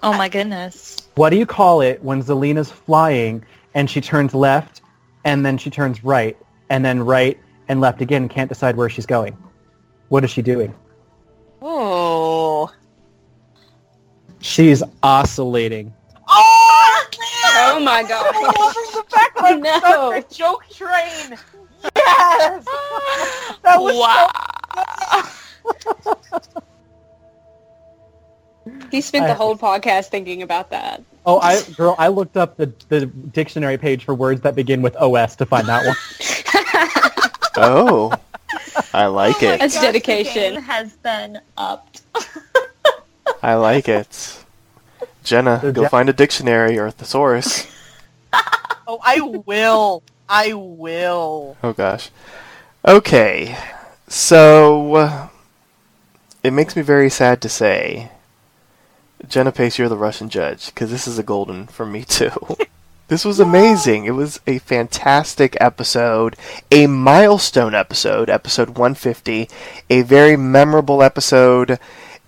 [SPEAKER 7] Oh my goodness.
[SPEAKER 5] What do you call it when Zelena's flying and she turns left and then she turns right and then right and left again and can't decide where she's going? What is she doing?
[SPEAKER 6] Oh.
[SPEAKER 5] She's oscillating.
[SPEAKER 6] Oh,
[SPEAKER 4] my god.
[SPEAKER 6] the back of
[SPEAKER 4] No.
[SPEAKER 6] no. joke train. Yes. That was
[SPEAKER 7] wow.
[SPEAKER 4] He spent
[SPEAKER 5] I-
[SPEAKER 4] the whole podcast thinking about that.
[SPEAKER 5] Oh, I girl, I looked up the, the dictionary page for words that begin with OS to find that one.
[SPEAKER 3] Oh, I like
[SPEAKER 7] Oh
[SPEAKER 3] it.
[SPEAKER 4] That's
[SPEAKER 7] gosh, the
[SPEAKER 4] dedication.
[SPEAKER 7] game has been upped.
[SPEAKER 3] I like it. Jenna, go find a dictionary or a thesaurus.
[SPEAKER 6] Oh, I will. I will.
[SPEAKER 3] Oh gosh. Okay, so uh, it makes me very sad to say, Jenna Pace, you're the Russian judge because this is a golden for me too. this was amazing. It was a fantastic episode, a milestone episode, episode 150, a very memorable episode,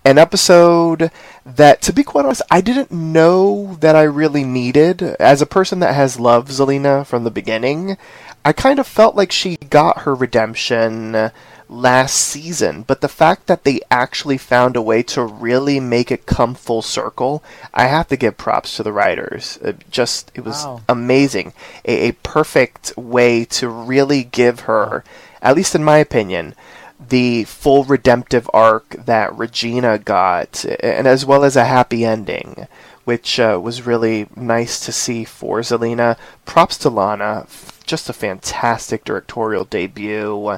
[SPEAKER 3] an episode that, to be quite honest, I didn't know that I really needed. As a person that has loved Zelena from the beginning, I kind of felt like she got her redemption last season, but the fact that they actually found a way to really make it come full circle, I have to give props to the writers. It just it was
[SPEAKER 5] Wow.
[SPEAKER 3] amazing. A, a perfect way to really give her, at least in my opinion, the full redemptive arc that Regina got, and as well as a happy ending, which uh, was really nice to see for Zelena. Props to Lana, just a fantastic directorial debut. Uh,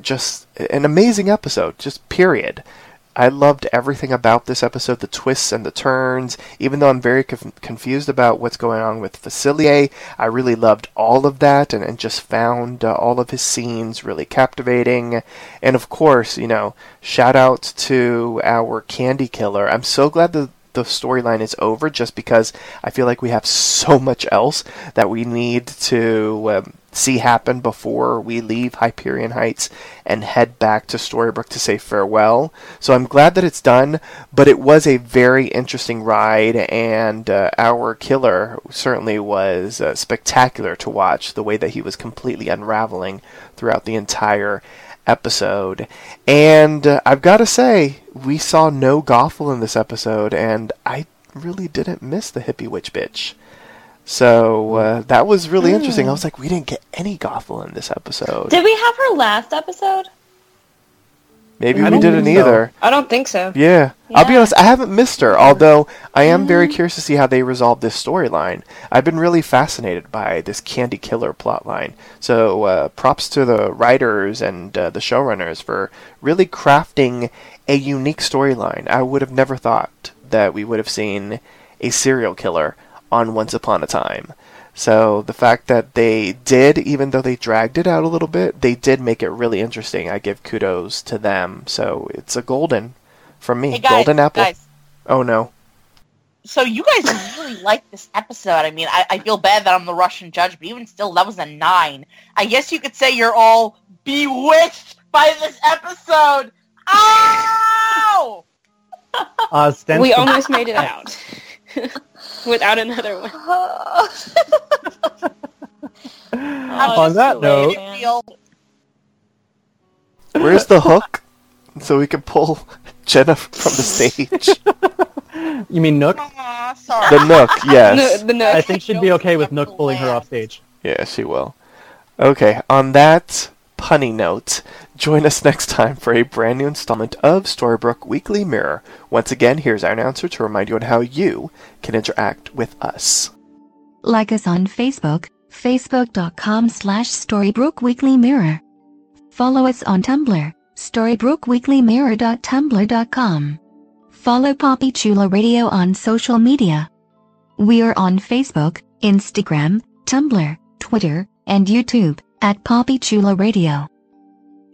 [SPEAKER 3] just an amazing episode, just period. I loved everything about this episode, the twists and the turns. Even though I'm very conf- confused about what's going on with Facilier, I really loved all of that and, and just found uh, all of his scenes really captivating. And of course, you know, shout out to our Candy Killer. I'm so glad that the storyline is over just because I feel like we have so much else that we need to um, see happen before we leave Hyperion Heights and head back to Storybrooke to say farewell. So I'm glad that it's done, but it was a very interesting ride, and uh, our killer certainly was uh, spectacular to watch the way that he was completely unraveling throughout the entire episode. And uh, I've got to say, we saw no Gothel in this episode, and I really didn't miss the hippie witch bitch. So uh, that was really interesting. I was like, we didn't get any Gothel in this episode.
[SPEAKER 7] Did we have her last episode?
[SPEAKER 3] Maybe
[SPEAKER 5] I
[SPEAKER 3] we didn't
[SPEAKER 5] think so.
[SPEAKER 3] either.
[SPEAKER 4] I don't think so.
[SPEAKER 3] Yeah. I'll be honest, I haven't missed her, although I am very curious to see how they resolve this storyline. I've been really fascinated by this Candy Killer plotline. So uh, props to the writers and uh, the showrunners for really crafting a unique storyline. I would have never thought that we would have seen a serial killer on Once Upon a Time. So the fact that they did, even though they dragged it out a little bit, they did make it really interesting. I give kudos to them. So it's a golden from me.
[SPEAKER 6] Hey guys,
[SPEAKER 3] golden apple.
[SPEAKER 6] guys.
[SPEAKER 3] Oh no.
[SPEAKER 6] So you guys really liked this episode. I mean, I, I feel bad that I'm the Russian judge, but even still, that was a nine. I guess you could say you're all bewitched by this episode. Ow!
[SPEAKER 5] Ostensibly,
[SPEAKER 4] We almost made it out. Without another one.
[SPEAKER 5] On that note,
[SPEAKER 3] Where's the hook? So we can pull Jenna from the stage.
[SPEAKER 5] you mean Nook?
[SPEAKER 6] Aw, sorry.
[SPEAKER 3] the Nook, yes.
[SPEAKER 4] No, the no.
[SPEAKER 5] I think she'd be okay with Nook pulling her off stage.
[SPEAKER 3] Yeah, she will. Okay, on that punny notes. join us next time for a brand new installment of Storybrooke Weekly Mirror. Once again, here's our announcer to remind you on how you can interact with us.
[SPEAKER 8] Like us on Facebook, facebook.com slash Storybrooke Weekly Mirror. Follow us on Tumblr, storybrookweeklymirror.tumblr.com. Follow Poppy Chula Radio on social media. We are on Facebook, Instagram, Tumblr, Twitter, and YouTube at Poppy Chula Radio.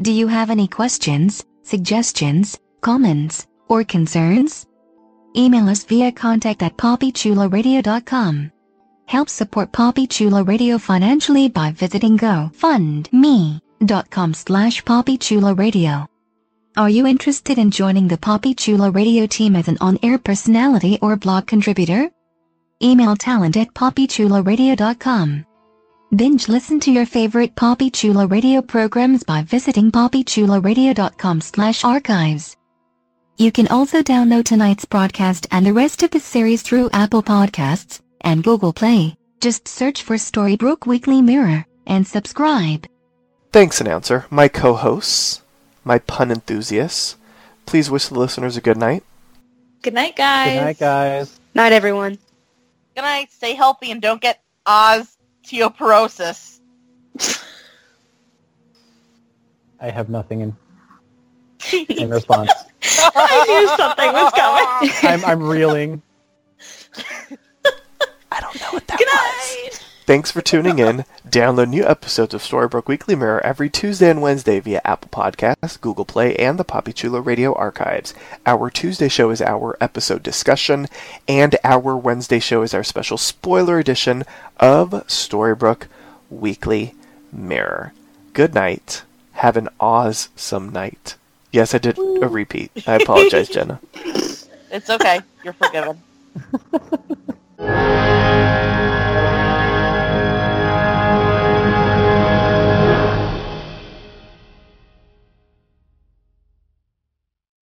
[SPEAKER 8] Do you have any questions, suggestions, comments, or concerns? Email us via contact at poppychularadio.com. Help support Poppy Chula Radio financially by visiting gofundme.com slash poppychularadio. Are you interested in joining the Poppy Chula Radio team as an on-air personality or blog contributor? Email talent at poppychularadio.com. Binge listen to your favorite Poppy Chula Radio programs by visiting poppychularadio.com slash archives. You can also download tonight's broadcast and the rest of the series through Apple Podcasts and Google Play. Just search for Storybrooke Weekly Mirror and subscribe.
[SPEAKER 3] Thanks, announcer. My co-hosts, my pun enthusiasts. Please wish the listeners a good night.
[SPEAKER 7] Good night, guys.
[SPEAKER 5] Good night, guys.
[SPEAKER 4] Night, everyone.
[SPEAKER 6] Good night. Stay healthy and don't get osteoporosis.
[SPEAKER 5] I have nothing in, in response.
[SPEAKER 7] I knew something was coming.
[SPEAKER 5] I'm, I'm reeling.
[SPEAKER 3] I don't know what that
[SPEAKER 7] Good
[SPEAKER 3] was.
[SPEAKER 7] night.
[SPEAKER 3] Thanks for tuning in. Download new episodes of Storybrooke Weekly Mirror every Tuesday and Wednesday via Apple Podcasts, Google Play, and the Poppy Chulo Radio archives. Our Tuesday show is our episode discussion, and our Wednesday show is our special spoiler edition of Storybrooke Weekly Mirror. Good night. Have an awesome night. Yes, I did a repeat. I apologize, Jenna.
[SPEAKER 6] It's okay. You're forgiven.